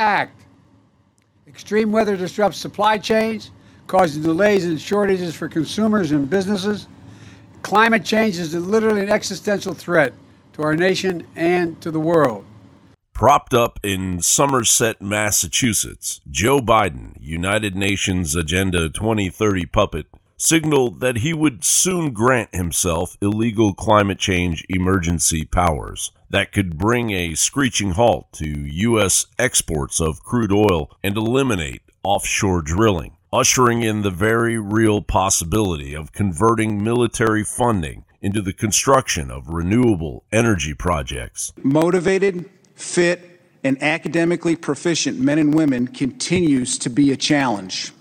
act. Extreme weather disrupts supply chains, causing delays and shortages for consumers and businesses. Climate change is literally an existential threat to our nation and to the world. Propped up in Somerset, Massachusetts, Joe Biden, United Nations Agenda 2030 puppet, signaled that he would soon grant himself illegal climate change emergency powers that could bring a screeching halt to U.S. exports of crude oil and eliminate offshore drilling, ushering in the very real possibility of converting military funding into the construction of renewable energy projects. Motivated, fit, and academically proficient men and women continues to be a challenge.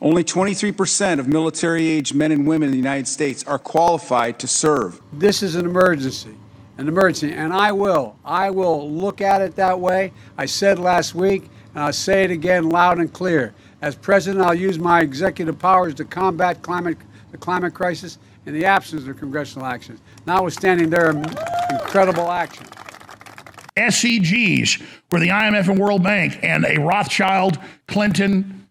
Only 23% of military age men and women in the United States are qualified to serve. This is an emergency, an emergency, and I will, I will look at it that way. I said last week, and I'll say it again loud and clear. As president, I'll use my executive powers to combat climate, the climate crisis in the absence of congressional action, notwithstanding their incredible action. SCGs were the IMF and World Bank and a Rothschild, Clinton,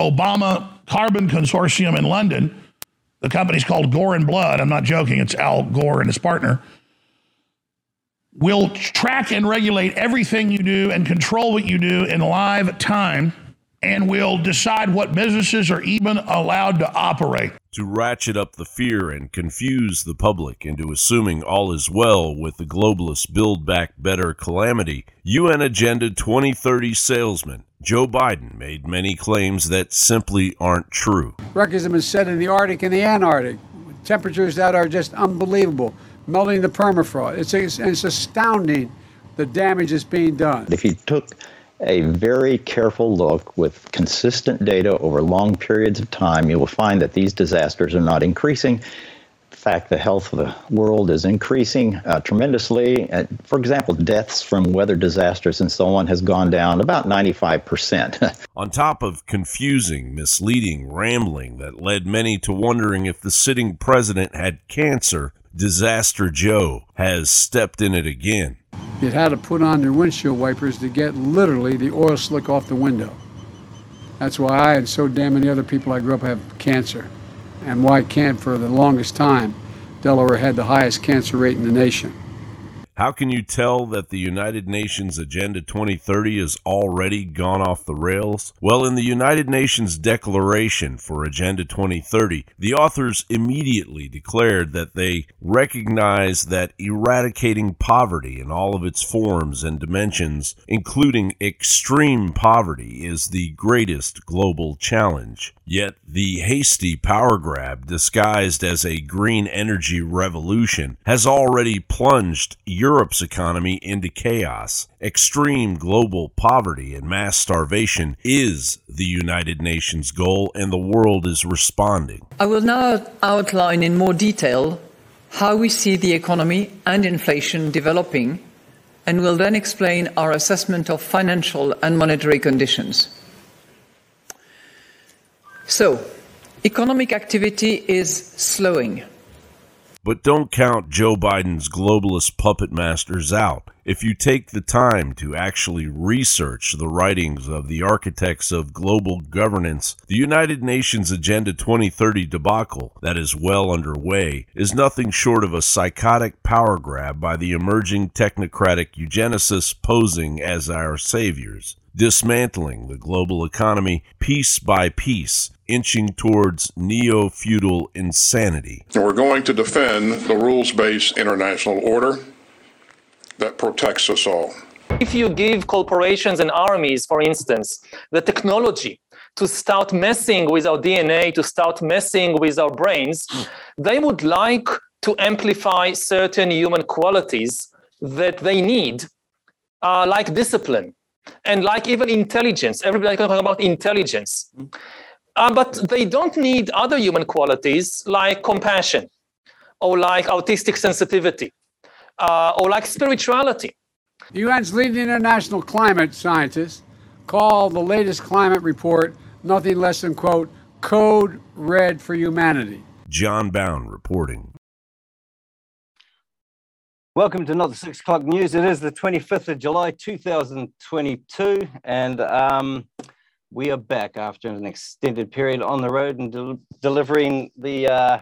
Obama carbon consortium in London. The company's called Gore and Blood. I'm not joking, it's Al Gore and his partner. Will track and regulate everything you do and control what you do in live time and will decide what businesses are even allowed to operate. To ratchet up the fear and confuse the public into assuming all is well with the globalist Build Back Better calamity, UN Agenda 2030 salesman Joe Biden made many claims that simply aren't true. Records have been set in the Arctic and the Antarctic, temperatures that are just unbelievable, melting the permafrost. It's, it's, it's astounding the damage that's being done. If you took a very careful look with consistent data over long periods of time, you will find that these disasters are not increasing. In fact, the health of the world is increasing uh, tremendously. Uh, for example, deaths from weather disasters and so on has gone down about 95%. on top of confusing, misleading rambling that led many to wondering if the sitting president had cancer, Disaster Joe has stepped in it again. You had to put on your windshield wipers to get literally the oil slick off the window. That's why I and so damn many other people I grew up have cancer, and why can't for the longest time Delaware had the highest cancer rate in the nation. How can you tell that the United Nations Agenda 2030 has already gone off the rails? Well, in the United Nations Declaration for Agenda 2030, the authors immediately declared that they recognize that eradicating poverty in all of its forms and dimensions, including extreme poverty, is the greatest global challenge. Yet the hasty power grab, disguised as a green energy revolution, has already plunged Europe's economy into chaos. Extreme global poverty and mass starvation is the United Nations goal, and the world is responding. I will now outline in more detail how we see the economy and inflation developing, and will then explain our assessment of financial and monetary conditions. So, economic activity is slowing. But don't count Joe Biden's globalist puppet masters out. If you take the time to actually research the writings of the architects of global governance, the United Nations Agenda 2030 debacle that is well underway is nothing short of a psychotic power grab by the emerging technocratic eugenicists posing as our saviors dismantling the global economy piece by piece, inching towards neo feudal insanity. And we're going to defend the rules based international order that protects us all. If you give corporations and armies, for instance, the technology to start messing with our DNA, to start messing with our brains, they would like to amplify certain human qualities that they need, uh, like discipline, and like even intelligence. Everybody can talk about intelligence. Uh, but they don't need other human qualities like compassion or like autistic sensitivity uh, or like spirituality. The UN's leading international climate scientists call the latest climate report nothing less than, quote, code red for humanity. John Bowne reporting. Welcome to Not the Six O'Clock News. It is the 25th of July, 2022, and um, we are back after an extended period on the road and del- delivering the uh,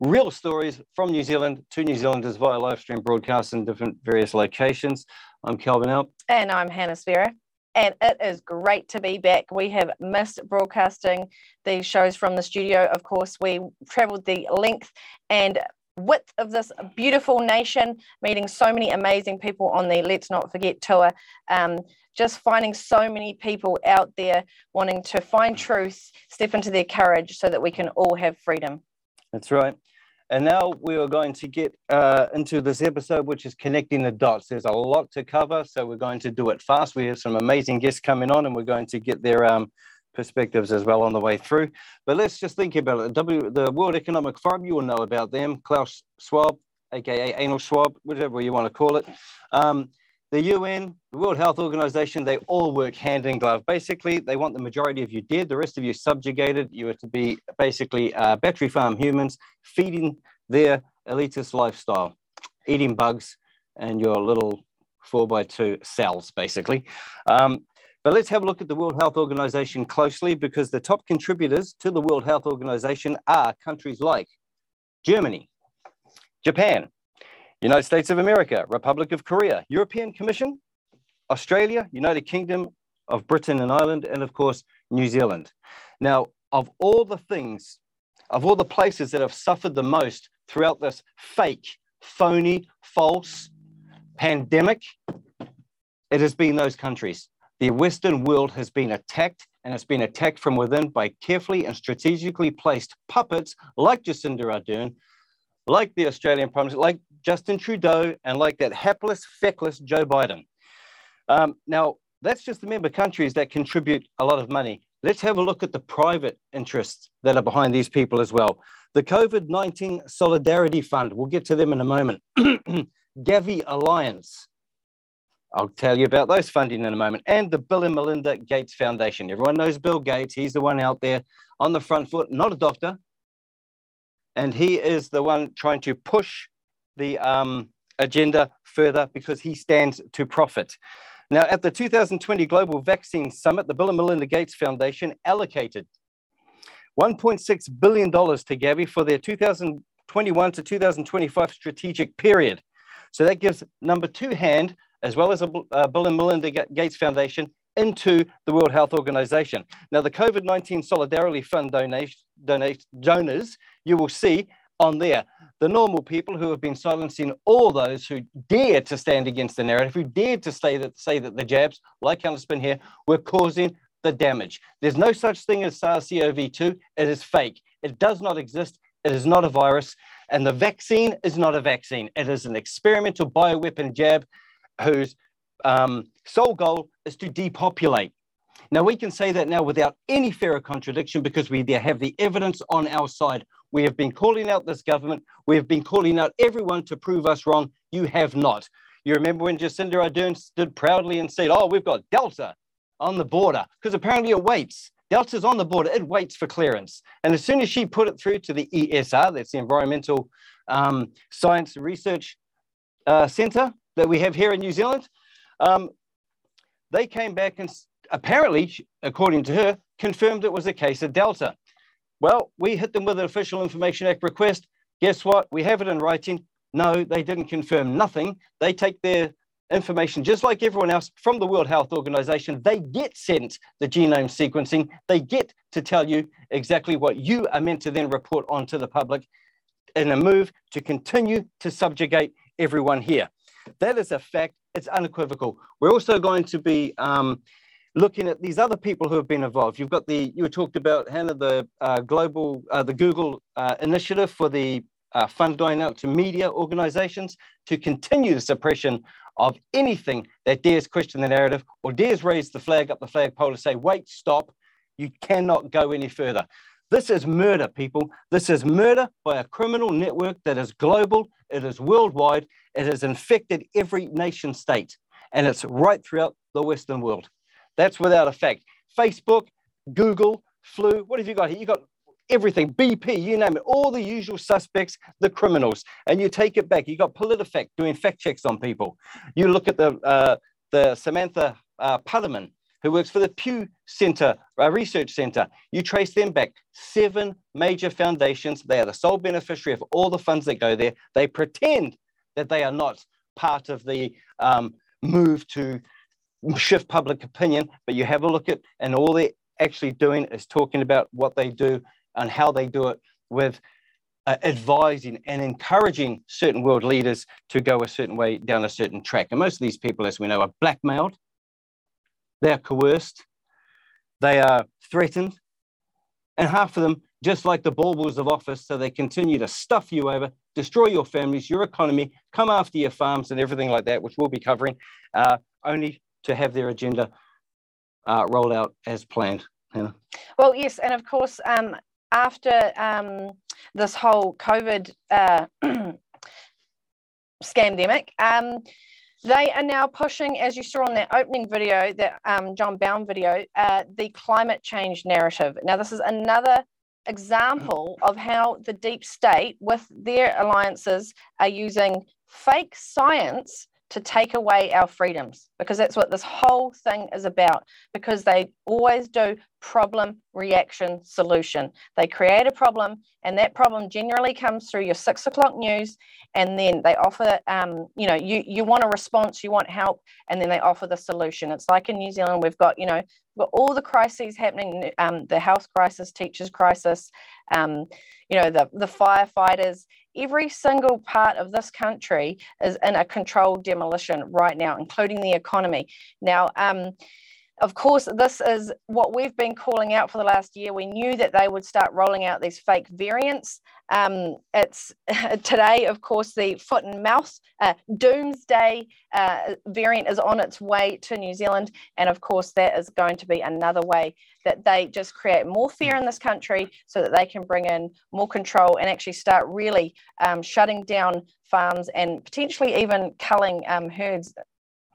real stories from New Zealand to New Zealanders via live stream broadcasts in different various locations. I'm Kelvyn Alp. And I'm Hannah Spierer. And it is great to be back. We have missed broadcasting these shows from the studio. Of course, we traveled the length and width of this beautiful nation, meeting so many amazing people on the Let's Not Forget tour. Um, just finding so many people out there wanting to find truth, step into their courage so that we can all have freedom. That's right. And now we are going to get uh, into this episode, which is connecting the dots. There's a lot to cover, so we're going to do it fast. We have some amazing guests coming on, and we're going to get their um, perspectives as well on the way through. But let's just think about it. W, the World Economic Forum, you will know about them. Klaus Schwab, aka Anal Schwab, whatever you want to call it. Um, the UN, the World Health Organization, they all work hand in glove. Basically, they want the majority of you dead, the rest of you subjugated. You are to be basically uh, battery farm humans feeding their elitist lifestyle, eating bugs and your little four by two cells, basically. Um, but let's have a look at the World Health Organization closely because the top contributors to the World Health Organization are countries like Germany, Japan, United States of America, Republic of Korea, European Commission, Australia, United Kingdom of Britain and Ireland, and of course, New Zealand. Now, of all the things, of all the places that have suffered the most throughout this fake, phony, false pandemic, it has been those countries. The Western world has been attacked and it's been attacked from within by carefully and strategically placed puppets like Jacinda Ardern, like the Australian Prime Minister, like Justin Trudeau, and like that hapless, feckless Joe Biden. Um, now, that's just the member countries that contribute a lot of money. Let's have a look at the private interests that are behind these people as well. The COVID 19 Solidarity Fund, we'll get to them in a moment. Gavi Alliance, I'll tell you about those funding in a moment. And the Bill and Melinda Gates Foundation. Everyone knows Bill Gates. He's the one out there on the front foot, not a doctor. And he is the one trying to push the um, agenda further because he stands to profit. Now, at the 2020 Global Vaccine Summit, the Bill and Melinda Gates Foundation allocated $1.6 billion to Gavi for their 2021 to 2025 strategic period. So that gives number two hand as well as a uh, Bill and Melinda Gates Foundation, into the World Health Organization. Now, the COVID 19 Solidarity Fund donation, donors, you will see on there the normal people who have been silencing all those who dare to stand against the narrative, who dared to say that, say that the jabs, like Spin here, were causing the damage. There's no such thing as SARS CoV 2. It is fake. It does not exist. It is not a virus. And the vaccine is not a vaccine. It is an experimental bioweapon jab whose um, sole goal is to depopulate. Now, we can say that now without any fear of contradiction because we have the evidence on our side. We have been calling out this government. We have been calling out everyone to prove us wrong. You have not. You remember when Jacinda Ardern stood proudly and said, Oh, we've got Delta on the border, because apparently it waits. Delta's on the border, it waits for clearance. And as soon as she put it through to the ESR, that's the Environmental um, Science Research uh, Centre, that we have here in New Zealand, um, they came back and apparently, according to her, confirmed it was a case of Delta. Well, we hit them with an Official Information Act request. Guess what? We have it in writing. No, they didn't confirm nothing. They take their information just like everyone else from the World Health Organization. They get sent the genome sequencing. They get to tell you exactly what you are meant to then report on to the public in a move to continue to subjugate everyone here. That is a fact. It's unequivocal. We're also going to be um, looking at these other people who have been involved. You've got the you talked about Hannah the uh, global uh, the Google uh, initiative for the uh, fund going out to media organizations to continue the suppression of anything that dares question the narrative or dares raise the flag up the flagpole to say, wait, stop, you cannot go any further. This is murder, people. This is murder by a criminal network that is global, it is worldwide, it has infected every nation state, and it's right throughout the Western world. That's without a fact. Facebook, Google, flu. What have you got here? You got everything, BP, you name it, all the usual suspects, the criminals, and you take it back. You got PolitiFact doing fact checks on people. You look at the uh, the Samantha uh, who works for the Pew Center uh, Research Center. You trace them back, seven major foundations. They are the sole beneficiary of all the funds that go there. They pretend that they are not part of the um, move to shift public opinion, but you have a look at, and all they're actually doing is talking about what they do and how they do it with uh, advising and encouraging certain world leaders to go a certain way down a certain track. And most of these people, as we know, are blackmailed, they're coerced, they are threatened, and half of them just like the baubles of office, so they continue to stuff you over, destroy your families, your economy, come after your farms and everything like that, which we'll be covering, uh, only to have their agenda uh, rolled out as planned. Well, yes, and of course, um, after um, this whole COVID uh, scandemic, um, they are now pushing, as you saw on that opening video, that um, John Bowne video, uh, the climate change narrative. Now, this is another example of how the deep state, with their alliances, are using fake science to take away our freedoms because that's what this whole thing is about because they always do problem reaction solution. They create a problem and that problem generally comes through your six o'clock news and then they offer um, you know you you want a response you want help and then they offer the solution. It's like in new zealand we've got you know got all the crises happening um, the health crisis teachers crisis um, you know the the firefighters every single part of this country is in a controlled demolition right now, including the economy. Now, um, of course, this is what we've been calling out for the last year. We knew that they would start rolling out these fake variants. Um, it's today, of course, the foot and mouth uh, doomsday uh, variant is on its way to New Zealand, and of course, that is going to be another way that they just create more fear in this country, so that they can bring in more control and actually start really um, shutting down farms and potentially even culling um, herds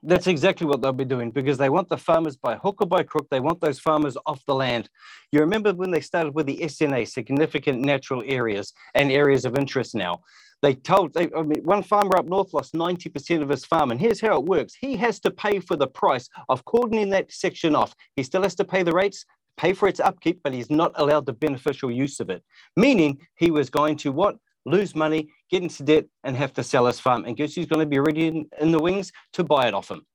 that's exactly what they'll be doing because they want the farmers by hook or by crook. They want those farmers off the land. You remember when they started with the SNA, significant natural areas and areas of interest now. They told, they, I mean, one farmer up north lost 90% of his farm. And here's how it works he has to pay for the price of cordoning that section off. He still has to pay the rates, pay for its upkeep, but he's not allowed the beneficial use of it. Meaning he was going to what? lose money, get into debt, and have to sell his farm. And guess who's going to be ready in, in the wings to buy it off him?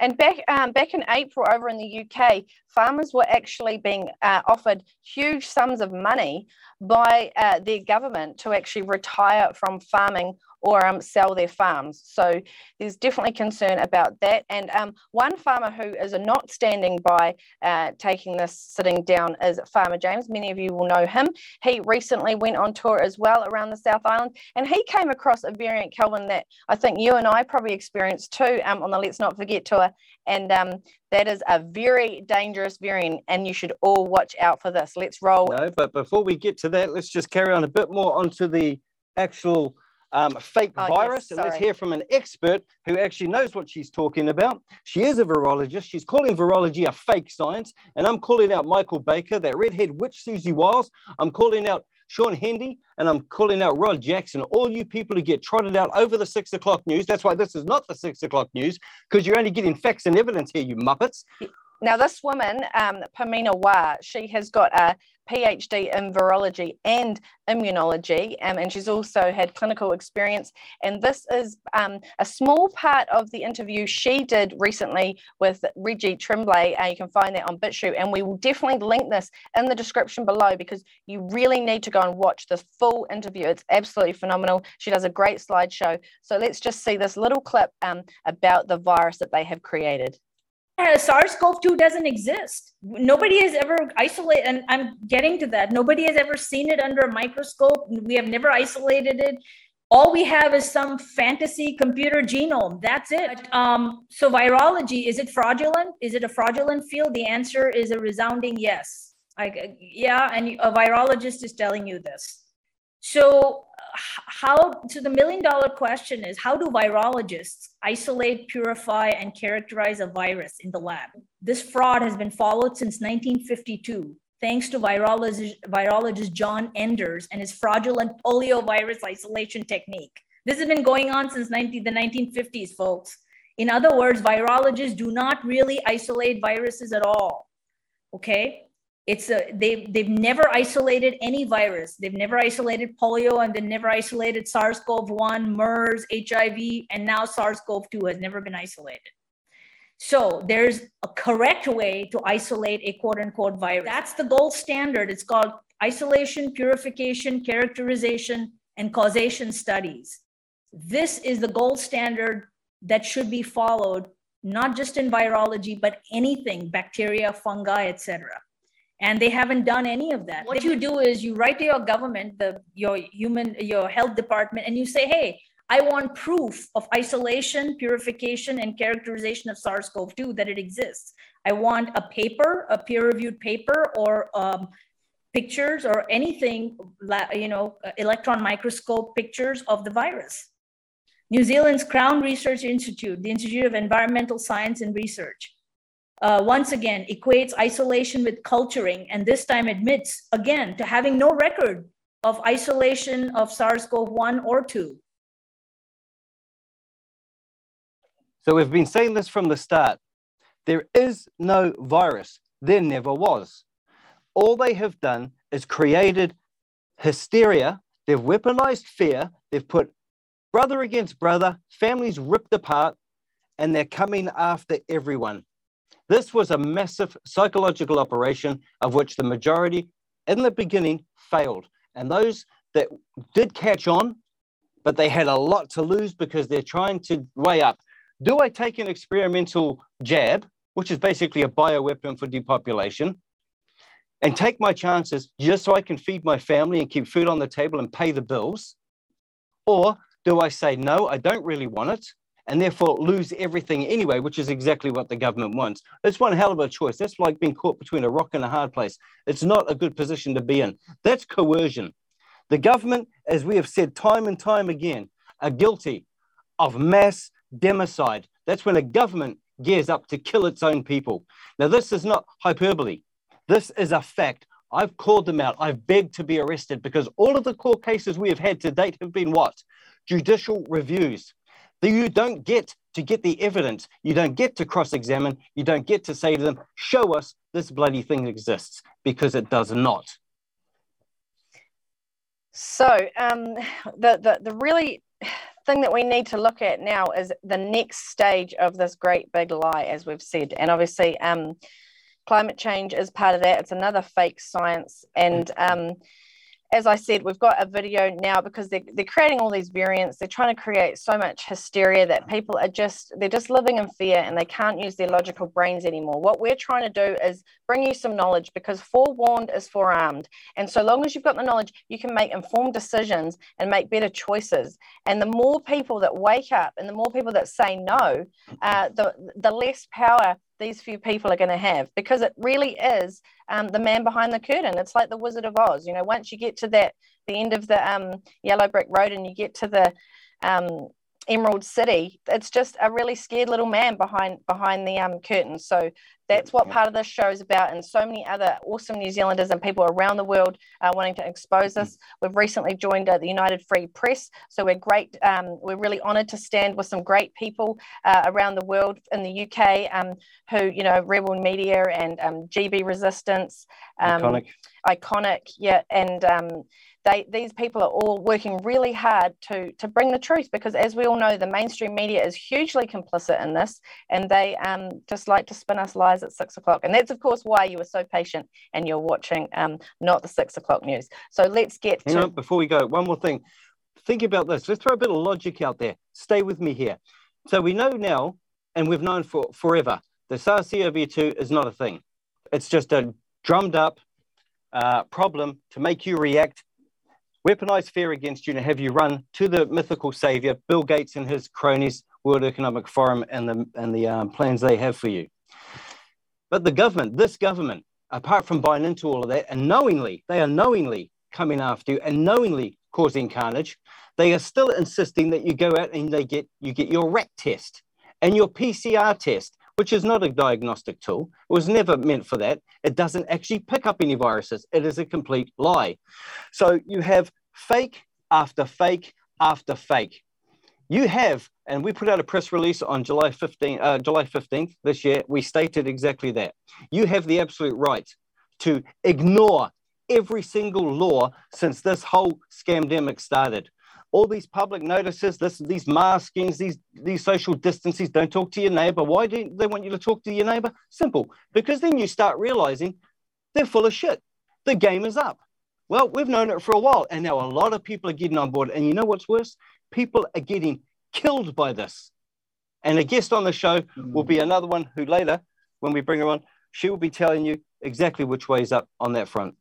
And back um, back in April, over in the UK, farmers were actually being uh, offered huge sums of money by uh, their government to actually retire from farming or um, sell their farms. So there's definitely concern about that. And um, one farmer who is not standing by uh, taking this sitting down is Farmer James. Many of you will know him. He recently went on tour as well around the South Island, and he came across a variant, Kelvyn, that I think you and I probably experienced too um, on the Let's Not Forget tour. And um, that is a very dangerous variant, and you should all watch out for this. Let's roll. No, but before we get to that, let's just carry on a bit more onto the actual um, fake oh, virus. Yes, and let's hear from an expert who actually knows what she's talking about. She is a virologist. She's calling virology a fake science. And I'm calling out Michael Baker, that redhead witch Siouxsie Wiles. I'm calling out Shaun Hendy, and I'm calling out Rod Jackson, all you people who get trotted out over the six o'clock news. That's why this is not the six o'clock news, because you're only getting facts and evidence here, you muppets. Now, this woman, um, Pamina Wah, she has got a PhD in virology and immunology, um, and she's also had clinical experience. And this is um, a small part of the interview she did recently with Reggie Tremblay. Uh, you can find that on BitChute, and we will definitely link this in the description below because you really need to go and watch this full interview. It's absolutely phenomenal. She does a great slideshow. So let's just see this little clip um, about the virus that they have created. SARS-CoV-2 doesn't exist. Nobody has ever isolated, and I'm getting to that. Nobody has ever seen it under a microscope. We have never isolated it. All we have is some fantasy computer genome. That's it. Um, so virology, is it fraudulent? Is it a fraudulent field? The answer is a resounding yes. Like, yeah, and a virologist is telling you this. So how so the million dollar question is how do virologists isolate purify and characterize a virus in the lab this fraud has been followed since 1952 thanks to virologist, virologist John Enders and his fraudulent poliovirus isolation technique. This has been going on since 19, the 1950s, folks. In other words, virologists do not really isolate viruses at all. Okay? It's a they they've never isolated any virus. They've never isolated polio and they've never isolated SARS-CoV-1, MERS, HIV, and now SARS-CoV-2 has never been isolated. So there's a correct way to isolate a quote unquote virus. That's the gold standard. It's called isolation, purification, characterization, and causation studies. This is the gold standard that should be followed, not just in virology, but anything, bacteria, fungi, etc. And they haven't done any of that. What you do is you write to your government, the your human, your health department, and you say, hey, I want proof of isolation, purification, and characterization of SARS CoV 2 that it exists. I want a paper, a peer reviewed paper, or um, pictures or anything, you know, electron microscope pictures of the virus. New Zealand's Crown Research Institute, the Institute of Environmental Science and Research, uh, once again equates isolation with culturing and this time admits again to having no record of isolation of SARS CoV 1 or 2. So we've been saying this from the start. There is no virus. There never was. All they have done is created hysteria. They've weaponized fear. They've put brother against brother, families ripped apart, and they're coming after everyone. This was a massive psychological operation of which the majority in the beginning failed. And those that did catch on, but they had a lot to lose because they're trying to weigh up do I take an experimental jab, which is basically a bioweapon for depopulation, and take my chances just so I can feed my family and keep food on the table and pay the bills? Or do I say, no, I don't really want it, and therefore lose everything anyway, which is exactly what the government wants? It's one hell of a choice. That's like being caught between a rock and a hard place. It's not a good position to be in. That's coercion. The government, as we have said time and time again, are guilty of mass democide. That's when a government gears up to kill its own people. Now, this is not hyperbole. This is a fact. I've called them out. I've begged to be arrested because all of the court cases we have had to date have been what? Judicial reviews. You don't get to get the evidence. You don't get to cross examine. You don't get to say to them, show us this bloody thing exists because it does not. So, um, the, the, the really thing that we need to look at now is the next stage of this great big lie, as we've said. And obviously, um, climate change is part of that. It's another fake science. And um, as I said, we've got a video now because they're, they're creating all these variants. They're trying to create so much hysteria that people are just, they're just living in fear and they can't use their logical brains anymore. What we're trying to do is bring you some knowledge because forewarned is forearmed. And so long as you've got the knowledge, you can make informed decisions and make better choices. And the more people that wake up and the more people that say no, uh, the, the less power these few people are going to have because it really is um, the man behind the curtain. It's like the Wizard of Oz. You know, once you get to that the end of the um, yellow brick road and you get to the um, Emerald City, it's just a really scared little man behind behind the um, curtain. So that's what part of this show is about, and so many other awesome New Zealanders and people around the world uh, wanting to expose us. We've recently joined uh, the United Free Press, so we're great. Um, we're really honoured to stand with some great people uh, around the world in the UK, um, who you know, Rebel Media and um, GB Resistance, um, iconic, iconic, yeah, and um, they these people are all working really hard to to bring the truth because as we all know the mainstream media is hugely complicit in this and they um, just like to spin us lies at six o'clock. And that's of course why you were so patient and you're watching um, not the six o'clock news. So let's get Hang to on, before we go one more thing. Think about this. Let's throw a bit of logic out there. Stay with me here. So we know now and we've known for forever the SARS-CoV-2 is not a thing. It's just a drummed up uh, problem to make you react weaponize fear against you and have you run to the mythical savior, Bill Gates and his cronies, World Economic Forum, and the, and the um, plans they have for you. But the government, this government, apart from buying into all of that and knowingly, they are knowingly coming after you and knowingly causing carnage, they are still insisting that you go out and they get you get your RAT test and your PCR test, which is not a diagnostic tool. It was never meant for that. It doesn't actually pick up any viruses. It is a complete lie. So you have fake after fake after fake. You have, and we put out a press release on July 15, uh, July 15th this year. We stated exactly that. You have the absolute right to ignore every single law since this whole scamdemic started all these public notices, this, these maskings, these, these social distances, don't talk to your neighbor. Why do they want you to talk to your neighbor? Simple, because then you start realizing they're full of shit. The game is up. Well, we've known it for a while, and now a lot of people are getting on board. And you know what's worse? People are getting killed by this. And a guest on the show hmm. will be another one who later, when we bring her on, she will be telling you exactly which way is up on that front.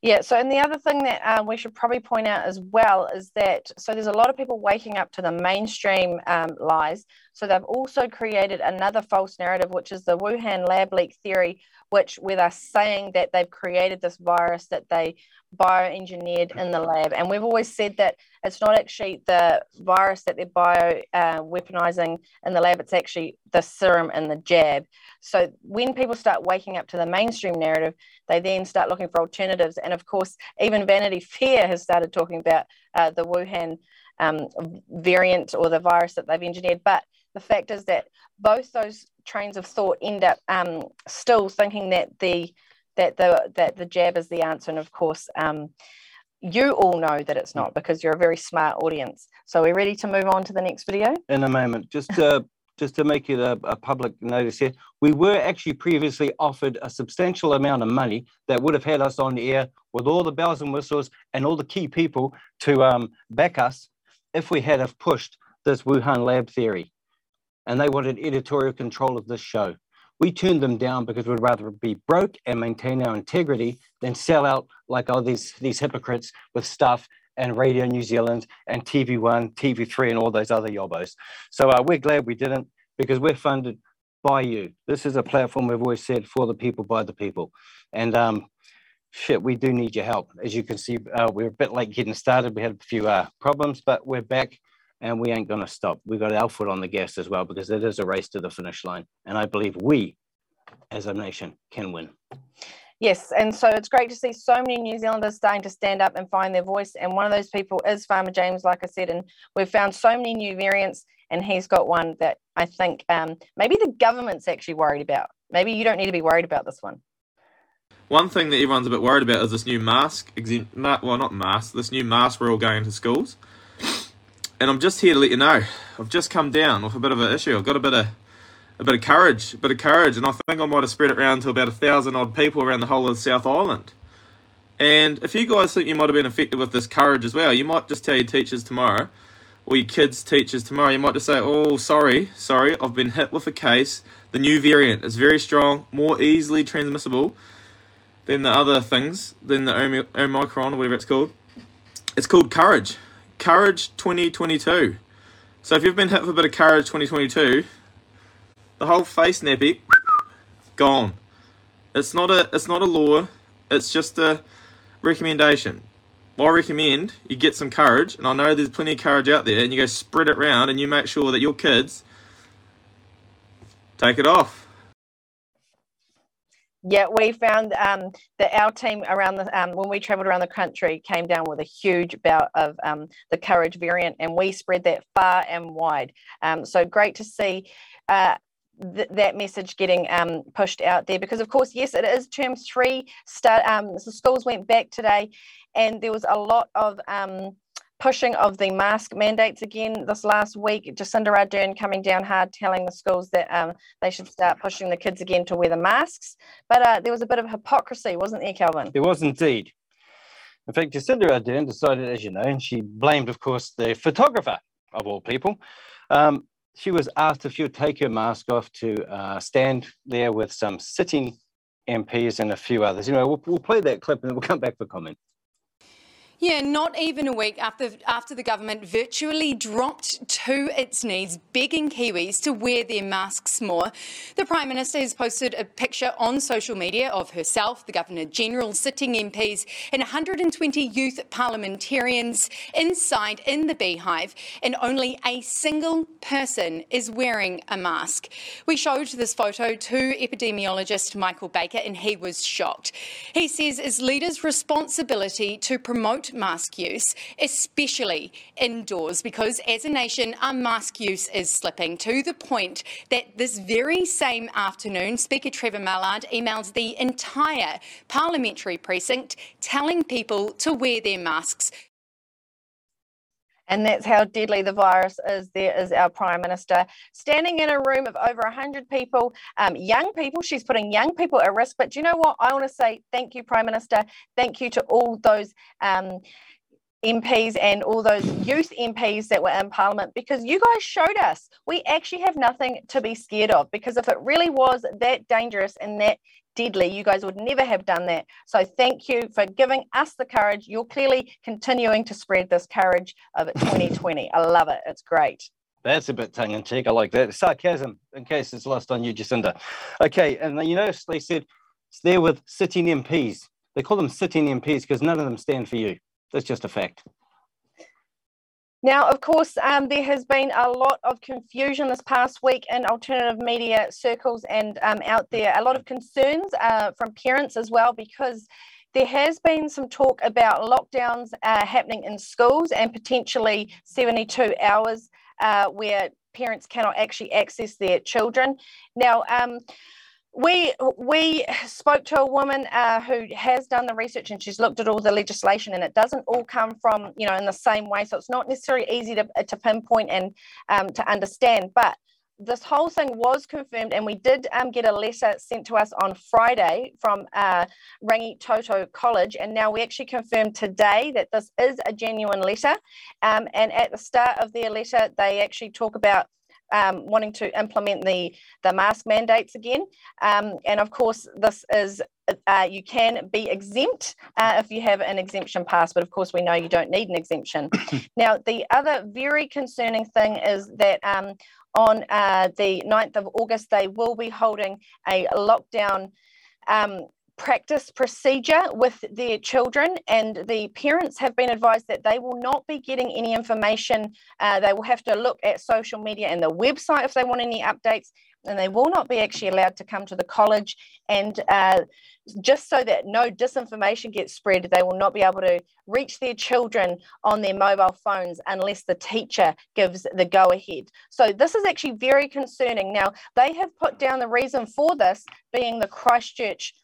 Yeah. So, and the other thing that um, we should probably point out as well is that so there's a lot of people waking up to the mainstream um, lies. So they've also created another false narrative, which is the Wuhan lab leak theory, which where they're saying that they've created this virus that they bioengineered in the lab. And we've always said that it's not actually the virus that they're bio uh, weaponizing in the lab, it's actually the serum and the jab. So when people start waking up to the mainstream narrative, they then start looking for alternatives. And of course, even Vanity Fair has started talking about uh, the Wuhan um, variant or the virus that they've engineered. But the fact is that both those trains of thought end up um, still thinking that the that the that the jab is the answer. And of course, um, you all know that it's not because you're a very smart audience. So we're ready to move on to the next video. In a moment, just uh, just to make it a, a, public notice here, we were actually previously offered a substantial amount of money that would have had us on the air with all the bells and whistles and all the key people to um, back us if we had have pushed this Wuhan lab theory. And they wanted editorial control of this show. We turned them down because we'd rather be broke and maintain our integrity than sell out like all these, these hypocrites with stuff and Radio New Zealand and TV1, TV3, and all those other yobos. So uh, we're glad we didn't because we're funded by you. This is a platform we've always said for the people, by the people. And um, shit, we do need your help. As you can see, uh, we're a bit late getting started. We had a few uh, problems, but we're back and we ain't going to stop. We've got our foot on the gas as well because it is a race to the finish line. And I believe we, as a nation, can win. Yes, and so it's great to see so many New Zealanders starting to stand up and find their voice. And one of those people is Farmer James, like I said, and we've found so many new variants, and he's got one that I think um, maybe the government's actually worried about. Maybe you don't need to be worried about this one. One thing that everyone's a bit worried about is this new mask, exempt. well, not mask, this new mask we're all going into schools. And I'm just here to let you know, I've just come down with a bit of an issue. I've got a bit of a bit of courage, a bit of courage, and I think I might have spread it around to about a thousand odd people around the whole of South Island. And if you guys think you might have been affected with this courage as well, you might just tell your teachers tomorrow, or your kids' teachers tomorrow, you might just say, Oh, sorry, sorry, I've been hit with a case. The new variant is very strong, more easily transmissible than the other things, than the Omicron or whatever it's called. It's called Courage. Courage 2022. So if you've been hit with a bit of Courage 2022, the whole face nappy gone. It's not a it's not a law. It's just a recommendation. I recommend you get some courage, and I know there's plenty of courage out there, and you go spread it around, and you make sure that your kids take it off. Yeah, we found um, that our team around the um, when we travelled around the country came down with a huge bout of um, the courage variant, and we spread that far and wide. Um, so great to see. Uh, th- that message getting um, pushed out there because of course yes it is term three start um, so schools went back today and there was a lot of um, pushing of the mask mandates again this last week. Jacinda ardern coming down hard telling the schools that um, they should start pushing the kids again to wear the masks. But uh, there was a bit of hypocrisy wasn't there kelvyn? There was indeed. In fact jacinda ardern decided as you know and she blamed of course the photographer of all people um, she was asked if she would take her mask off to uh, stand there with some sitting MPs and a few others. You know, we'll, we'll play that clip and then we'll come back for comment. Yeah, not even a week after after the government virtually dropped to its knees, begging Kiwis to wear their masks more. The Prime Minister has posted a picture on social media of herself, the Governor General, sitting MPs, and 120 youth parliamentarians inside in the beehive, and only a single person is wearing a mask. We showed this photo to epidemiologist Michael Baker, and he was shocked. He says it's leaders' responsibility to mask use, especially indoors, because as a nation, our mask use is slipping to the point that this very same afternoon, Speaker Trevor Mallard emailed the entire parliamentary precinct telling people to wear their masks. And that's how deadly the virus is. There is our Prime Minister standing in a room of over 100 people, um, young people. She's putting young people at risk. But do you know what? I want to say thank you, Prime Minister. Thank you to all those. Um, MPs and all those youth MPs that were in Parliament because you guys showed us we actually have nothing to be scared of. Because if it really was that dangerous and that deadly. You guys would never have done that. So thank you for giving us the courage. You're clearly continuing to spread this courage of 2020. I love it. It's great. That's a bit tongue in cheek. I like that. Sarcasm, in case it's lost on you, Jacinda. Okay, and you notice they said they're with sitting MPs. They call them sitting MPs because none of them stand for you. That's just a fact. Now, of course, um, there has been a lot of confusion this past week in alternative media circles and um, out there. A lot of concerns uh, from parents as well because there has been some talk about lockdowns uh, happening in schools and potentially 72 hours uh, where parents cannot actually access their children. Now, um, we we spoke to a woman uh, who has done the research and she's looked at all the legislation and it doesn't all come from you know in the same way. So it's not necessarily easy to, to pinpoint and um, to understand. But this whole thing was confirmed and we did um, get a letter sent to us on friday from uh, rangitoto college. And now we actually confirmed today that this is a genuine letter. Um, and at the start of their letter they actually talk about um, wanting to implement the, the mask mandates again. Um, and of course, this is uh, you can be exempt uh, if you have an exemption pass, but of course, we know you don't need an exemption. now, the other very concerning thing is that um, on uh, the 9th of August, they will be holding a lockdown um, practice procedure with their children, and the parents have been advised that they will not be getting any information. Uh, they will have to look at social media and the website if they want any updates, and they will not be actually allowed to come to the college. And uh, just so that no disinformation gets spread, they will not be able to reach their children on their mobile phones unless the teacher gives the go ahead. So, this is actually very concerning. Now, they have put down the reason for this being the Christchurch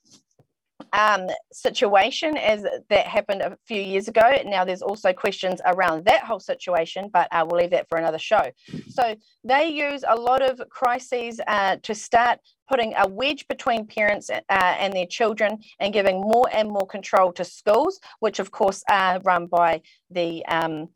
um, situation as that happened a few years ago. Now, there's also questions around that whole situation, but uh, we'll leave that for another show. So, they use a lot of crises uh, to start putting a wedge between parents uh, and their children and giving more and more control to schools, which, of course, are run by the um,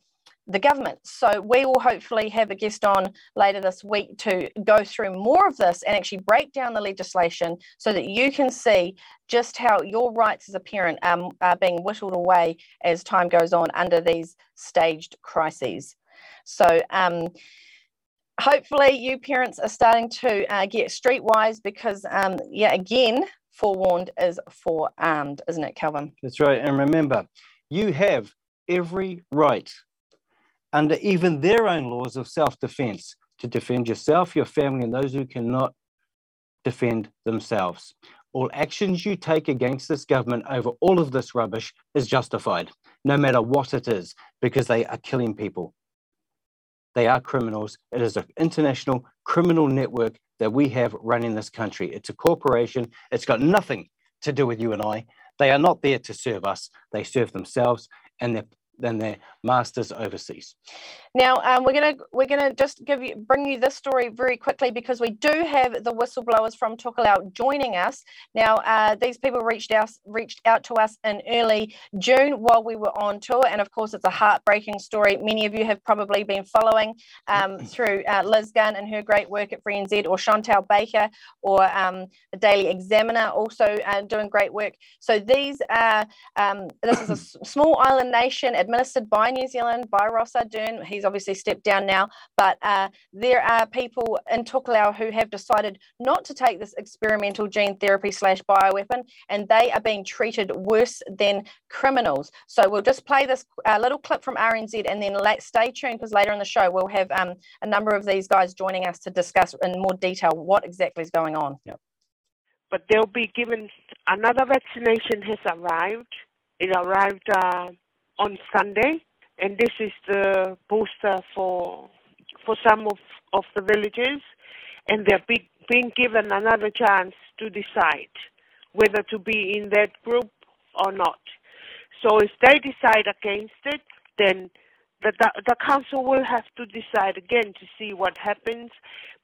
the government. So we will hopefully have a guest on later this week to go through more of this and actually break down the legislation so that you can see just how your rights as a parent um, are being whittled away as time goes on under these staged crises. So um, hopefully you parents are starting to uh, get streetwise because, um, yeah, again, forewarned is forearmed, isn't it, Kelvyn? That's right. And remember, you have every right under even their own laws of self defense to defend yourself, your family, and those who cannot defend themselves. All actions you take against this government over all of this rubbish is justified, no matter what it is, because they are killing people. They are criminals. It is an international criminal network that we have running this country. It's a corporation. It's got nothing to do with you and I. They are not there to serve us. They serve themselves and they're, and they're masters overseas. Now um, we're gonna we're gonna just give you bring you this story very quickly because we do have the whistleblowers from Tokelau joining us. Now uh, these people reached out reached out to us in early June while we were on tour, and of course it's a heartbreaking story. Many of you have probably been following um, through uh, Liz Gunn and her great work at Free NZ, or Chantelle Baker, or um, the Daily Examiner also uh, doing great work. So these are um, this is a small island nation administered by New Zealand by Ross Ardern. He's obviously stepped down now, but uh, there are people in Tokelau who have decided not to take this experimental gene therapy slash bioweapon, and they are being treated worse than criminals. So we'll just play this uh, little clip from RNZ, and then stay tuned because later in the show we'll have um, a number of these guys joining us to discuss in more detail what exactly is going on. Yep. But they'll be given another vaccination has arrived. It arrived uh, on Sunday and this is the booster for for some of, of the villages, and they're be, being given another chance to decide whether to be in that group or not. So if they decide against it, then the, the council will have to decide again to see what happens.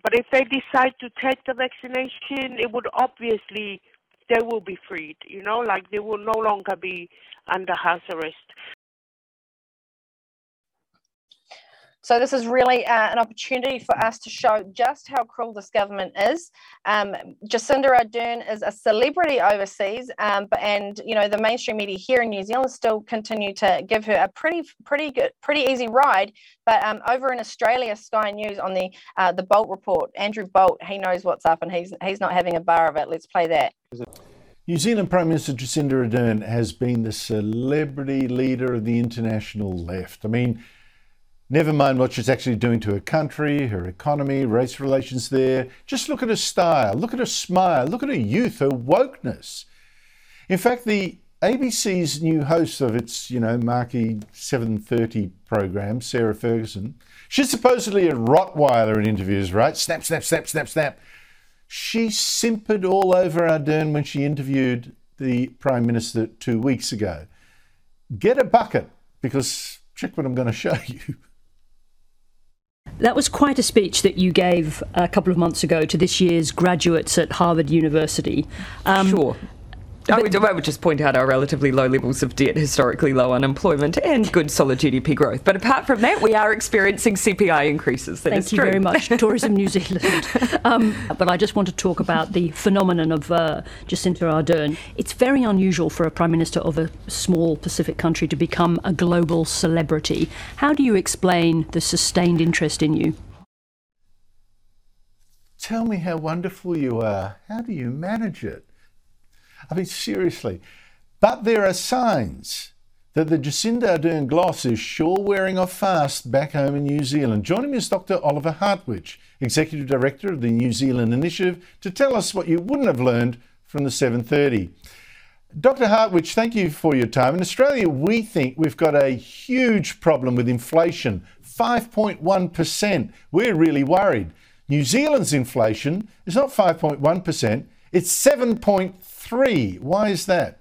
But if they decide to take the vaccination, it would obviously they will be freed. You know, like they will no longer be under house arrest. So this is really uh, an opportunity for us to show just how cruel this government is. Um, Jacinda Ardern is a celebrity overseas, um, and you know the mainstream media here in New Zealand still continue to give her a pretty, pretty good, pretty easy ride. But um, over in Australia, Sky News on the uh, the Bolt report, Andrew Bolt, he knows what's up, and he's he's not having a bar of it. Let's play that. New Zealand Prime Minister Jacinda Ardern has been the celebrity leader of the international left. I mean Never mind what she's actually doing to her country, her economy, race relations there. Just look at her style, look at her smile, look at her youth, her wokeness. In fact, the ABC's new host of its, you know, marquee 7:30 program, Sarah Ferguson, she's supposedly a Rottweiler in interviews, right? Snap, snap, snap, snap, snap. She simpered all over Ardern when she interviewed the Prime Minister two weeks ago. Get a bucket, because check what I'm going to show you. That was quite a speech that you gave a couple of months ago to this year's graduates at Harvard University. Um, sure. I would, I would, just point out our relatively low levels of debt, historically low unemployment, and good solid GDP growth. But apart from that, we are experiencing CPI increases. That Thank you true. very much, Tourism New Zealand. Um, but I just want to talk about the phenomenon of uh, Jacinda Ardern. It's very unusual for a prime minister of a small Pacific country to become a global celebrity. How do you explain the sustained interest in you? Tell me how wonderful you are. How do you manage it? I mean, seriously. But there are signs that the Jacinda Ardern gloss is sure wearing off fast back home in New Zealand. Joining me is Dr. Oliver Hartwich, Executive Director of the New Zealand Initiative, to tell us what you wouldn't have learned from the 730. Dr. Hartwich, thank you for your time. In Australia, we think we've got a huge problem with inflation 5.1%. We're really worried. New Zealand's inflation is not 5.1%, it's 7.3. Why is that?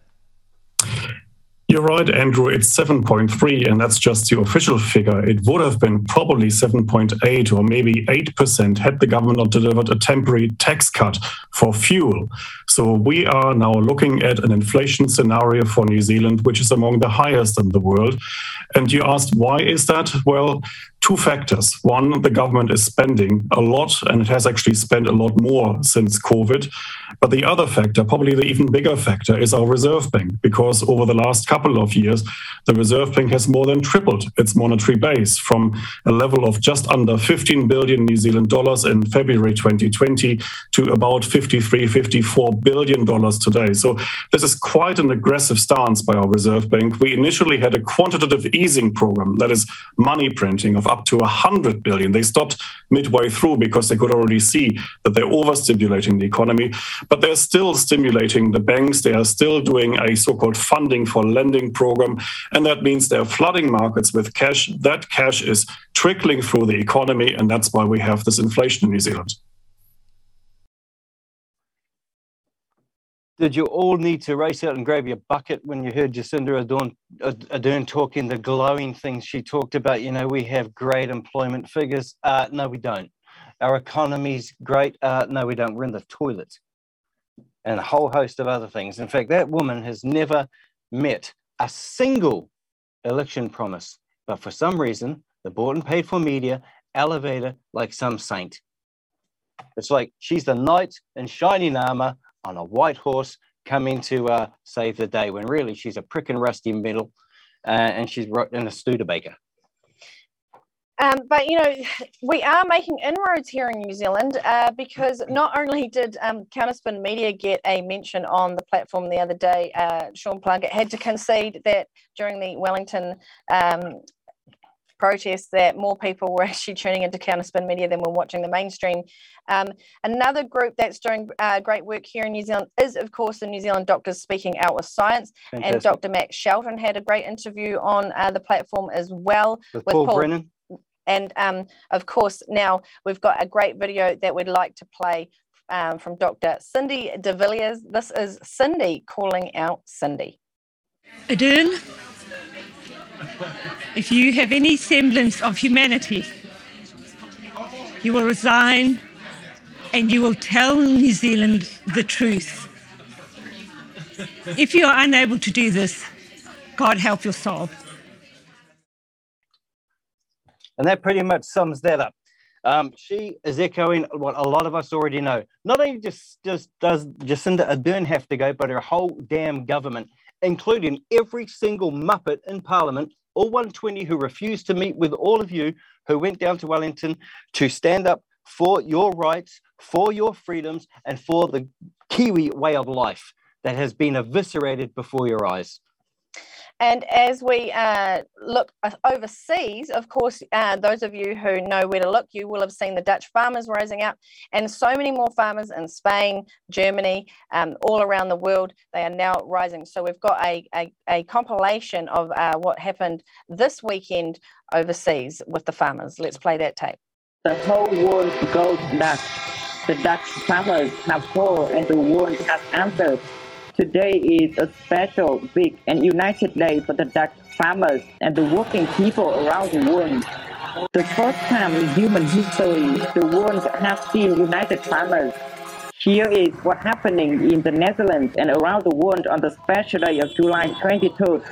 You're right, Andrew. It's 7.3, and that's just the official figure. It would have been probably 7.8 or maybe 8% had the government not delivered a temporary tax cut for fuel. So we are now looking at an inflation scenario for New Zealand, which is among the highest in the world. And you asked, why is that? Well, two factors. One, the government is spending a lot, and it has actually spent a lot more since COVID. But the other factor, probably the even bigger factor, is our Reserve Bank, because over the last couple of years, the Reserve Bank has more than tripled its monetary base from a level of just under 15 billion New Zealand dollars in February 2020 to about 53, 54 billion dollars today. So this is quite an aggressive stance by our Reserve Bank. We initially had a quantitative easing program, that is money printing of up to 100 billion. They stopped midway through because they could already see that they're overstimulating the economy, but they're still stimulating the banks. They are still doing a so-called funding for lending program, and that means they're flooding markets with cash. That cash is trickling through the economy, and that's why we have this inflation in New Zealand. Did you all need to race out and grab your bucket when you heard Jacinda Ardern, Ardern talking the glowing things she talked about? You know, we have great employment figures. Uh, no, we don't. Our economy's great. Uh, no, we don't. We're in the toilet. And a whole host of other things. In fact, that woman has never met a single election promise. But for some reason, the bought and paid for media elevate her like some saint. It's like she's the knight in shining armor on a white horse coming to uh, save the day, when really she's a prick and rusty metal uh, and she's in a Studebaker. Um, but you know, we are making inroads here in New Zealand uh, because not only did um, Counterspin Media get a mention on the platform the other day, uh, Sean Plunket had to concede that during the Wellington um, protests that more people were actually tuning into Counterspin Media than were watching the mainstream. Um, another group that's doing uh, great work here in New Zealand is, of course, the New Zealand Doctors Speaking Out with Science. Fantastic. And Dr. Max Shelton had a great interview on uh, the platform as well With Paul Brennan? And um, of course, now we've got a great video that we'd like to play um, from Dr. Cindy de Villiers. This is Cindy calling out Cindy. Ardern, if you have any semblance of humanity, you will resign and you will tell New Zealand the truth. If you are unable to do this, God help your soul. And that pretty much sums that up. Um, she is echoing what a lot of us already know. Not only just, just does Jacinda Ardern have to go, but her whole damn government, including every single Muppet in Parliament, all 120 who refused to meet with all of you who went down to Wellington to stand up for your rights, for your freedoms, and for the Kiwi way of life that has been eviscerated before your eyes. And as we uh, look overseas, of course, uh, those of you who know where to look, you will have seen the Dutch farmers rising up, and so many more farmers in Spain, Germany, um, all around the world. They are now rising. So we've got a, a, a compilation of uh, what happened this weekend overseas with the farmers. Let's play that tape. The whole world goes Dutch. The Dutch farmers have called and the world has answered. Today is a special, big, and united day for the Dutch farmers and the working people around the world. The first time in human history, the world has seen united farmers. Here is what's happening in the Netherlands and around the world on the special day of July 23rd.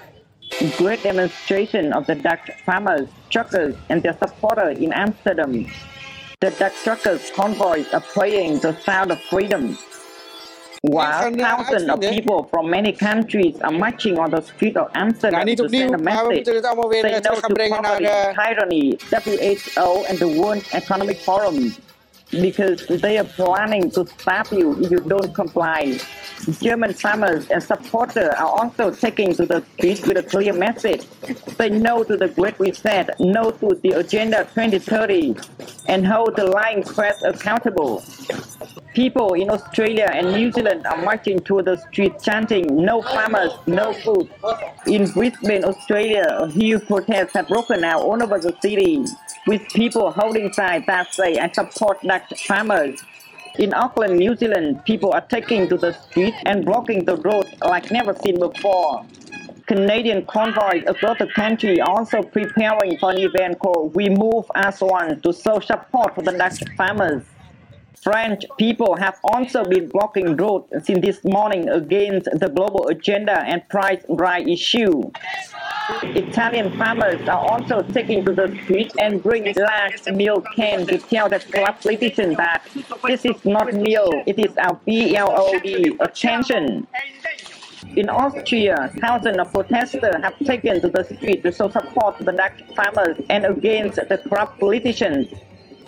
Great demonstration of the Dutch farmers, truckers, and their supporters in Amsterdam. The Dutch truckers convoys are playing the sound of freedom. While thousands of people from many countries are marching on the street of Amsterdam to send a message, say no to poverty, tyranny, WHO, and the World Economic Forum, because they are planning to stop you if you don't comply. German farmers and supporters are also taking to the streets with a clear message. Say no to the Great Reset, no to the Agenda 2030, and hold the lying press accountable. People in Australia and New Zealand are marching to the street chanting, no farmers, no food. In Brisbane, Australia, a huge protest have broken out all over the city, with people holding signs that say, I support Dutch farmers. In Auckland, New Zealand, people are taking to the street and blocking the road like never seen before. Canadian convoys across the country also preparing for an event called We Move as One to show support for the Dutch farmers. French people have also been blocking roads since this morning against the global agenda and price rise issue. Italian farmers are also taking to the street and bring large milk cans to tell the club politicians that this is not milk, it is our BLOD, attention. In Austria, thousands of protesters have taken to the street to support the Dutch farmers and against the corrupt politicians.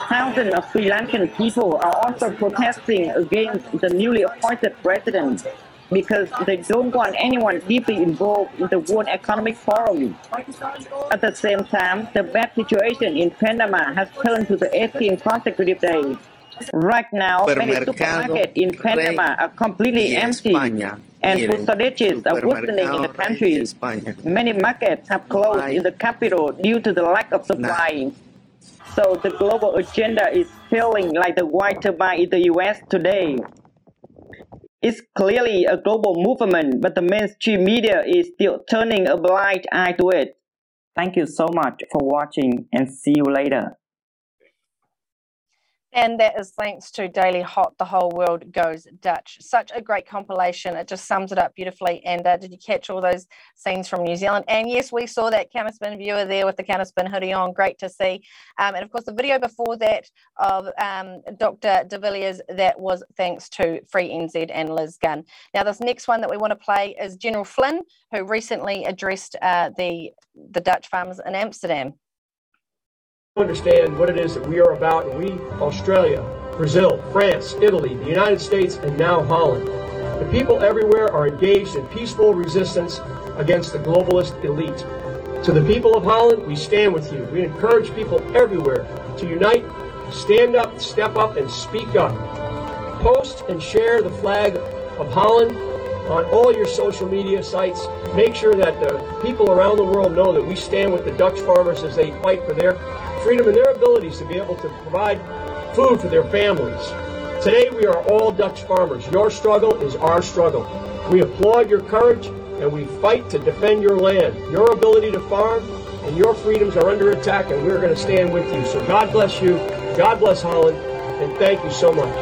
Thousands of Sri Lankan people are also protesting against the newly appointed president because they don't want anyone deeply involved in the World Economic Forum. At the same time, the bad situation in Panama has turned to the 18th consecutive day. Right now, many supermarkets in Panama are completely empty, and food shortages are worsening in the country. Many markets have closed in the capital due to the lack of supply. So the global agenda is feeling like the white turbine in the US today. It's clearly a global movement, but the mainstream media is still turning a blind eye to it. Thank you so much for watching and see you later. And that is thanks to Daily Hot, The Whole World Goes Dutch. Such a great compilation. It just sums it up beautifully. And uh, did you catch all those scenes from New Zealand? And yes, we saw that Counterspin viewer there with the Counterspin hoodie on. Great to see. Um, and of course, the video before that of um, Dr. De Villiers, that was thanks to Free NZ and Liz Gunn. Now, this next one that we want to play is General Flynn, who recently addressed uh, the, the Dutch farmers in Amsterdam understand what it is that we are about. We, Australia, Brazil, France, Italy, the United States, and now Holland. The people everywhere are engaged in peaceful resistance against the globalist elite. To the people of Holland, we stand with you. We encourage people everywhere to unite, stand up, step up, and speak up. Post and share the flag of Holland on all your social media sites. Make sure that the people around the world know that we stand with the Dutch farmers as they fight for their freedom and their abilities to be able to provide food for their families. Today we are all Dutch farmers. Your struggle is our struggle. We applaud your courage and we fight to defend your land. Your ability to farm and your freedoms are under attack and we're going to stand with you. So God bless you. God bless Holland and thank you so much.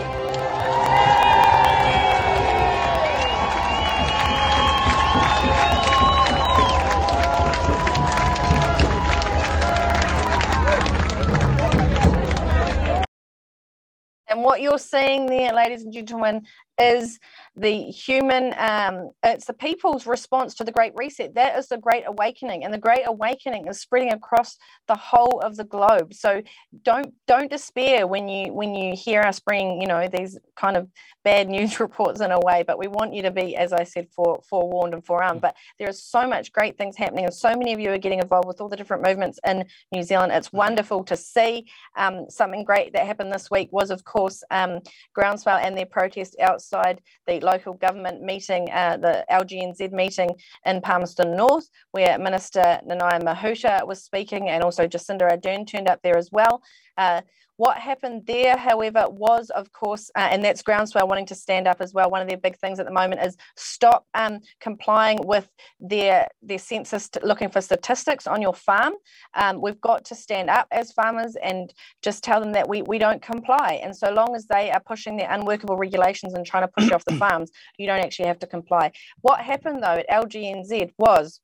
What you're seeing there, ladies and gentlemen, is the human, um, it's the people's response to the Great Reset. That is the Great Awakening, and the Great Awakening is spreading across the whole of the globe. So don't don't despair when you when you hear us bring you know these kind of bad news reports in a way. But we want you to be, as I said, for forewarned and forearmed. But there is so much great things happening, and so many of you are getting involved with all the different movements in New Zealand. It's wonderful to see. Um, something great that happened this week was, of course, um, Groundswell and their protest outside the local government meeting, uh, the LGNZ meeting in Palmerston North, where Minister Nanaia Mahuta was speaking, and also Jacinda Ardern turned up there as well. Uh, what happened there, however, was, of course, uh, and that's Groundswell wanting to stand up as well. One of their big things at the moment is stop um, complying with their their census, looking for statistics on your farm. Um, we've got to stand up as farmers and just tell them that we, we don't comply. And so long as they are pushing their unworkable regulations and trying to push off the farms, you don't actually have to comply. What happened though at LGNZ was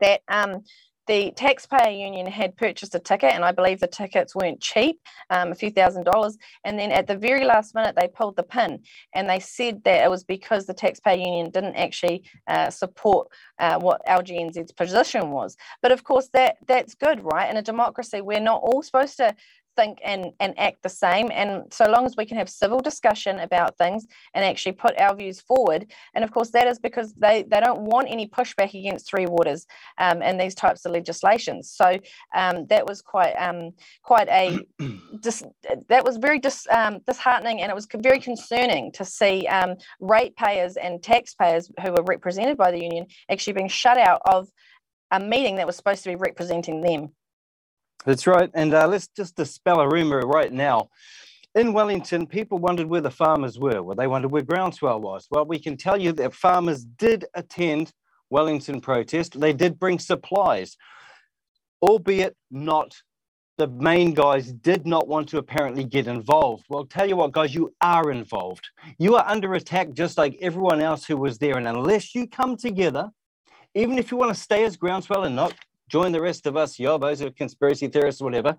that um, the taxpayer union had purchased a ticket, and I believe the tickets weren't cheap, um, a few thousand dollars. And then at the very last minute, they pulled the pin, and they said that it was because the taxpayer union didn't actually uh, support uh, what LGNZ's position was. But of course, that that's good, right? In a democracy, we're not all supposed to think and, and act the same. And so long as we can have civil discussion about things and actually put our views forward. And of course, that is because they, they don't want any pushback against Three Waters um, and these types of legislations. So um, that was quite um, quite a dis, that was very dis, um, disheartening and it was very concerning to see um, ratepayers and taxpayers who were represented by the union actually being shut out of a meeting that was supposed to be representing them. That's right. And uh, let's just dispel a rumor right now. In Wellington, people wondered where the farmers were. Well, they wondered where Groundswell was. Well, we can tell you that farmers did attend Wellington protest. They did bring supplies, albeit not the main guys did not want to apparently get involved. Well, tell you what, guys, you are involved. You are under attack just like everyone else who was there. And unless you come together, even if you want to stay as Groundswell and not join the rest of us, yobos or conspiracy theorists, whatever,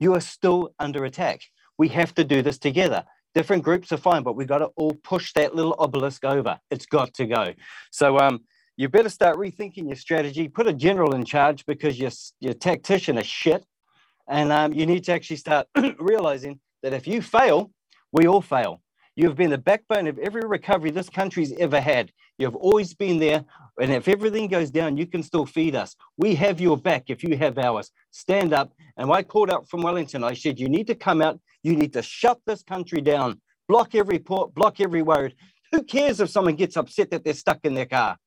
you are still under attack. We have to do this together. Different groups are fine, but we've got to all push that little obelisk over. It's got to go. So um, you better start rethinking your strategy. Put a general in charge because your, your tactician is shit. And um, you need to actually start realizing that if you fail, we all fail. You've been the backbone of every recovery this country's ever had. You've always been there. And if everything goes down, you can still feed us. We have your back if you have ours. Stand up. And I called out from Wellington. I said, You need to come out. You need to shut this country down. Block every port, block every road. Who cares if someone gets upset that they're stuck in their car?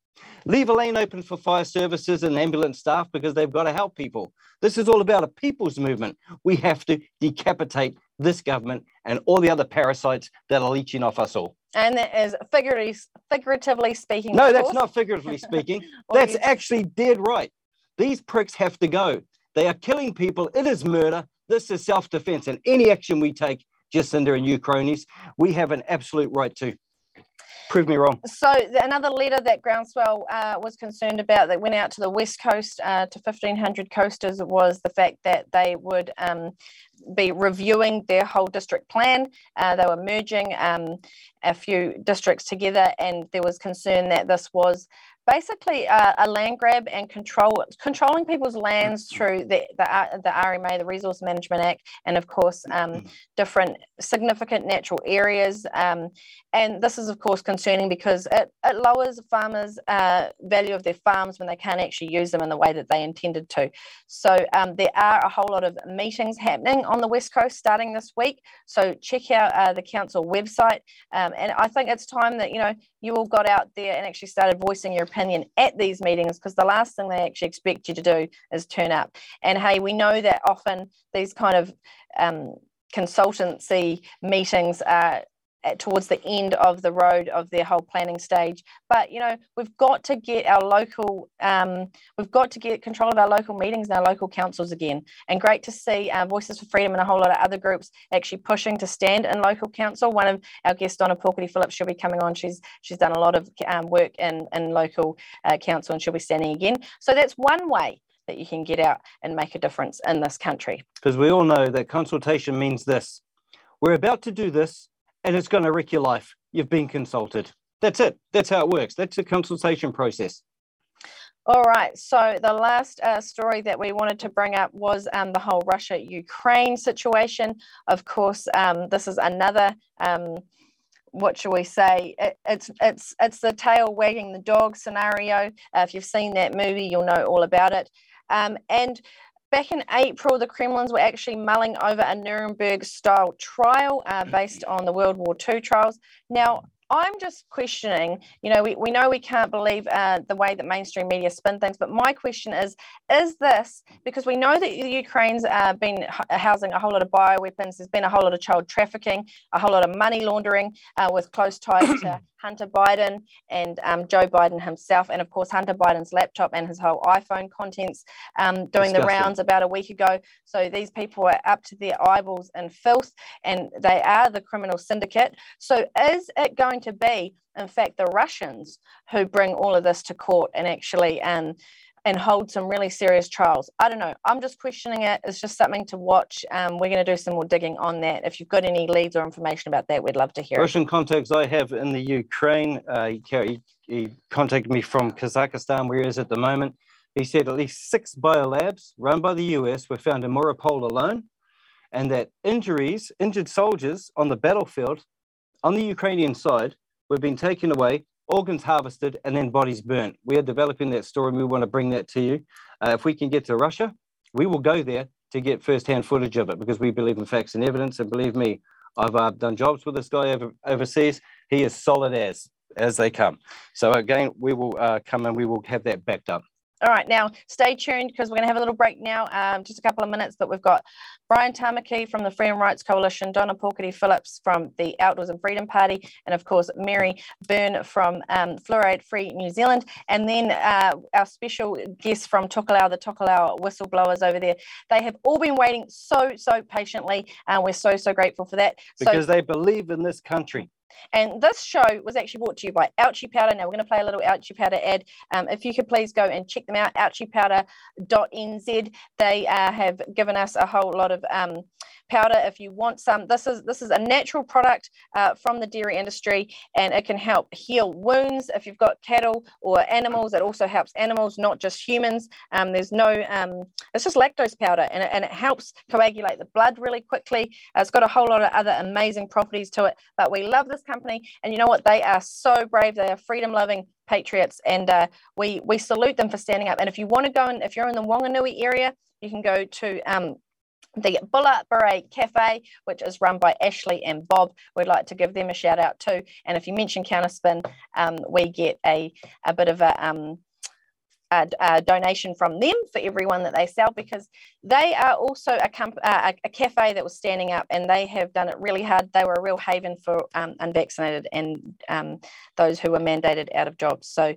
Leave a lane open for fire services and ambulance staff because they've got to help people. This is all about a people's movement. We have to decapitate this government and all the other parasites that are leeching off us all. And that is figuratively, figuratively speaking. No, that's course. not figuratively speaking. That's actually dead right. These pricks have to go. They are killing people. It is murder. This is self defense. And any action we take, Jacinda and you cronies, we have an absolute right to. Prove me wrong. So the, another letter that Groundswell uh, was concerned about that went out to the west coast uh, to 1,500 coasters was the fact that they would um, be reviewing their whole district plan. Uh, they were merging um, a few districts together, and there was concern that this was basically uh, a land grab and control controlling people's lands through the the, R- the RMA, the Resource Management Act, and of course um, different significant natural areas. Um, and this is of course concerning because it, it lowers farmers' uh, value of their farms when they can't actually use them in the way that they intended to. So um, there are a whole lot of meetings happening on the west coast starting this week. So check out uh, the council website, um, and I think it's time that you know you all got out there and actually started voicing your opinion at these meetings because the last thing they actually expect you to do is turn up. And hey, we know that often these kind of um, consultancy meetings are towards the end of the road of their whole planning stage. But you know, we've got to get our local, um, we've got to get control of our local meetings and our local councils again. And great to see uh, Voices for Freedom and a whole lot of other groups actually pushing to stand in local council. One of our guests, Donna Pokere-Phillips, she'll be coming on. She's she's done a lot of um, work in in local uh, council, and she'll be standing again. So that's one way that you can get out and make a difference in this country. Because we all know that consultation means this. We're about to do this, and it's going to wreck your life. You've been consulted. That's it. That's how it works. That's the consultation process. All right. So the last uh, story that we wanted to bring up was um, the whole Russia-Ukraine situation. Of course, um, this is another. Um, what shall we say? It, it's it's it's the tail wagging the dog scenario. Uh, if you've seen that movie, you'll know all about it. Um, and back in April, the Kremlins were actually mulling over a Nuremberg-style trial uh, based on the World War II trials. Now, I'm just questioning, you know, we, we know we can't believe uh, the way that mainstream media spin things, but my question is, is this, because we know that the Ukraine's uh, been housing a whole lot of bioweapons, there's been a whole lot of child trafficking, a whole lot of money laundering uh, with close ties to Hunter Biden and um, Joe Biden himself, and of course Hunter Biden's laptop and his whole iPhone contents um, doing the rounds about a week ago. So these people are up to their eyeballs in filth, and they are the criminal syndicate. So is it going to be, in fact, the Russians who bring all of this to court and actually um, and hold some really serious trials? I don't know. I'm just questioning it. It's just something to watch. Um, we're going to do some more digging on that. If you've got any leads or information about that, we'd love to hear it. Russian contacts I have in the Ukraine. Uh, he, he, contacted me from Kazakhstan, where he is at the moment. He said at least six biolabs run by the US were found in Mariupol alone, and that injuries, injured soldiers on the battlefield on the Ukrainian side were being taken away, organs harvested, and then bodies burnt. We are developing that story. We want to bring that to you. Uh, if we can get to Russia, we will go there to get first-hand footage of it because we believe in facts and evidence. And believe me, I've uh, done jobs with this guy over, overseas. He is solid as as they come. So again, we will uh, come and we will have that backed up. All right, now stay tuned because we're going to have a little break now, um, just a couple of minutes. But we've got Brian Tamaki from the Freedom Rights Coalition, Donna Pokere-Phillips from the Outdoors and Freedom Party, and of course Mary Byrne from um, Fluoride Free New Zealand, and then uh, our special guests from Tokelau, the Tokelau whistleblowers over there. They have all been waiting so so patiently, and we're so so grateful for that. Because so, they believe in this country. And this show was actually brought to you by Ouchie Powder. Now we're going to play a little Ouchie Powder ad. Um, if you could please go and check them out, ouchiepowder.nz. They uh, have given us a whole lot of um, powder. If you want some, this is this is a natural product uh, from the dairy industry, and it can help heal wounds. If you've got cattle or animals, it also helps animals, not just humans. Um, there's no, um, it's just lactose powder, and it, and it helps coagulate the blood really quickly. Uh, it's got a whole lot of other amazing properties to it. But we love this company, and you know what? They are so brave. They are freedom-loving patriots, and uh, we we salute them for standing up. And if you want to go and if you're in the Wanganui area, you can go to um, the Bulla Beret Cafe, which is run by Ashley and Bob. We'd like to give them a shout out too. And if you mention Counterspin, um, we get a, a bit of a um, a, a, donation from them for everyone that they sell because they are also a, comp- uh, a, cafe that was standing up and they have done it really hard. They were a real haven for um, unvaccinated and um, those who were mandated out of jobs. So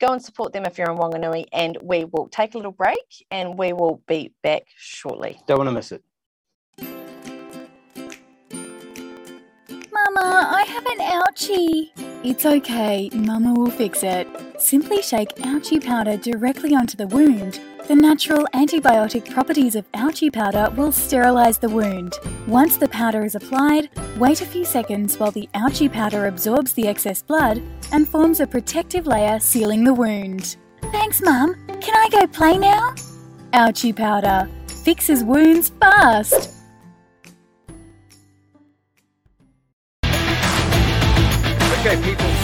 go and support them if you're in Wanganui and we will take a little break and we will be back shortly. Don't want to miss it. Mama, I have an ouchie. It's okay, Mama will fix it. Simply shake ouchie powder directly onto the wound. The natural antibiotic properties of ouchie powder will sterilize the wound. Once the powder is applied, wait a few seconds while the ouchie powder absorbs the excess blood and forms a protective layer sealing the wound. Thanks, Mum. Can I go play now? Ouchie powder fixes wounds fast. People.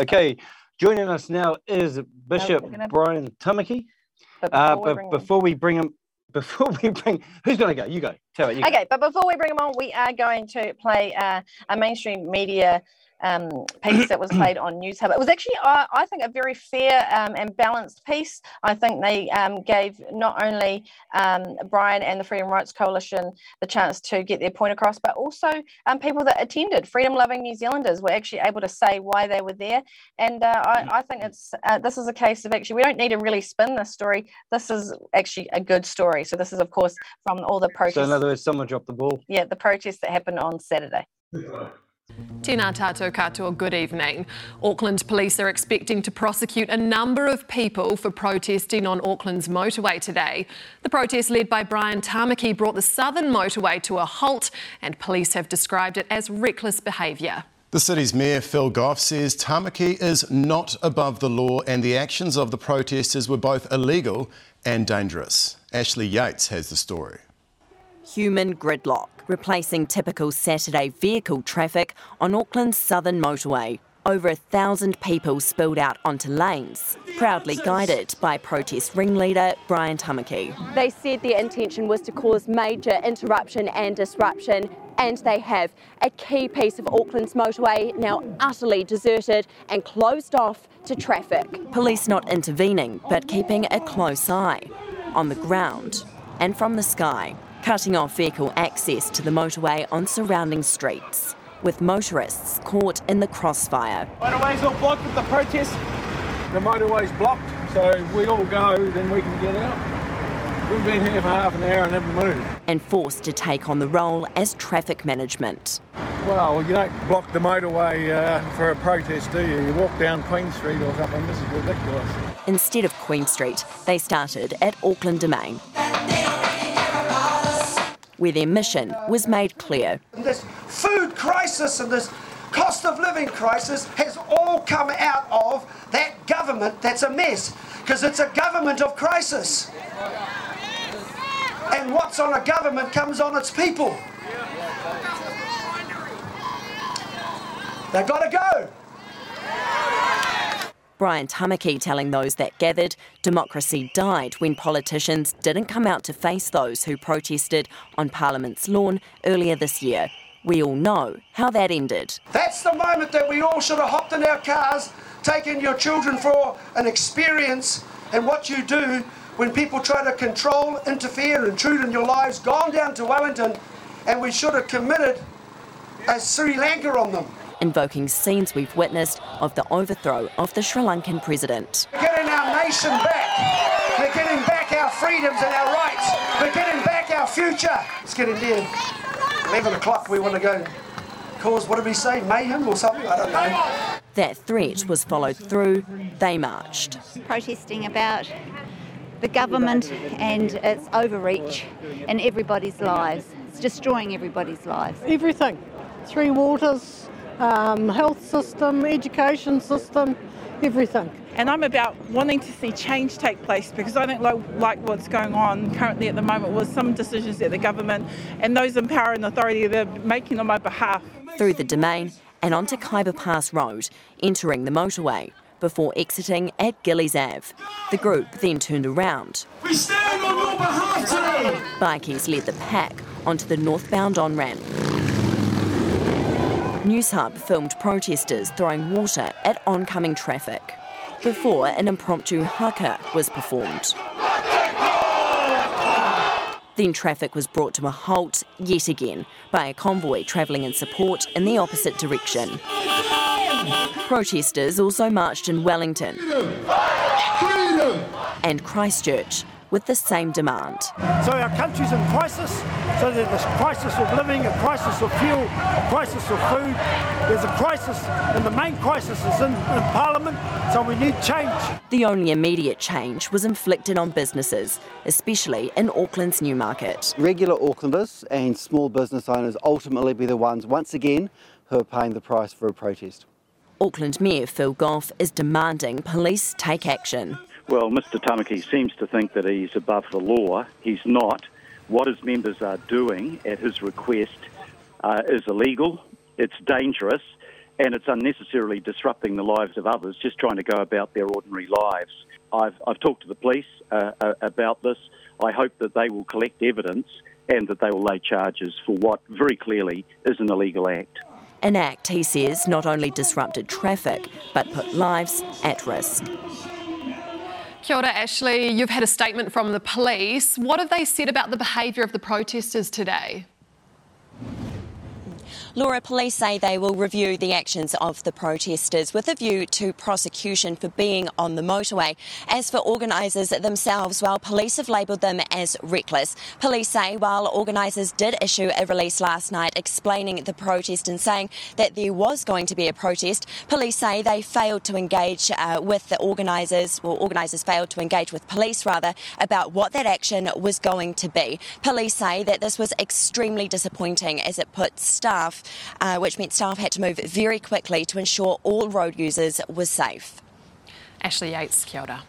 Okay, joining us now is Bishop Brian Tamaki. But Uh, before we but bring him- before we bring him, before we bring, who's going to go? You go. Tell it. You go. Okay, but before we bring him on, we are going to play uh, a mainstream media um, piece that was played on Newshub. It was actually, uh, I think, a very fair um, and balanced piece. I think they um, gave not only um, Brian and the Freedom Rights Coalition the chance to get their point across, but also um, people that attended, freedom-loving New Zealanders, were actually able to say why they were there. And uh, I, I think it's uh, this is a case of actually we don't need to really spin this story. This is actually a good story. So this is, of course, from all the protests. So in other words, someone dropped the ball. Yeah, the protests that happened on Saturday. Tēnā tātou katoa, good evening. Auckland police are expecting to prosecute a number of people for protesting on Auckland's motorway today. The protest led by Brian Tamaki brought the southern motorway to a halt, and police have described it as reckless behaviour. The city's mayor, Phil Goff, says Tamaki is not above the law and the actions of the protesters were both illegal and dangerous. Ashley Yates has the story. Human gridlock, replacing typical Saturday vehicle traffic on Auckland's southern motorway. Over a thousand people spilled out onto lanes, proudly guided by protest ringleader Brian Tamaki. They said their intention was to cause major interruption and disruption, and they have. A key piece of Auckland's motorway now utterly deserted and closed off to traffic. Police not intervening, but keeping a close eye on the ground and from the sky, cutting off vehicle access to the motorway on surrounding streets, with motorists caught in the crossfire. Motorway's all blocked with the protest. The motorway's blocked, so if we all go, then we can get out. We've been here for half an hour and haven't moved. and forced to take on the role as traffic management. Well, you don't block the motorway uh, for a protest, do you? You walk down Queen Street or something. This is ridiculous. Instead of Queen Street, they started at Auckland Domain, where their mission was made clear. This food crisis and this cost of living crisis has all come out of that government that's a mess because it's a government of crisis. And what's on a government comes on its people. They've got to go. Brian Tamaki telling those that gathered democracy died when politicians didn't come out to face those who protested on Parliament's lawn earlier this year. We all know how that ended. That's the moment that we all should have hopped in our cars, taken your children for an experience, and what you do when people try to control, interfere, intrude in your lives, gone down to Wellington, and we should have committed a Sri Lanka on them. Invoking scenes we've witnessed of the overthrow of the Sri Lankan president. We're getting our nation back. We're getting back our freedoms and our rights. We're getting back our future. It's getting near 11 o'clock. We want to go cause, what did we say, mayhem or something? I don't know. That threat was followed through. They marched. protesting about the government and its overreach in everybody's lives. It's destroying everybody's lives. Everything. Three Waters, um, health system, education system, everything. And I'm about wanting to see change take place because I don't like, like what's going on currently at the moment with some decisions that the government and those in power and authority they're making on my behalf. Through the domain and onto Khyber Pass Road, entering the motorway before exiting at Gillies Ave. The group then turned around. We stand on your behalf today! Bikies led the pack onto the northbound on ramp. Newshub filmed protesters throwing water at oncoming traffic before an impromptu haka was performed. Then traffic was brought to a halt yet again by a convoy travelling in support in the opposite direction. Protesters also marched in Wellington and Christchurch with the same demand. So our country's in crisis. So there's a crisis of living, a crisis of fuel, a crisis of food. There's a crisis, and the main crisis is in, in Parliament. So we need change. The only immediate change was inflicted on businesses, especially in Auckland's Newmarket. Regular Aucklanders and small business owners ultimately be the ones once again who are paying the price for a protest. Auckland Mayor Phil Goff is demanding police take action. Well, Mr. Tamaki seems to think that he's above the law. He's not. What his members are doing at his request uh, is illegal, it's dangerous, and it's unnecessarily disrupting the lives of others, just trying to go about their ordinary lives. I've, I've talked to the police uh, uh, about this. I hope that they will collect evidence and that they will lay charges for what very clearly is an illegal act. An act, he says, not only disrupted traffic, but put lives at risk. Kia ora, Ashley. You've had a statement from the police. What have they said about the behaviour of the protesters today? Laura, police say they will review the actions of the protesters with a view to prosecution for being on the motorway. As for organisers themselves, well, police have labelled them as reckless. Police say while organisers did issue a release last night explaining the protest and saying that there was going to be a protest, police say they failed to engage uh, with the organisers, or organisers failed to engage with police rather, about what that action was going to be. Police say that this was extremely disappointing as it put staff uh, which meant staff had to move very quickly to ensure all road users were safe. Ashley Yates, kia ora.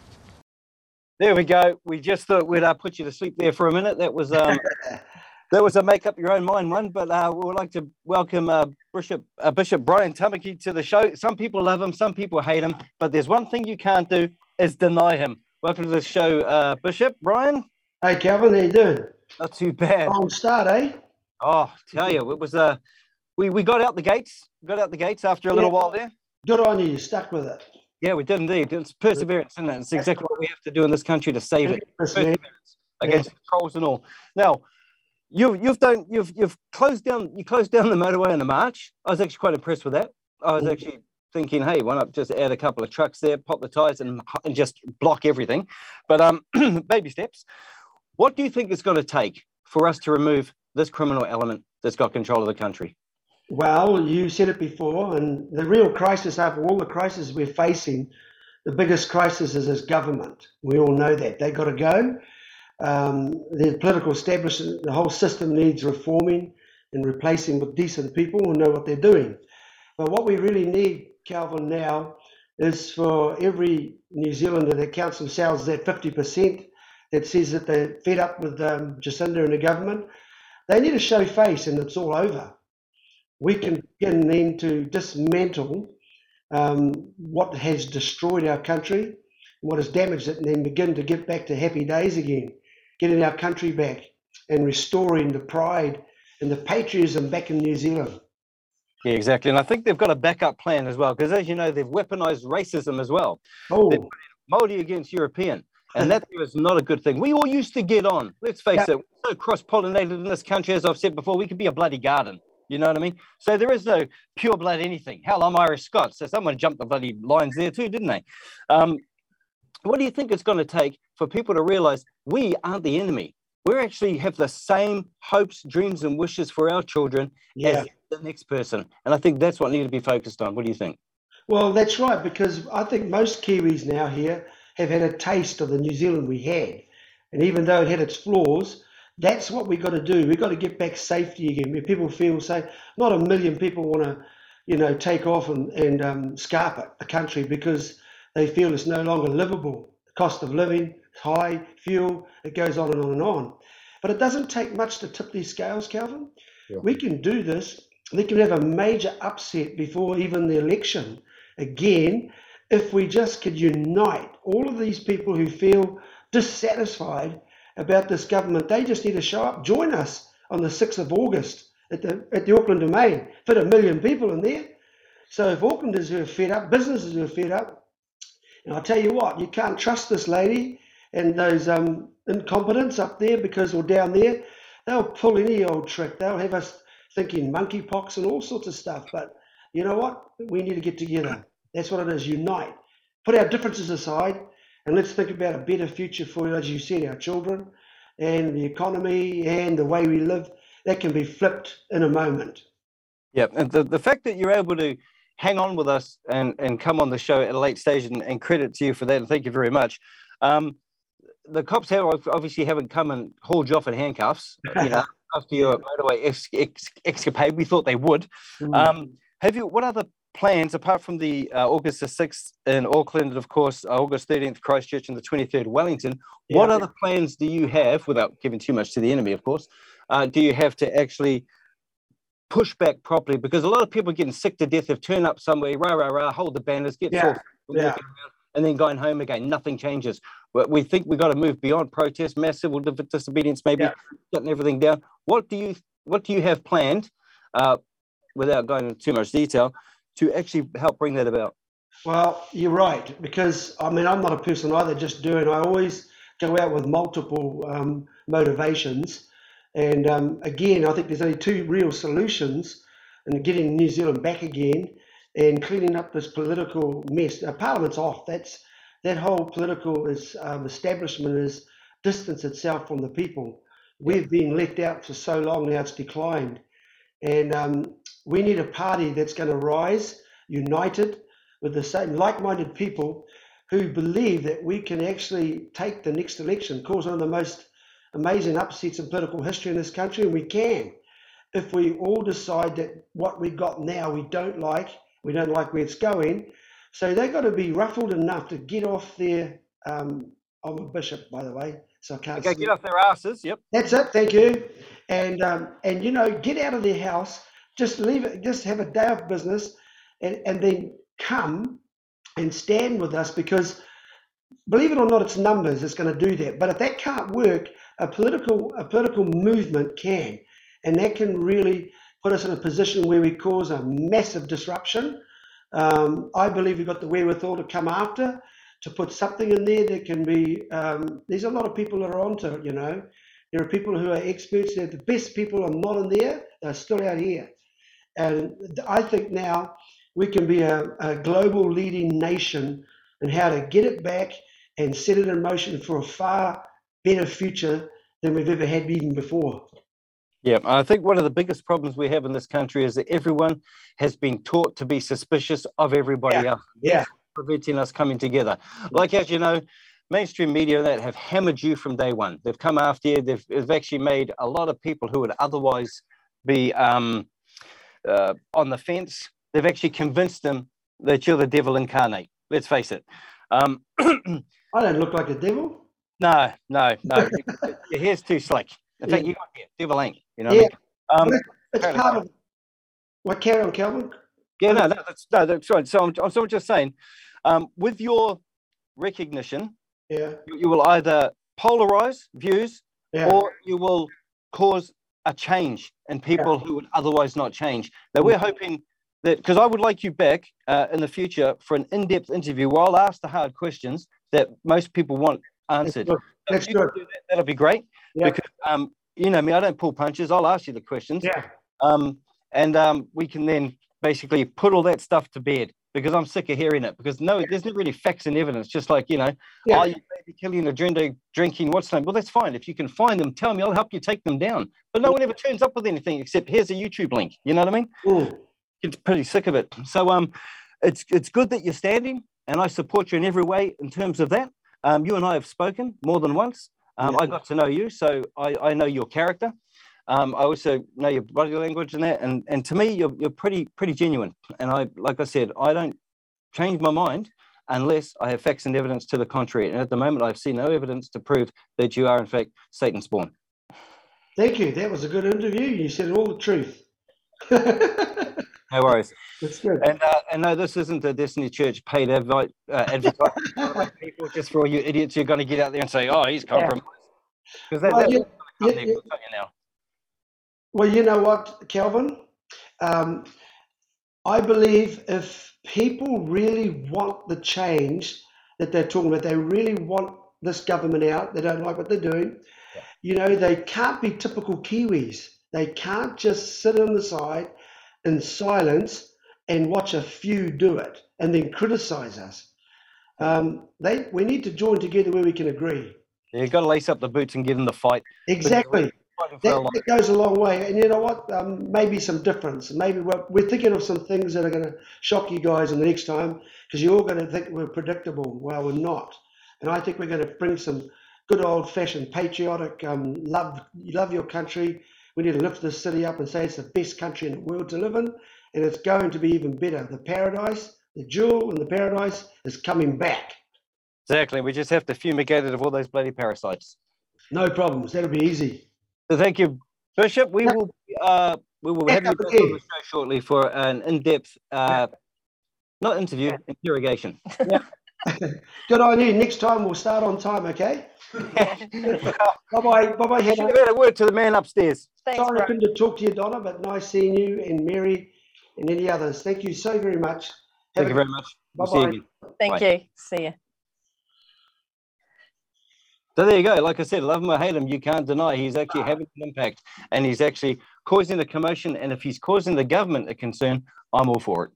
There we go. We just thought we'd uh, put you to sleep there for a minute. That was um, that was a make up your own mind one. But uh, we would like to welcome uh, Bishop uh, Bishop Brian Tamaki to the show. Some people love him, some people hate him. But there's one thing you can't do is deny him. Welcome to the show, uh, Bishop Brian. Hey, Kelvyn, how you doing? Not too bad. Long start, eh? Oh, tell you, it was uh, we we got out the gates. Got out the gates after a little Yeah. while there. Good on you. You stuck with it. Yeah, we did indeed. It's perseverance, isn't it? It's exactly what we have to do in this country to save it. Perseverance, against trolls and all. Now, you've you've done you've you've closed down you closed down the motorway in the march. I was actually quite impressed with that. I was actually thinking, hey, why not just add a couple of trucks there, pop the tires, and, and just block everything? But um, baby steps. What do you think it's going to take for us to remove this criminal element that's got control of the country? Well, you said it before, and the real crisis after all the crises we're facing, the biggest crisis is this government. We all know that. They've got to go. Um, the political establishment, the whole system needs reforming and replacing with decent people who know what they're doing. But what we really need, Kelvyn, now is for every New Zealander that counts themselves that 50% that says that they're fed up with um, Jacinda and the government, they need to show face and it's all over we can begin then to dismantle um, what has destroyed our country, what has damaged it, and then begin to get back to happy days again, getting our country back and restoring the pride and the patriotism back in New Zealand. Yeah, exactly. And I think they've got a backup plan as well, because as you know, they've weaponized racism as well. Oh. They've Māori against European. And that is not a good thing. We all used to get on. Let's face Yeah. it, we're so cross pollinated in this country, as I've said before, we could be a bloody garden. You know what I mean? So there is no pure blood anything. Hell, I'm Irish Scots. So someone jumped the bloody lines there too, didn't they? Um, what do you think it's going to take for people to realize we aren't the enemy? We actually have the same hopes, dreams, and wishes for our children Yeah. as the next person. And I think that's what needs to be focused on. What do you think? Well, that's right, because I think most Kiwis now here have had a taste of the New Zealand we had. And even though it had its flaws, that's what we've got to do. We've got to get back safety again, where people feel say, not a million people want to you know, take off and, and um, scarp the country because they feel it's no longer livable. The cost of living, high, fuel, it goes on and on and on. But it doesn't take much to tip these scales, Kelvyn. Yeah. We can do this. We can have a major upset before even the election again if we just could unite all of these people who feel dissatisfied about this government. They just need to show up, join us on the 6th of August at the, at the Auckland Domain. Fit a million people in there. So if Aucklanders are fed up, businesses are fed up, and I'll tell you what, you can't trust this lady and those um, incompetents up there because, or down there, they'll pull any old trick. They'll have us thinking monkeypox and all sorts of stuff. But you know what? We need to get together. That's what it is. Unite. Put our differences aside and let's think about a better future for, you, as you said, our children and the economy and the way we live. That can be flipped in a moment. Yeah, and the, the fact that you're able to hang on with us and, and come on the show at a late stage, and, and credit to you for that, and thank you very much. Um, the cops have obviously haven't come and hauled you off in handcuffs, you know, after your motorway ex- ex- escapade. We thought they would. Mm. Um, have you? What other plans apart from the uh, August the sixth in Auckland, and of course uh, August thirteenth Christchurch, and the twenty third Wellington? What other plans do you have, without giving too much to the enemy, of course? Uh, do you have to actually push back properly? Because a lot of people are getting sick to death of turn up somewhere, rah rah rah, hold the banners, get Yeah, forth, yeah. and then going home again. Nothing changes. But we think we've got to move beyond protest, mass civil disobedience, maybe shutting everything down. What do you what do you have planned, uh, without going into too much detail, to actually help bring that about? Well, you're right because I mean I'm not a person either just doing. I always go out with multiple um, motivations, and um, again I think there's only two real solutions, and getting New Zealand back again and cleaning up this political mess. Now, Parliament's off. That's that whole political is, um, establishment has distanced itself from the people. We've been left out for so long now; it's declined, and um, we need a party that's going to rise, united with the same like-minded people who believe that we can actually take the next election, cause one of the most amazing upsets in political history in this country, and we can. If we all decide that what we got now we don't like, we don't like where it's going, so they've got to be ruffled enough to get off their. Um, I'm a bishop, by the way, so I can't. Okay, get off their asses. Yep. that's it. Thank you. And um, and you know, get out of their house. Just leave it. Just have a day of business, and and then come and stand with us because, believe it or not, it's numbers that's going to do that. But if that can't work, a political a political movement can, and that can really put us in a position where we cause a massive disruption. Um, I believe we've got the wherewithal to come after, to put something in there that can be. Um, there's a lot of people that are onto it, you know. There are people who are experts. They're the best people are not in there. They're still out here, and I think now we can be a, a global leading nation and how to get it back and set it in motion for a far better future than we've ever had even before. Yeah, I think one of the biggest problems we have in this country is that everyone has been taught to be suspicious of everybody Yeah, else. yeah. Preventing us coming together. Like as you know, mainstream media that have hammered you from day one. They've come after you. They've, they've actually made a lot of people who would otherwise be um, uh, on the fence. They've actually convinced them that you're the devil incarnate. Let's face it. Um, I don't look like a devil. no, no, no. Your hair's too slick. In fact, Yeah. you got hair. Devil ain't. You know what I Yeah, mean? Um, it's apparently part of what carry on, Kelvyn. Yeah, no, no, that's no, that's right. So I'm, I'm just saying, um, with your recognition, Yeah. you, you will either polarize views Yeah. or you will cause a change in people who would otherwise not change. Now we're hoping that because I would like you back uh, in the future for an in-depth interview where I'll ask the hard questions that most people want answered. good. So That's if you can good. do that, that'll be great Yeah. because um, you know me, I don't pull punches. I'll ask you the questions. Yeah. Um, and um, we can then basically put all that stuff to bed because I'm sick of hearing it. Because no, there's not really facts and evidence. Just like you know, Yeah. oh, you maybe killing, agenda, drinking, what's name? Well, that's fine. If you can find them, tell me. I'll help you take them down. But no one ever turns up with anything except here's a YouTube link. You know what I mean? Mm. It's pretty sick of it. So um, it's it's good that you're standing, and I support you in every way in terms of that. Um, you and I have spoken more than once. Um, I got to know you, so I, I know your character. Um, I also know your body language and that, and and to me, you're you're pretty pretty genuine. And I, like I said, I don't change my mind unless I have facts and evidence to the contrary. And at the moment, I've seen no evidence to prove that you are in fact Satan's spawn. Thank you. That was a good interview. You said all the truth. No worries. That's good. And uh, and no, this isn't a Destiny Church paid advi- uh, advertising people just for all you idiots who are going to get out there and say, "Oh, he's compromised." Because that, Well, that's what the company tell you now. Well, you know what, Kelvyn? Um, I believe if people really want the change that they're talking about, they really want this government out, they don't like what they're doing, you know, they can't be typical Kiwis. They can't just sit on the side in silence and watch a few do it and then criticize us. Um, they, we need to join together where we can agree. You've got to lace up the boots and give them the fight. Exactly. Fighting That, that goes a long way. And you know what? Um, maybe some difference. Maybe we're, we're thinking of some things that are going to shock you guys in the next time because you're all going to think we're predictable. Well, we're not. And I think we're going to bring some good old fashioned patriotic um, love. You love your country. We need to lift this city up and say it's the best country in the world to live in. And it's going to be even better. The paradise, the jewel in the paradise is coming back. Exactly. We just have to fumigate it of all those bloody parasites. No problems. That'll be easy. So thank you, Bishop. We will uh, we will have Back you up back on the show shortly for an in-depth, uh, not interview, interrogation. Good on you. Next time we'll start on time, okay? bye bye. Bye bye, Should Hannah. have had a word to the man upstairs. Sorry I couldn't talk to you, Donna, but nice seeing you and Mary and any others. Thank you so very much. Thank you very much. We'll see you Bye-bye. Thank Bye. you. See you. So there you go. Like I said, love him or hate him, you can't deny he's actually having an impact and he's actually causing a commotion. And if he's causing the government a concern, I'm all for it.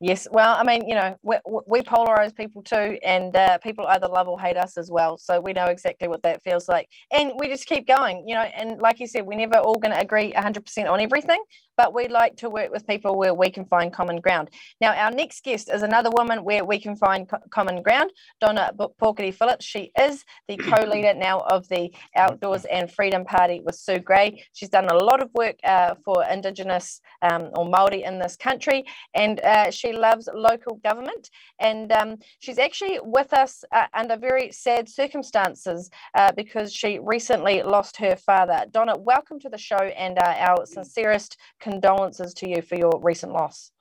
Yes, well, I mean, you know, we, we polarize people too, and uh, people either love or hate us as well. So we know exactly what that feels like, and we just keep going, you know. And like you said, we're never all going to agree 100% on everything, but we like to work with people where we can find common ground. Now, our next guest is another woman where we can find co- common ground, Donna Pokere-Phillips. She is the co-leader now of the Outdoors and Freedom Party with Sue Gray. She's done a lot of work uh, for Indigenous um, or Maori in this country, and uh, she loves local government. And um, she's actually with us uh, under very sad circumstances uh, because she recently lost her father. Donna, welcome to the show, and uh, our sincerest condolences to you for your recent loss.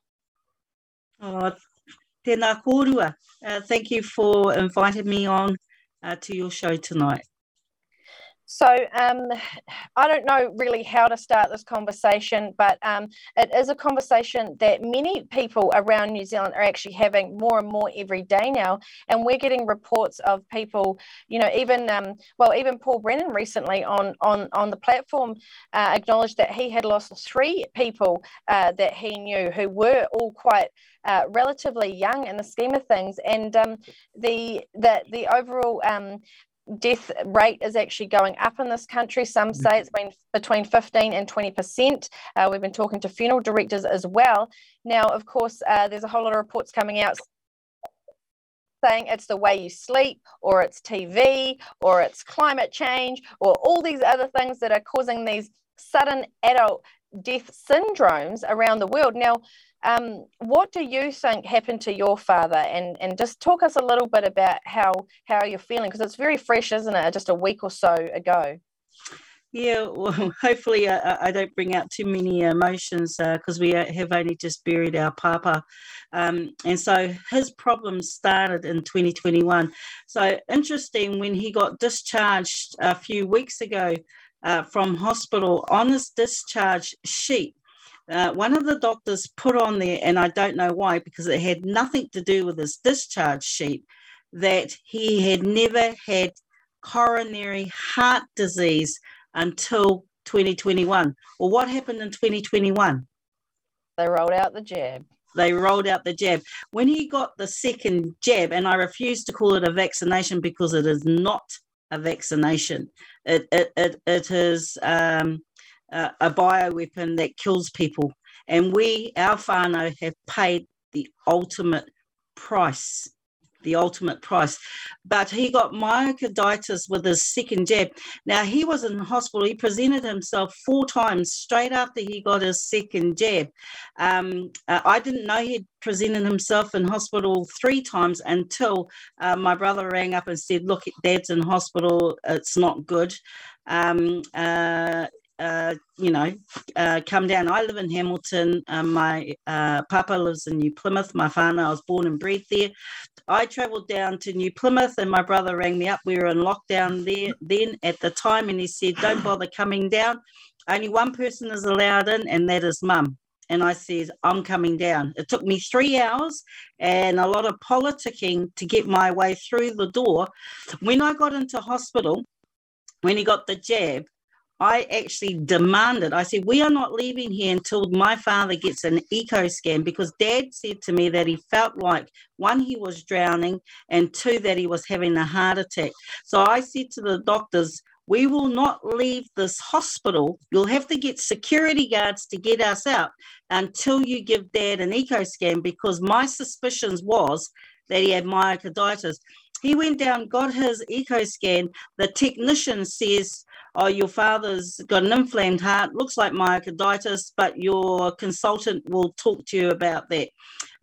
Oh, tēnā kōrua. Uh, thank you for inviting me on uh, to your show tonight. So um, I don't know really how to start this conversation, but um, it is a conversation that many people around New Zealand are actually having more and more every day now. And we're getting reports of people, you know, even um, well, even Paul Brennan recently on on on the platform uh, acknowledged that he had lost three people uh, that he knew who were all quite uh, relatively young in the scheme of things, and um, the the the overall um, death rate is actually going up in this country. Some say it's been between 15 and 20 percent. Uh, we've been talking to funeral directors as well. Now, of course, uh, there's a whole lot of reports coming out saying it's the way you sleep, or it's TV, or it's climate change, or all these other things that are causing these sudden adult death syndromes around the world. Now, um, what do you think happened to your father? And and just talk us a little bit about how how you're feeling because it's very fresh, isn't it? Just a week or so ago. Yeah, well, hopefully I, I- I don't bring out too many emotions because we uh, have only just buried our papa. Um, and so his problems started in 2021. So interesting, when he got discharged a few weeks ago uh, from hospital, on his discharge sheet, uh, one of the doctors put on there, and I don't know why, because it had nothing to do with his discharge sheet, that he had never had coronary heart disease until 2021. Well, what happened in 2021? They rolled out the jab. They rolled out the jab. When he got the second jab, and I refuse to call it a vaccination because it is not a vaccination, it, it, it, it is um, a, a bioweapon that kills people. And we, our whānau, have paid the ultimate price the ultimate price. But he got myocarditis with his second jab. Now he was in hospital. He presented himself four times straight after he got his second jab. Um, uh, I didn't know he'd presented himself in hospital three times until uh, my brother rang up and said, "Look, Dad's in hospital. It's not good." Um, uh, uh, you know, uh, come down. I live in Hamilton. Um, my uh, papa lives in New Plymouth. My father, I was born and bred there. I travelled down to New Plymouth, and my brother rang me up. We were in lockdown there then at the time, and he said, "Don't bother coming down. Only one person is allowed in, and that is mum." And I said, I'm coming down. It took me three hours and a lot of politicking to get my way through the door. When I got into hospital, when he got the jab, I actually demanded, I said, we are not leaving here until my father gets an echo scan because dad said to me that he felt like one, he was drowning, and two, that he was having a heart attack. So I said to the doctors, we will not leave this hospital. You'll have to get security guards to get us out until you give dad an echo scan because my suspicions was that he had myocarditis. He went down, got his echo scan. The technician says, Oh, your father's got an inflamed heart, looks like myocarditis, but your consultant will talk to you about that.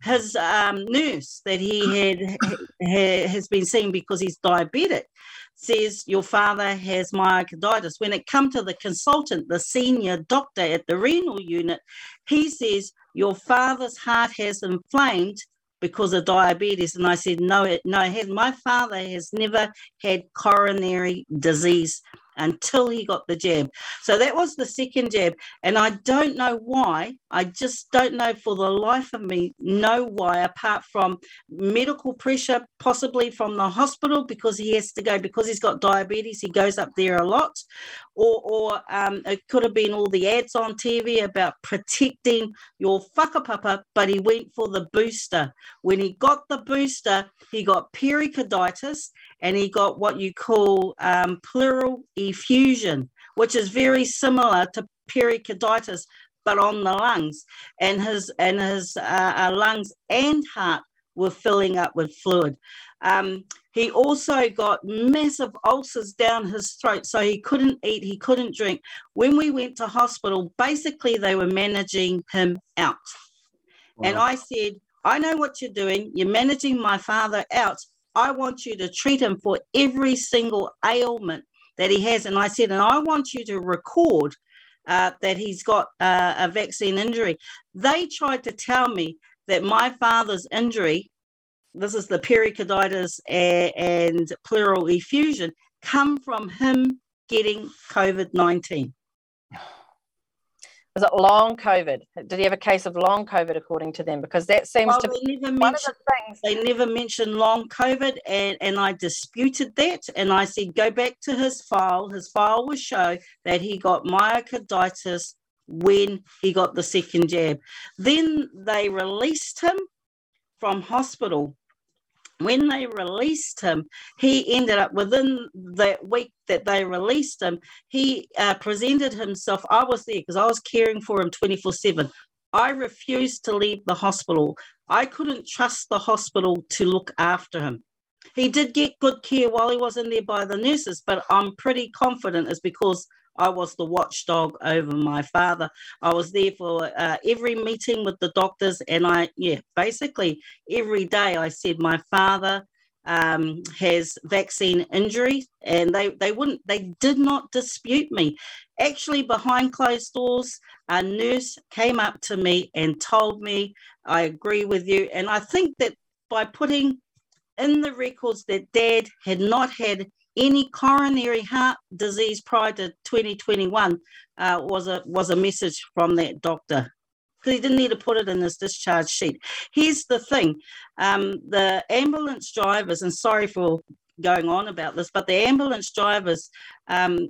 His um, nurse that he had ha, has been seeing because he's diabetic says your father has myocarditis. When it come to the consultant, the senior doctor at the renal unit, he says your father's heart has inflamed because of diabetes. And I said, no, it, no, has. My father has never had coronary disease until he got the jab. So that was the second jab. And I don't know why. I just don't know for the life of me, know why, apart from medical pressure, possibly from the hospital because he has to go, because he's got diabetes, he goes up there a lot. Or, or um, it could have been all the ads on TV about protecting your whakapapa, but he went for the booster. When he got the booster, he got pericarditis and he got what you call um, pleural effusion, which is very similar to pericarditis, but on the lungs. And his and his uh, uh, lungs and heart were filling up with fluid. Um, he also got massive ulcers down his throat, so he couldn't eat, he couldn't drink. When we went to hospital, basically they were managing him out. Wow. And I said, I know what you're doing. You're managing my father out. I want you to treat him for every single ailment that he has. And I said, and I want you to record uh, that he's got uh, a vaccine injury. They tried to tell me that my father's injury, this is the pericarditis and, and pleural effusion, come from him getting COVID 19. Was it long COVID? Did he have a case of long COVID according to them? Because that seems to be one of the things. They never mentioned long COVID, and, and I disputed that. And I said, go back to his file. His file will show that he got myocarditis when he got the second jab. Then they released him from hospital when they released him, he ended up within that week that they released him, he uh, presented himself. I was there because I was caring for him 24 7. I refused to leave the hospital. I couldn't trust the hospital to look after him. He did get good care while he was in there by the nurses, but I'm pretty confident it's because I was the watchdog over my father. I was there for uh, every meeting with the doctors, and I, yeah, basically every day I said, My father um, has vaccine injury, and they, they wouldn't, they did not dispute me. Actually, behind closed doors, a nurse came up to me and told me, I agree with you. And I think that by putting in the records that dad had not had any coronary heart disease prior to 2021 uh, was a was a message from that doctor he didn't need to put it in his discharge sheet. Here's the thing: um, the ambulance drivers, and sorry for going on about this, but the ambulance drivers. Um,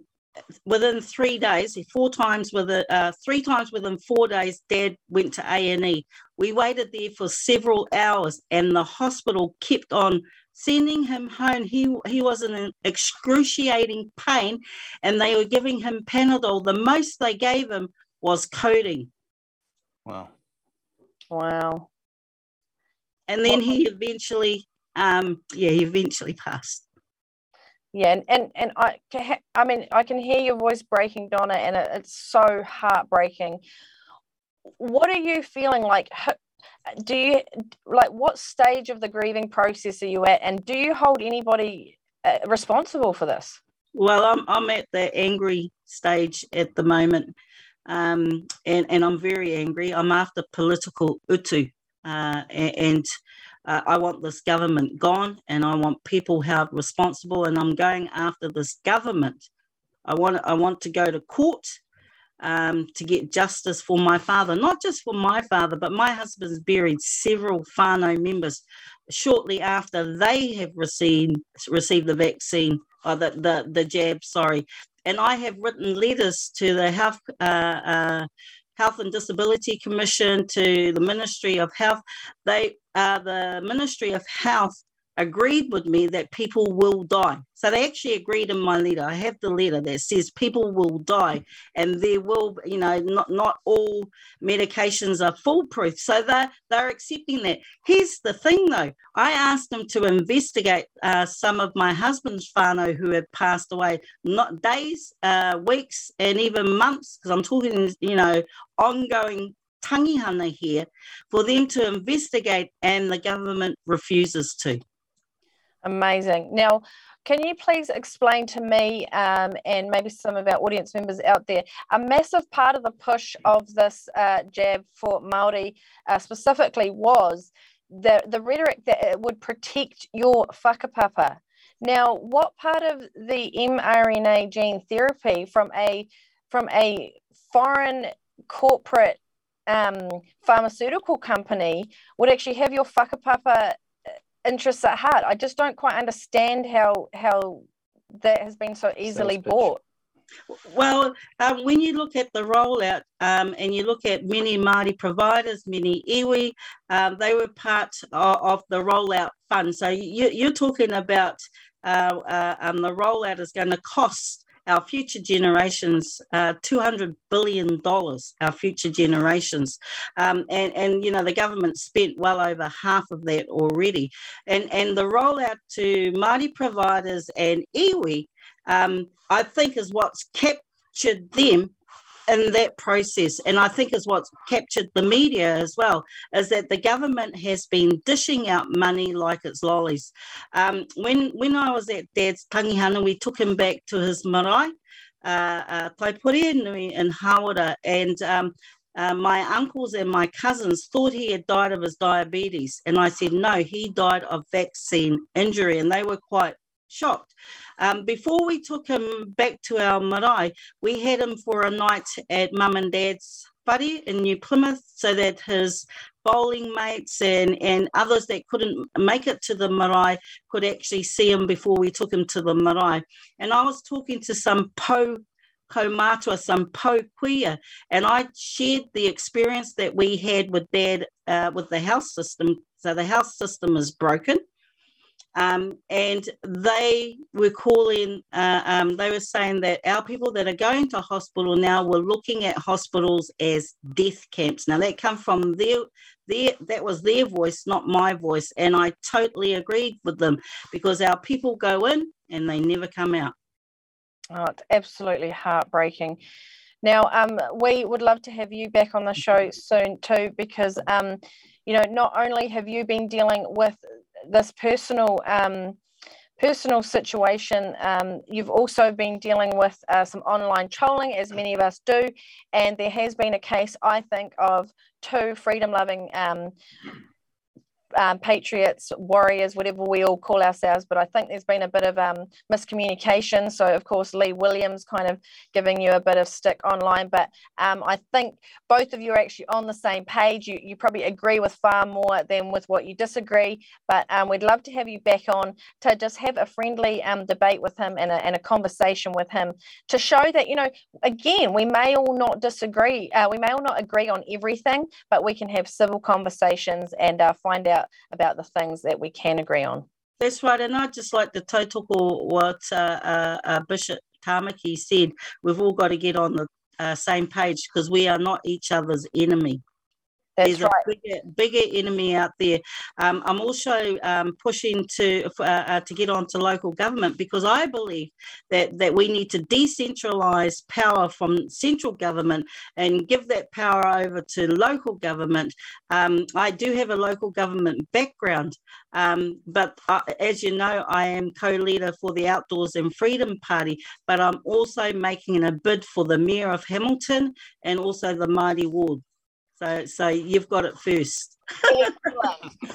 within three days, four times with uh, three times within four days, Dad went to A and E. We waited there for several hours, and the hospital kept on sending him home. He he was in excruciating pain, and they were giving him Panadol. The most they gave him was codeine. Wow. Wow. And then he eventually um, yeah, he eventually passed. Yeah, and, and, and I, I mean, I can hear your voice breaking, Donna, and it, it's so heartbreaking. What are you feeling like? Do you like what stage of the grieving process are you at, and do you hold anybody uh, responsible for this? Well, I'm I'm at the angry stage at the moment, um, and and I'm very angry. I'm after political utu, uh, and uh, I want this government gone, and I want people held responsible. And I'm going after this government. I want I want to go to court um, to get justice for my father, not just for my father, but my husband's buried several whānau members shortly after they have received received the vaccine or the, the, the jab, sorry. And I have written letters to the health uh, uh, Health and Disability Commission, to the Ministry of Health. They uh, the Ministry of Health agreed with me that people will die. So they actually agreed in my letter. I have the letter that says people will die and there will, you know, not, not all medications are foolproof. So they're, they're accepting that. Here's the thing though I asked them to investigate uh, some of my husband's whānau who had passed away, not days, uh, weeks, and even months, because I'm talking, you know, ongoing tangihanga here for them to investigate and the government refuses to. Amazing. Now, can you please explain to me um, and maybe some of our audience members out there a massive part of the push of this uh, jab for Maori uh, specifically was the the rhetoric that it would protect your whakapapa. Now, what part of the mRNA gene therapy from a from a foreign corporate um, pharmaceutical company would actually have your whakapapa interests at heart. I just don't quite understand how how that has been so easily bought. Well, um, when you look at the rollout um, and you look at many Māori providers, many iwi, um, they were part of, of, the rollout fund. So you, are talking about uh, uh, um, the rollout is going to cost our future generations uh, $200 billion, our future generations. Um, and, and, you know, the government spent well over half of that already. And, and the rollout to Māori providers and iwi, um, I think is what's captured them in that process, and I think is what's captured the media as well, is that the government has been dishing out money like it's lollies. Um, when when I was at Dad's tangihanga, we took him back to his marae, uh, uh, Taipure in Hāwera, and um, uh, my uncles and my cousins thought he had died of his diabetes. And I said, no, he died of vaccine injury. And they were quite shocked. Um, before we took him back to our marae, we had him for a night at mum and dad's buddy in New Plymouth so that his bowling mates and, and others that couldn't make it to the marae could actually see him before we took him to the marae. And I was talking to some po kaumatua, some po queer, and I shared the experience that we had with dad uh, with the health system. So the health system is broken. Um, and they were calling, uh, um, they were saying that our people that are going to hospital now were looking at hospitals as death camps. Now that come from their, their, that was their voice, not my voice. And I totally agreed with them because our people go in and they never come out. Oh, it's absolutely heartbreaking. Now, um, we would love to have you back on the show soon too, because um, you know, not only have you been dealing with this personal um, personal situation. Um, you've also been dealing with uh, some online trolling, as many of us do, and there has been a case, I think, of two freedom loving um, um, patriots, warriors, whatever we all call ourselves. But I think there's been a bit of um, miscommunication. So, of course, Lee Williams kind of giving you a bit of stick online. But um, I think both of you are actually on the same page. You, you probably agree with far more than with what you disagree. But um, we'd love to have you back on to just have a friendly um, debate with him and a, and a conversation with him to show that, you know, again, we may all not disagree. Uh, we may all not agree on everything, but we can have civil conversations and uh, find out about the things that we can agree on. That's right, and I'd just like to tautoko what uh, uh, uh, Bishop Tamaki said. We've all got to get on the uh, same page because we are not each other's enemy. That's There's a bigger, bigger enemy out there. Um, I'm also um, pushing to uh, uh, to get onto local government because I believe that that we need to decentralise power from central government and give that power over to local government. Um, I do have a local government background, um, but uh, as you know, I am co-leader for the Outdoors and Freedom Party. But I'm also making a bid for the mayor of Hamilton and also the Māori ward. So, so you've got it first.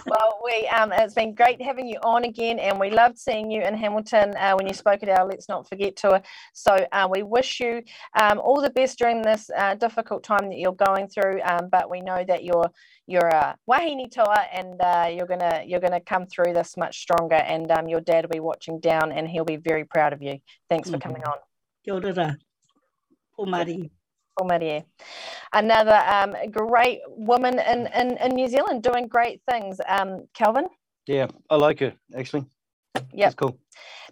well, we um, it's been great having you on again, and we loved seeing you in Hamilton uh, when you spoke at our Let's Not Forget tour. So uh, we wish you um, all the best during this uh, difficult time that you're going through. Um, but we know that you're you're a wahine toa, and uh, you're gonna you're gonna come through this much stronger. And um, your dad will be watching down, and he'll be very proud of you. Thanks for coming on. Kia ora. Pomari. Another um, great woman in, in, in New Zealand doing great things. Um, Kelvyn? Yeah, I like her actually. Yeah, cool.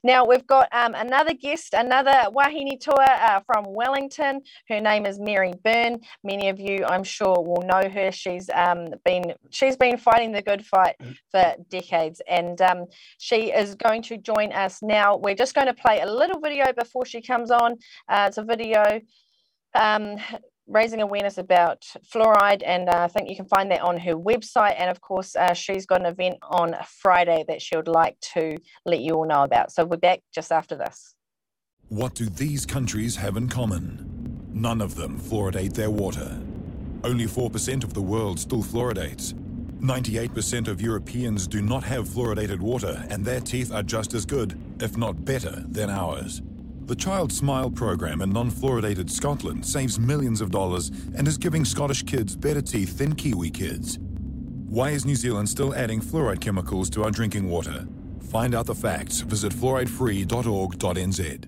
Now we've got um, another guest, another Wahine toa uh, from Wellington. Her name is Mary Byrne. Many of you, I'm sure, will know her. She's um, been she's been fighting the good fight for decades, and um, she is going to join us now. We're just going to play a little video before she comes on. Uh, it's a video um, raising awareness about fluoride, and uh, I think you can find that on her website. And of course, uh, she's got an event on Friday that she would like to let you all know about. So we're back just after this. What do these countries have in common? None of them fluoridate their water. Only 4% of the world still fluoridates. 98% of Europeans do not have fluoridated water, and their teeth are just as good, if not better, than ours. The Childsmile program in non fluoridated Scotland saves millions of dollars and is giving Scottish kids better teeth than Kiwi kids. Why is New Zealand still adding fluoride chemicals to our drinking water? Find out the facts. Visit fluoridefree.org.nz.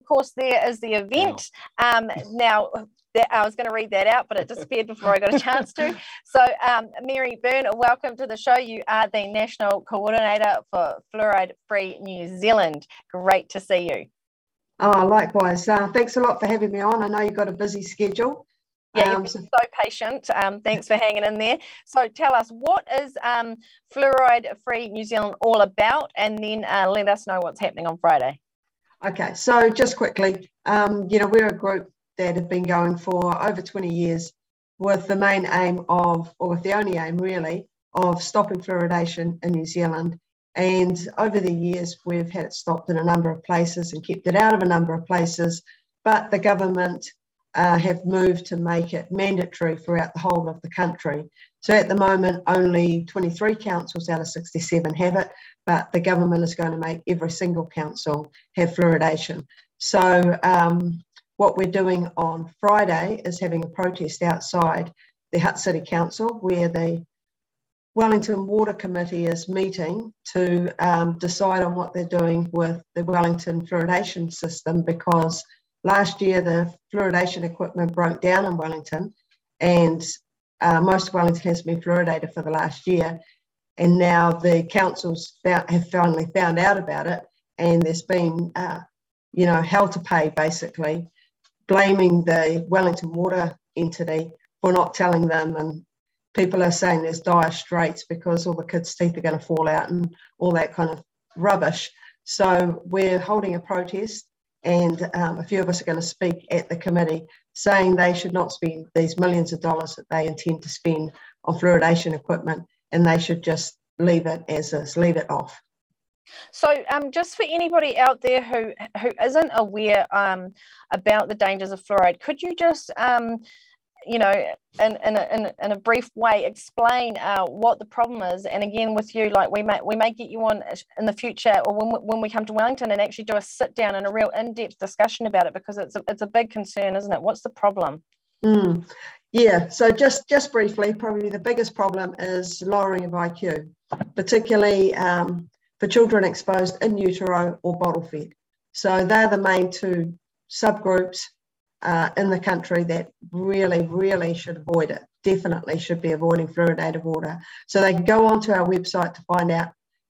Of course, there is the event. Um, now, that I was going to read that out, but it disappeared before I got a chance to. So, um, Mary Byrne, welcome to the show. You are the National Coordinator for Fluoride Free New Zealand. Great to see you. Oh, likewise. Uh, thanks a lot for having me on. I know you've got a busy schedule. Yeah, you've been so, so patient. Um, thanks for hanging in there. So, tell us what is um, Fluoride Free New Zealand all about, and then uh, let us know what's happening on Friday. Okay, so just quickly, um, you know, we're a group that have been going for over 20 years with the main aim of, or with the only aim really, of stopping fluoridation in New Zealand. And over the years, we've had it stopped in a number of places and kept it out of a number of places. But the government uh, have moved to make it mandatory throughout the whole of the country. So at the moment, only 23 councils out of 67 have it, but the government is going to make every single council have fluoridation. So um, what we're doing on Friday is having a protest outside the Hutt City Council where the Wellington Water Committee is meeting to um, decide on what they're doing with the Wellington fluoridation system because last year the fluoridation equipment broke down in Wellington and uh, most of Wellington has been fluoridated for the last year. And now the councils found, have finally found out about it and there's been, uh, you know, hell to pay basically blaming the Wellington Water entity for not telling them. And people are saying there's dire straits because all the kids' teeth are going to fall out and all that kind of rubbish. So we're holding a protest, and um, a few of us are going to speak at the committee saying they should not spend these millions of dollars that they intend to spend on fluoridation equipment and they should just leave it as is, leave it off. So, um, just for anybody out there who who isn't aware um, about the dangers of fluoride, could you just, um, you know, in in a, in, in a brief way, explain uh, what the problem is? And again, with you, like we may we may get you on in the future, or when we, when we come to Wellington and actually do a sit down and a real in depth discussion about it, because it's a, it's a big concern, isn't it? What's the problem? Mm. Yeah, so just just briefly, probably the biggest problem is lowering of IQ, particularly um, for children exposed in utero or bottle fed. So they're the main two subgroups uh, in the country that really, really should avoid it. Definitely should be avoiding fluoridated water. So they can go onto our website to find out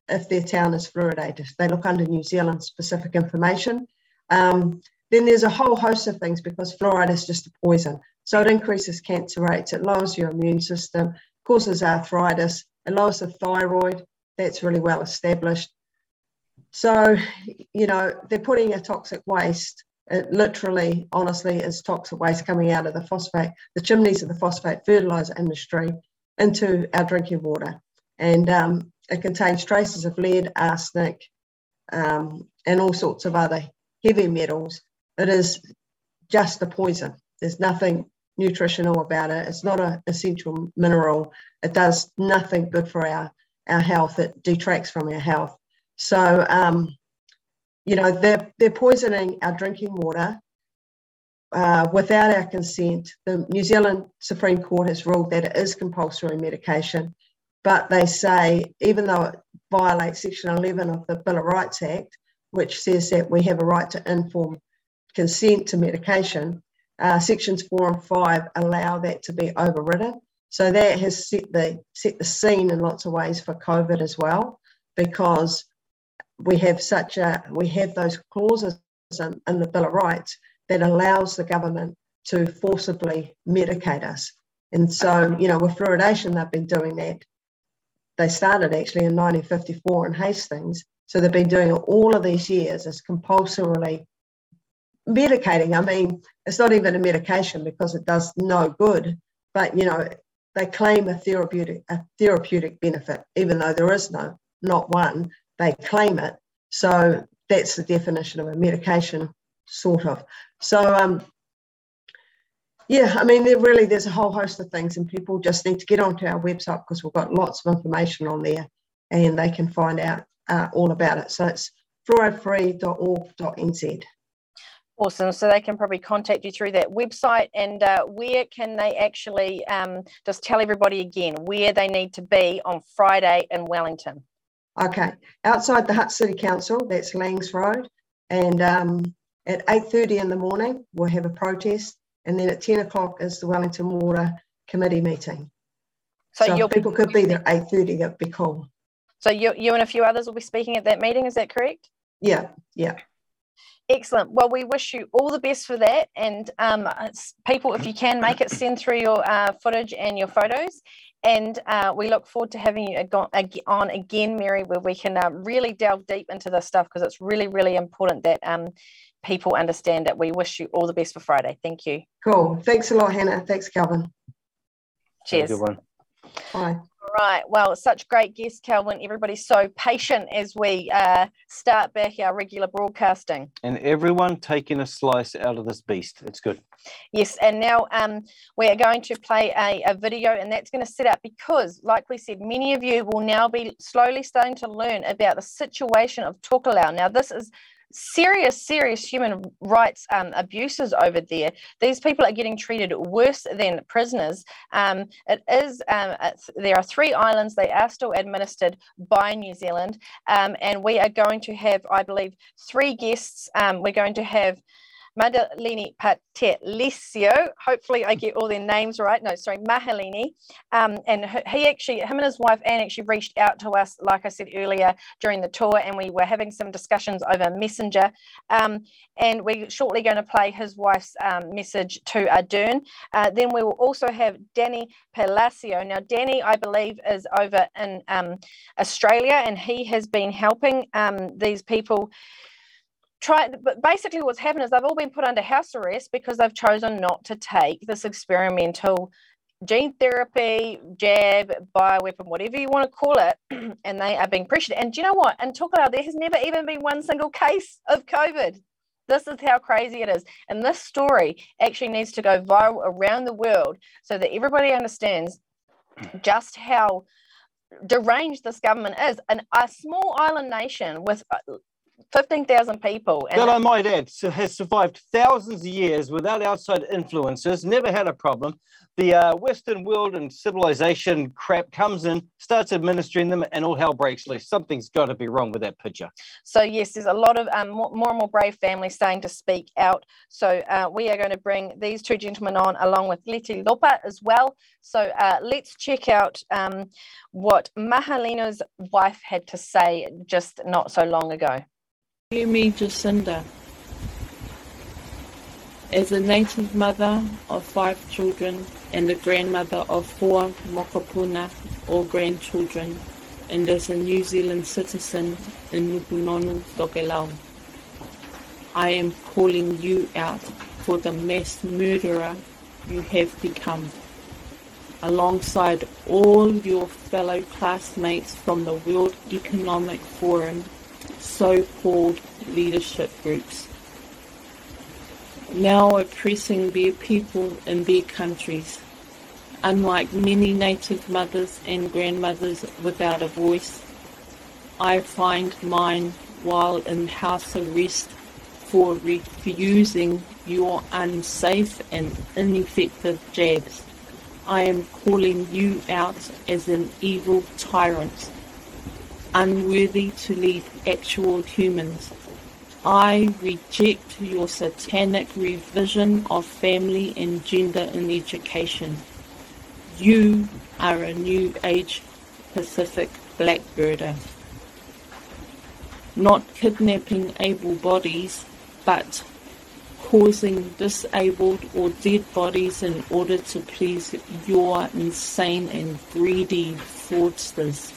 if their town is fluoridated. They look under New Zealand specific information. Um, then there's a whole host of things because fluoride is just a poison. So it increases cancer rates, it lowers your immune system, causes arthritis, it lowers the thyroid. That's really well established. So, you know, they're putting a toxic waste. It literally, honestly, is toxic waste coming out of the phosphate, the chimneys of the phosphate fertilizer industry into our drinking water. And um, it contains traces of lead, arsenic, um, and all sorts of other heavy metals. It is just a poison. There's nothing nutritional about it. It's not an essential mineral. It does nothing good for our, our health. It detracts from our health. So, um, you know, they're, they're poisoning our drinking water uh, without our consent. The New Zealand Supreme Court has ruled that it is compulsory medication, but they say even though it violates Section 11 of the Bill of Rights Act, which says that we have a right to informed consent to medication, uh, sections four and five allow that to be overridden. So that has set the set the scene in lots of ways for COVID as well, because we have such a we have those clauses in, in the Bill of Rights that allows the government to forcibly medicate us. And so, you know, with fluoridation, they've been doing that. They started actually in 1954 in Hastings. So they've been doing it all of these years as compulsorily medicating. I mean, it's not even a medication because it does no good, but you know, they claim a therapeutic a therapeutic benefit, even though there is no, not one. They claim it. So that's the definition of a medication, sort of. So um, yeah, I mean, there really there's a whole host of things, and people just need to get onto our website because we've got lots of information on there, and they can find out uh, all about it. So it's fluoridefree.org.nz. Awesome. So they can probably contact you through that website. And uh, where can they actually um, just tell everybody again where they need to be on Friday in Wellington? Okay, outside the Hutt City Council, that's Laings Road, and um, at 8.30 in the morning, we'll have a protest, and then at 10 o'clock is the Wellington Water Committee meeting. So, so people could be there at 8.30, that'd be cool. So you, you and a few others will be speaking at that meeting, is that correct? Yeah, yeah. Excellent. Well, we wish you all the best for that. And um, people, if you can make it, send through your uh, footage and your photos. And uh, we look forward to having you on again, Mary, where we can uh, really delve deep into this stuff because it's really, really important that um, people understand it. We wish you all the best for Friday. Thank you. Cool. Thanks a lot, Hannah. Thanks, Kelvyn. Cheers. Good one. Bye right. Well, such great guests, Kelvyn. Everybody's so patient as we uh, start back our regular broadcasting. And everyone taking a slice out of this beast. It's good. Yes, and now um, we are going to play a, a video, and that's going to set up because, like we said, many of you will now be slowly starting to learn about the situation of Tokelau. Now, this is serious, serious human rights um, abuses over there. These people are getting treated worse than prisoners. Um, it is um, there are three islands. They are still administered by New Zealand, um, and we are going to have, I believe, three guests. Um, we're going to have Madalini Patelesio. Hopefully, I get all their names right. No, sorry, Mahalini. Um, and he actually, him and his wife Anne actually reached out to us, like I said earlier, during the tour, and we were having some discussions over Messenger. Um, and we're shortly going to play his wife's um, message to Ardern. Uh, then we will also have Danny Pelasio. Now, Danny, I believe, is over in um, Australia, and he has been helping um, these people try but basically what's happened is they've all been put under house arrest because they've chosen not to take this experimental gene therapy, jab, bioweapon, whatever you want to call it, and they are being pressured. And do you know what? In Tokelau, there has never even been one single case of COVID. This is how crazy it is. And this story actually needs to go viral around the world so that everybody understands just how deranged this government is. And a small island nation with uh, 15,000 people. And that I might add has survived thousands of years without outside influences, never had a problem. The uh, Western world and civilization crap comes in, starts administering them, and all hell breaks loose. Something's got to be wrong with that picture. So, yes, there's a lot of um, more, more, and more brave families starting to speak out. So, uh, we are going to bring these two gentlemen on along with Leti Lopa as well. So, uh, let's check out um, what Mahalina's wife had to say just not so long ago. Me, Jacinda. As a native mother of five children and a grandmother of four mokopuna or grandchildren, and as a New Zealand citizen in Nukunonu, Tokelau, I am calling you out for the mass murderer you have become, alongside all your fellow classmates from the World Economic Forum so-called leadership groups now oppressing their people in their countries. Unlike many native mothers and grandmothers without a voice, I find mine while in house arrest for refusing your unsafe and ineffective jabs. I am calling you out as an evil tyrant, unworthy to lead actual humans I reject your satanic revision of family and gender in education. You are a new age Pacific blackbirder. Not kidnapping able bodies, but causing disabled or dead bodies in order to please your insane and greedy fraudsters.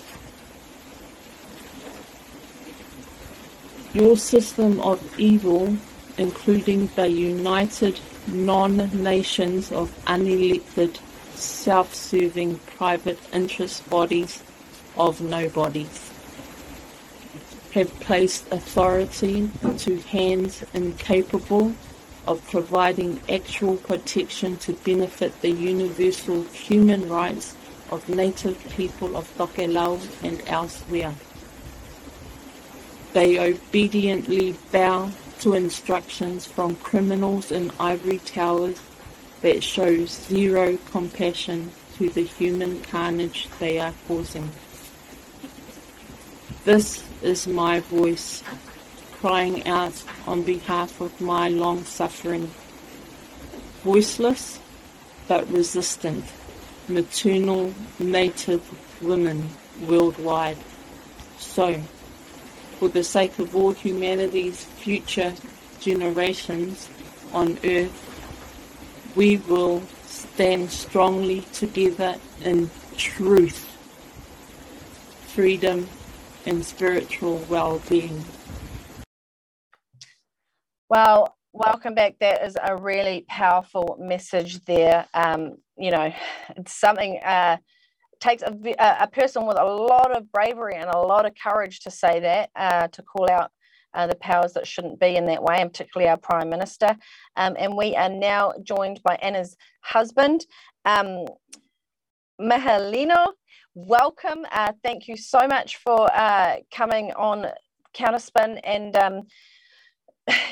Your system of evil, including the united non-nations of unelected, self-serving private interest bodies of nobodies, have placed authority to hands incapable of providing actual protection to benefit the universal human rights of native people of Tokelau and elsewhere. They obediently bow to instructions from criminals in ivory towers that show zero compassion to the human carnage they are causing. This is my voice crying out on behalf of my long suffering, voiceless but resistant maternal native women worldwide. So, for the sake of all humanity's future generations on earth, we will stand strongly together in truth, freedom, and spiritual well being. Well, welcome back. That is a really powerful message there. Um, you know, it's something. Uh, takes a, a person with a lot of bravery and a lot of courage to say that, uh, to call out uh, the powers that shouldn't be in that way, and particularly our Prime Minister. Um, and we are now joined by Anna's husband, um. Welcome. Uh, thank you so much for uh, coming on Counterspin and um,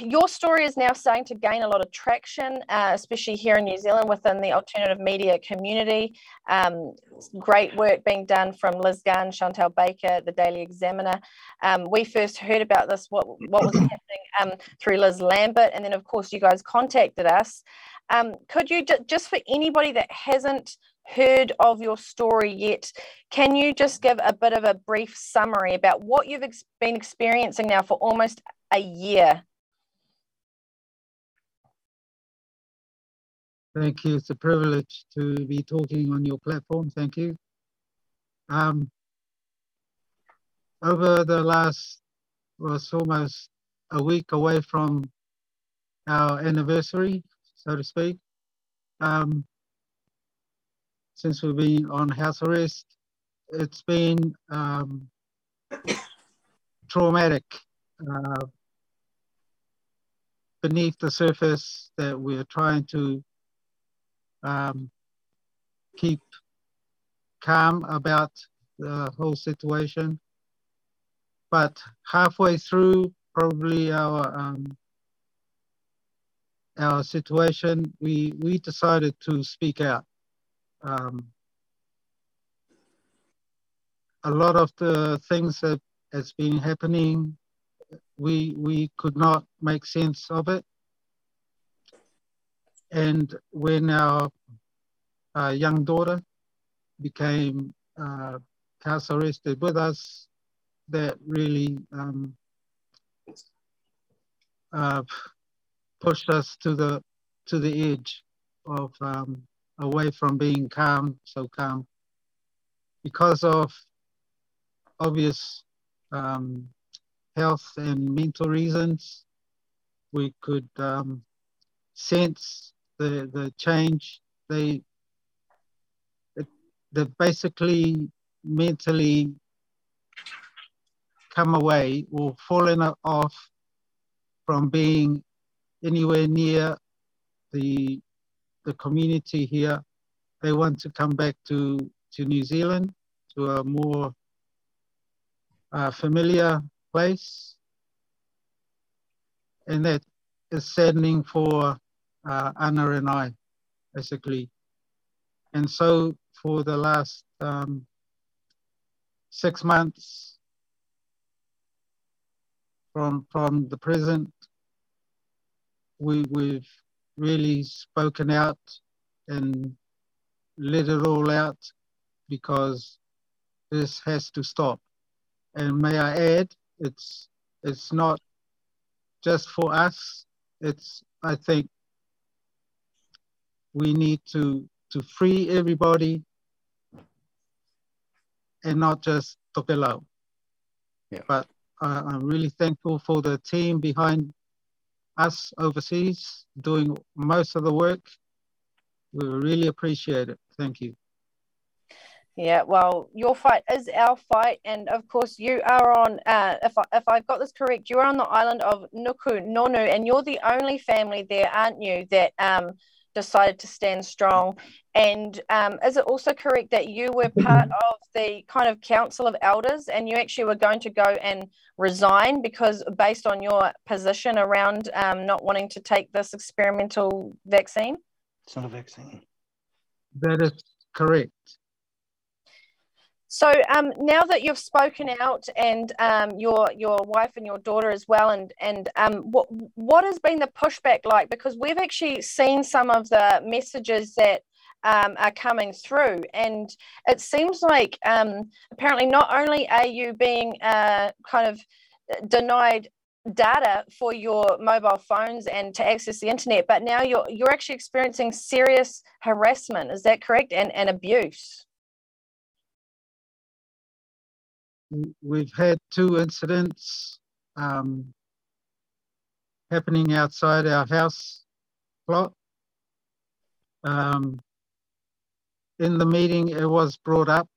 your story is now starting to gain a lot of traction, uh, especially here in New Zealand within the alternative media community. Um, great work being done from Liz Gunn, Chantelle Baker, the Daily Examiner. Um, we first heard about this, what, what was happening um, through Liz Lambert, and then, of course, you guys contacted us. Um, could you, just for anybody that hasn't heard of your story yet, can you just give a bit of a brief summary about what you've ex- been experiencing now for almost a year Thank you. It's a privilege to be talking on your platform. Thank you. Um, over the last, was almost a week away from our anniversary, so to speak. Um, since we've been on house arrest, it's been um, traumatic. Uh, beneath the surface that we're trying to um, keep calm about the whole situation. But halfway through, probably our um, our situation, we we decided to speak out. Um, a lot of the things that has been happening, we we could not make sense of it. And when our uh, young daughter became uh, house arrested with us, that really um, uh, pushed us to the to the edge of um, away from being calm, so calm, because of obvious um, health and mental reasons. We could um, sense the the change. They they basically mentally come away or fallen off from being anywhere near the the community here. They want to come back to to New Zealand to a more uh, familiar place, and that is saddening for uh, Anna and I, basically. And so for the last um, six months from from the present, we we've really spoken out and let it all out because this has to stop. And may I add, it's it's not just for us. It's I think we need to to free everybody and not just Tokelau. Yeah. But uh, I'm really thankful for the team behind us overseas doing most of the work. We really appreciate it. Thank you. Yeah, well, your fight is our fight, and of course, you are on. Uh, if I, if I've got this correct, you are on the island of Nukunonu, and you're the only family there, aren't you? That um, decided to stand strong. And um, is it also correct that you were part of the kind of council of elders, and you actually were going to go and resign because based on your position around um, not wanting to take this experimental vaccine? It's not a vaccine. That is correct. So um, now that you've spoken out, and um, your your wife and your daughter as well, and and um, what what has been the pushback like? Because we've actually seen some of the messages that um, are coming through, and it seems like um, apparently not only are you being uh, kind of denied data for your mobile phones and to access the internet, but now you're you're actually experiencing serious harassment. Is that correct? And and abuse. We've had two incidents um, happening outside our house plot. Um, in the meeting, it was brought up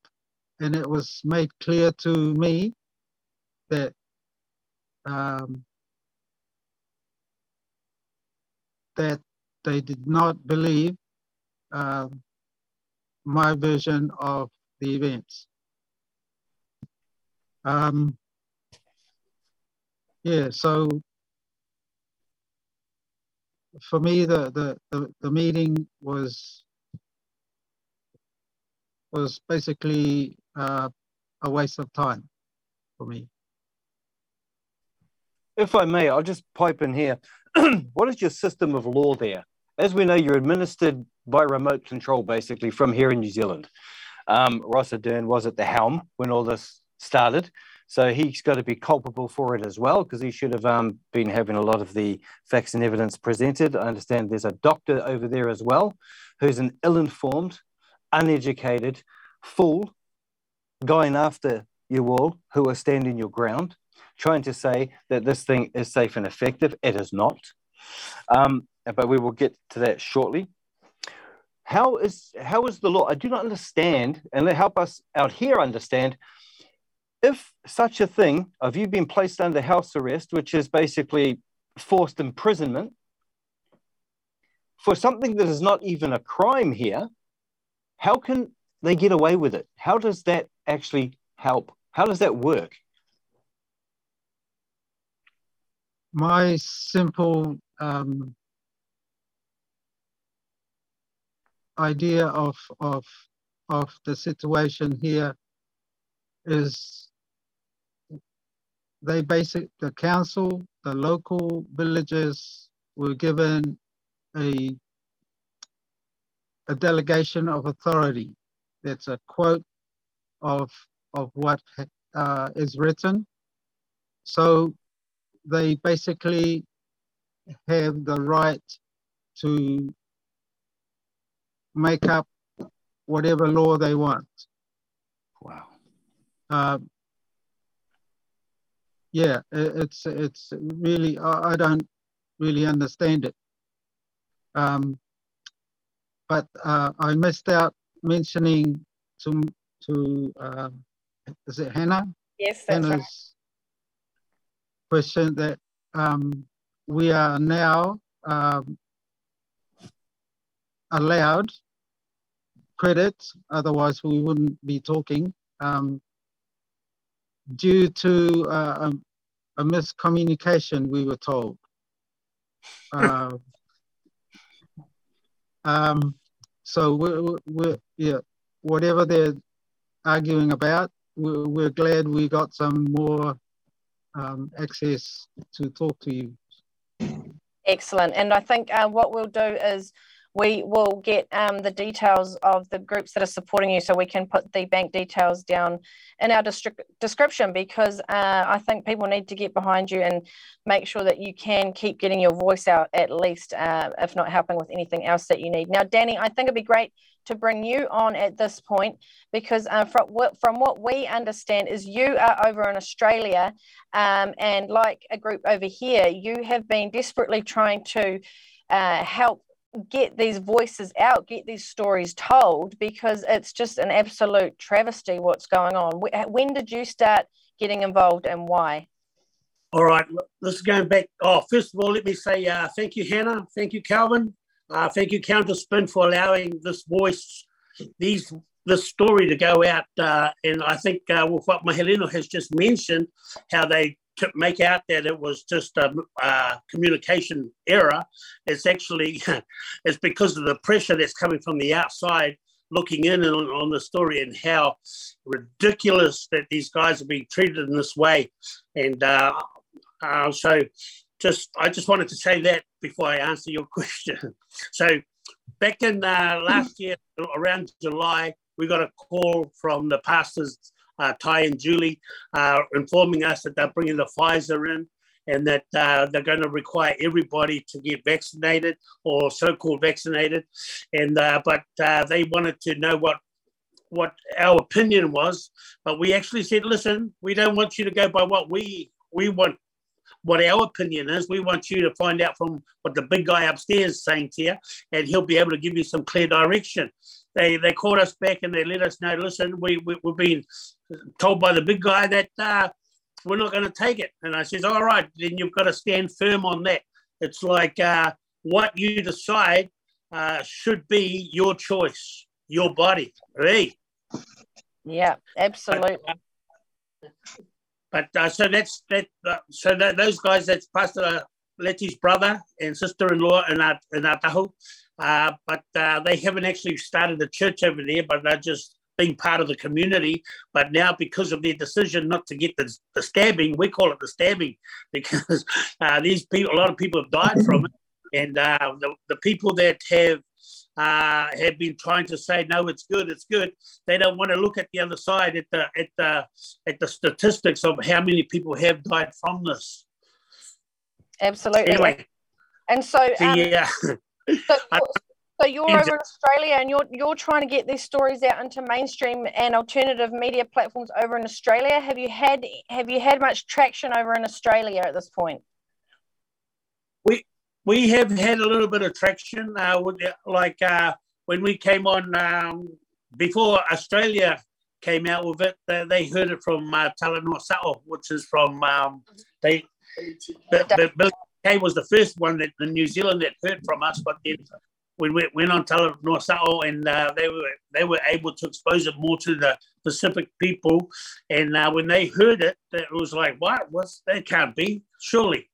and it was made clear to me that um, that they did not believe uh, my version of the events. Um, yeah, so for me, the, the, the, the meeting was was basically uh, a waste of time for me. If I may, I'll just pipe in here. what is your system of law there? As we know, you're administered by remote control, basically, from here in New Zealand. Um, Ross Ardern was at the helm when all this started. So he's got to be culpable for it as well because he should have um, been having a lot of the facts and evidence presented. I understand there's a doctor over there as well who's an ill informed, uneducated fool going after you all who are standing your ground, trying to say that this thing is safe and effective. It is not. Um, but we will get to that shortly. How is how is the law? I do not understand, and help us out here understand if such a thing of you being placed under house arrest, which is basically forced imprisonment, for something that is not even a crime here, how can they get away with it? How does that actually help? How does that work? My simple um, idea of, of, of the situation here is they basic the council, the local villages were given a a delegation of authority. That's a quote of of what uh, is written. So they basically have the right to make up whatever law they want. Wow. Uh, yeah, it's it's really I, don't really understand it. Um, but uh, I missed out mentioning to to uh, is it Hannah? Yes, that's Hannah's right. question that um, we are now um, allowed credit, otherwise we wouldn't be talking, um, due to uh, a, a miscommunication, we were told. Uh, um, so we're, we're, we're, yeah, whatever they're arguing about, we're, we're glad we got some more um, access to talk to you. Excellent. And I think uh, what we'll do is we will get um, the details of the groups that are supporting you so we can put the bank details down in our distri- description because uh, I think people need to get behind you and make sure that you can keep getting your voice out at least, uh, if not helping with anything else that you need. Now, Danny, I think it'd be great to bring you on at this point because uh, from, what, from what we understand is you are over in Australia um, and like a group over here, you have been desperately trying to uh, help get these voices out, get these stories told, because it's just an absolute travesty what's going on. When did you start getting involved and why? All right, this is going back. Oh, first of all, let me say uh, thank you, Hannah. Thank you, Kelvyn. Uh, thank you, Counterspin, for allowing this voice, these this story to go out. Uh, and I think uh, with what Mahelino has just mentioned, how they to make out that it was just a, a communication error. It's actually it's because of the pressure that's coming from the outside looking in on, on the story and how ridiculous that these guys are being treated in this way. And uh, uh, so just I just wanted to say that before I answer your question. So back in uh, last year, around July, we got a call from the pastors Ty and Julie, uh, informing us that they're bringing the Pfizer in and that uh, they're going to require everybody to get vaccinated or so-called vaccinated. And uh, but uh, they wanted to know what what our opinion was, but we actually said, listen, we don't want you to go by what we we want. What our opinion is, we want you to find out from what the big guy upstairs is saying to you, and he'll be able to give you some clear direction they they called us back and they let us know. Listen, we, we have been told by the big guy that uh, we're not going to take it. And I says, all right, then you've got to stand firm on that. It's like uh, what you decide uh, should be your choice, your body. Hey. Yeah, absolutely. But, uh, so that's that. Uh, so that, those guys, that's Pastor Letty's brother and sister-in-law in our in Atahu. Uh, but uh, they haven't actually started a church over there, but they're just being part of the community. But now, because of their decision not to get the, the stabbing, we call it the stabbing because uh, these people, a lot of people have died from it. And uh, the, the people that have uh, have been trying to say no, it's good, it's good. They don't want to look at the other side at the at the at the statistics of how many people have died from this. Absolutely. Anyway, and so, um, yeah. So, so you're over in Australia and you're you're trying to get these stories out into mainstream and alternative media platforms over in Australia. Have you had have you had much traction over in Australia at this point? We have had a little bit of traction. Uh, like uh, when we came on um, before Australia came out with it, they, they heard it from uh, Talanoa Sa'o, which is from um, they. Bill Kay was the first one that in New Zealand that heard from us, but then we went, went on Talanoa Sa'o and uh, they were they were able to expose it more to the Pacific people. And uh, when they heard it, it was like, what? What's that? Can't be, surely.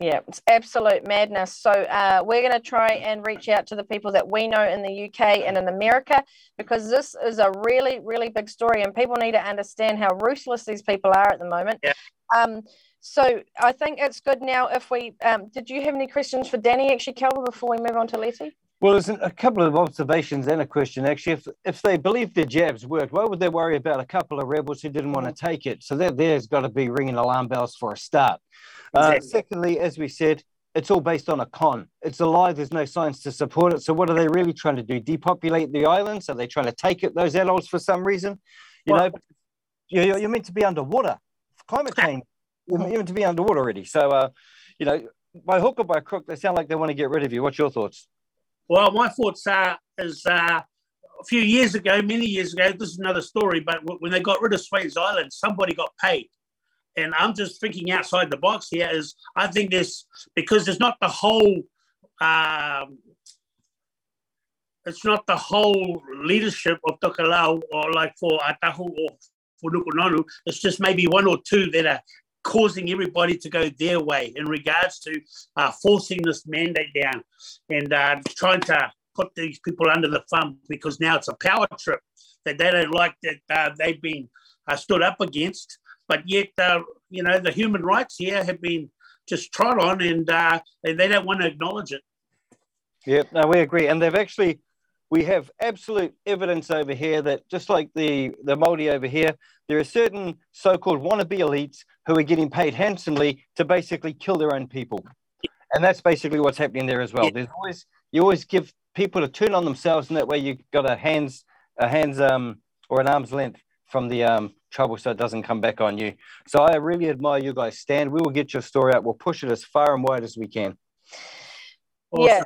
Yeah, it's absolute madness. So uh, we're going to try and reach out to the people that we know in the UK and in America because this is a really, really big story, and people need to understand how ruthless these people are at the moment. Yeah. Um, so I think it's good now if we. Um, did you have any questions for Danny, actually, Kelvyn, before we move on to Letty? Well, there's a couple of observations and a question actually. If if they believe the jabs worked, why would they worry about a couple of rebels who didn't want to take it? So that there's got to be ringing alarm bells for a start. Uh, secondly, as we said, it's all based on a con. It's a lie. There's no science to support it. So what are they really trying to do? Depopulate the islands? Are they trying to take it those adults for some reason? You well, know, you're, you're meant to be underwater. Climate change. You're meant to be underwater already. So, uh, you know, by hook or by crook, they sound like they want to get rid of you. What's your thoughts? Well, my thoughts are is uh, a few years ago, many years ago. This is another story, but when they got rid of Swains Island, somebody got paid and I'm just thinking outside the box here is I think there's because there's not the whole um, it's not the whole leadership of Tokelau or like for Atahu or for Nukunonu. It's just maybe one or two that are causing everybody to go their way in regards to uh, forcing this mandate down and uh, trying to put these people under the thumb because now it's a power trip that they don't like that uh, they've been uh, stood up against but yet, uh, you know, the human rights here have been just trod on and uh, they, they don't want to acknowledge it. Yeah, no, we agree. And they've actually, we have absolute evidence over here that just like the, the Māori over here, there are certain so-called wannabe elites who are getting paid handsomely to basically kill their own people. And that's basically what's happening there as well. Yeah. There's always, you always give people to turn on themselves and that way you've got a hands, a hands um, or an arm's length from the um, trouble so it doesn't come back on you. So I really admire you guys stand. We will get your story out. We'll push it as far and wide as we can. Awesome. Yeah.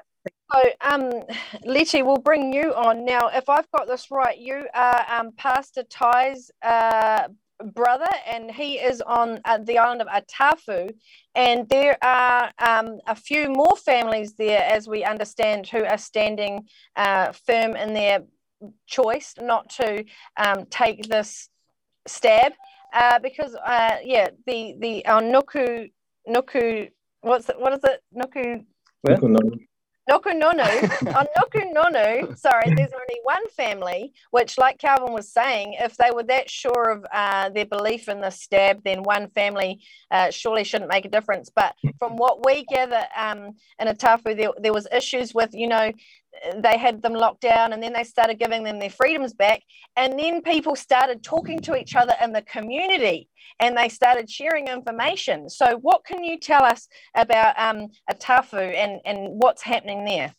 So, um, Letty, we'll bring you on now. If I've got this right, you are um, Pastor Ty's uh, brother, and he is on uh, the island of Atafu. And there are um, a few more families there, as we understand, who are standing uh, firm in their choice not to um, take this stab uh, because uh, yeah the the our nuku nuku what's it, what is it? Nuku Noku Nonu, on Noku Nonu, sorry, there's only one family, which, like Kelvyn was saying, if they were that sure of uh, their belief in the stab, then one family uh, surely shouldn't make a difference. But from what we gather um, in Atafu, there, there was issues with, you know, they had them locked down and then they started giving them their freedoms back. And then people started talking to each other in the community and they started sharing information. So, what can you tell us about um, Atafu and, and what's happening there?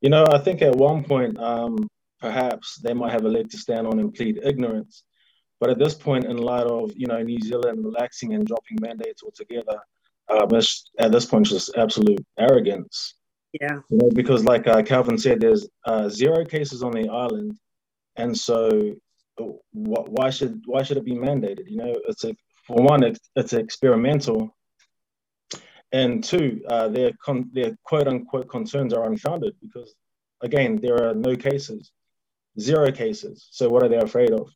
You know, I think at one point, um, perhaps they might have a leg to stand on and plead ignorance. But at this point, in light of you know New Zealand relaxing and dropping mandates altogether, um, at this point, just absolute arrogance. Yeah. You know, because like uh, Kelvyn said, there's uh, zero cases on the island, and so why should why should it be mandated? You know, it's a for one, it's, it's experimental, and two, uh, their con- their quote unquote concerns are unfounded because again, there are no cases, zero cases. So what are they afraid of?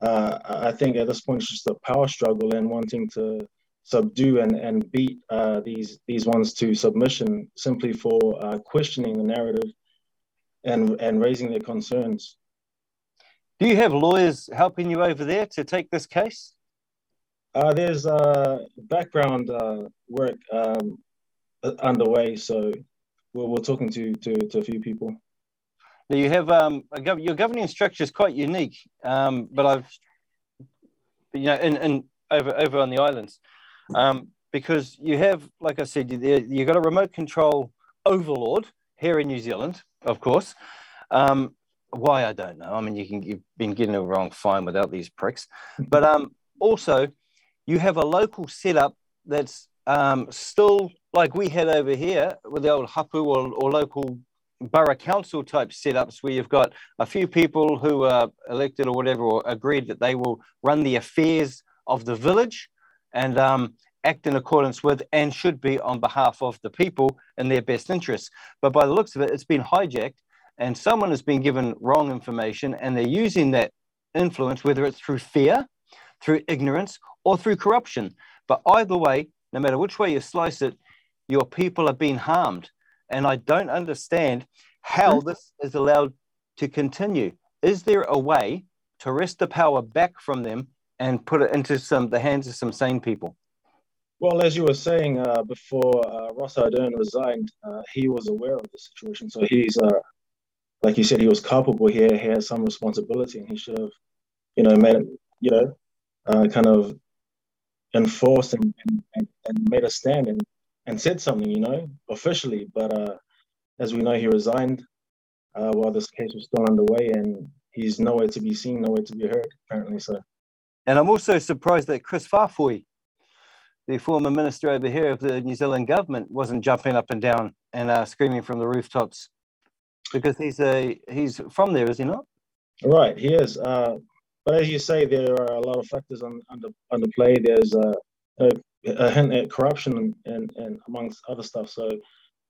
Uh, I think at this point it's just a power struggle and wanting to subdue and, and beat uh, these these ones to submission simply for uh, questioning the narrative and and raising their concerns. Do you have lawyers helping you over there to take this case? Uh, there's uh, background uh, work um, underway, so we're, we're talking to, to, to a few people. Now you have um, gov- your governing structure is quite unique, um, but I've you know in, in over over on the islands um, because you have, like I said, you you got a remote control overlord here in New Zealand, of course. Um, why I don't know. I mean, you can you've been getting it wrong fine without these pricks, but um, also you have a local setup that's um, still like we had over here with the old hapu or, or local borough council type setups where you've got a few people who are elected or whatever or agreed that they will run the affairs of the village and um, act in accordance with and should be on behalf of the people in their best interests. But by the looks of it, it's been hijacked and someone has been given wrong information and they're using that influence, whether it's through fear, through ignorance, or through corruption. But either way, no matter which way you slice it, your people are being harmed. And I don't understand how mm-hmm. this is allowed to continue. Is there a way to wrest the power back from them and put it into some the hands of some sane people? Well, as you were saying uh, before, uh, Ross Ardern resigned. Uh, he was aware of the situation, so he's uh, like you said, he was culpable here. He has some responsibility, and he should have, you know, made you know, uh, kind of enforced and, and, and made a stand and, and said something, you know, officially. But uh, as we know, he resigned while this case was still underway, and he's nowhere to be seen, nowhere to be heard, apparently. So, And I'm also surprised that Chris Faafoi, the former minister over here of the New Zealand government, wasn't jumping up and down and uh, screaming from the rooftops because he's a he's from there, is he not? right, he is. Uh, but as you say, there are a lot of factors on, under under play. There's uh, a, a hint at corruption and, and, and amongst other stuff. So,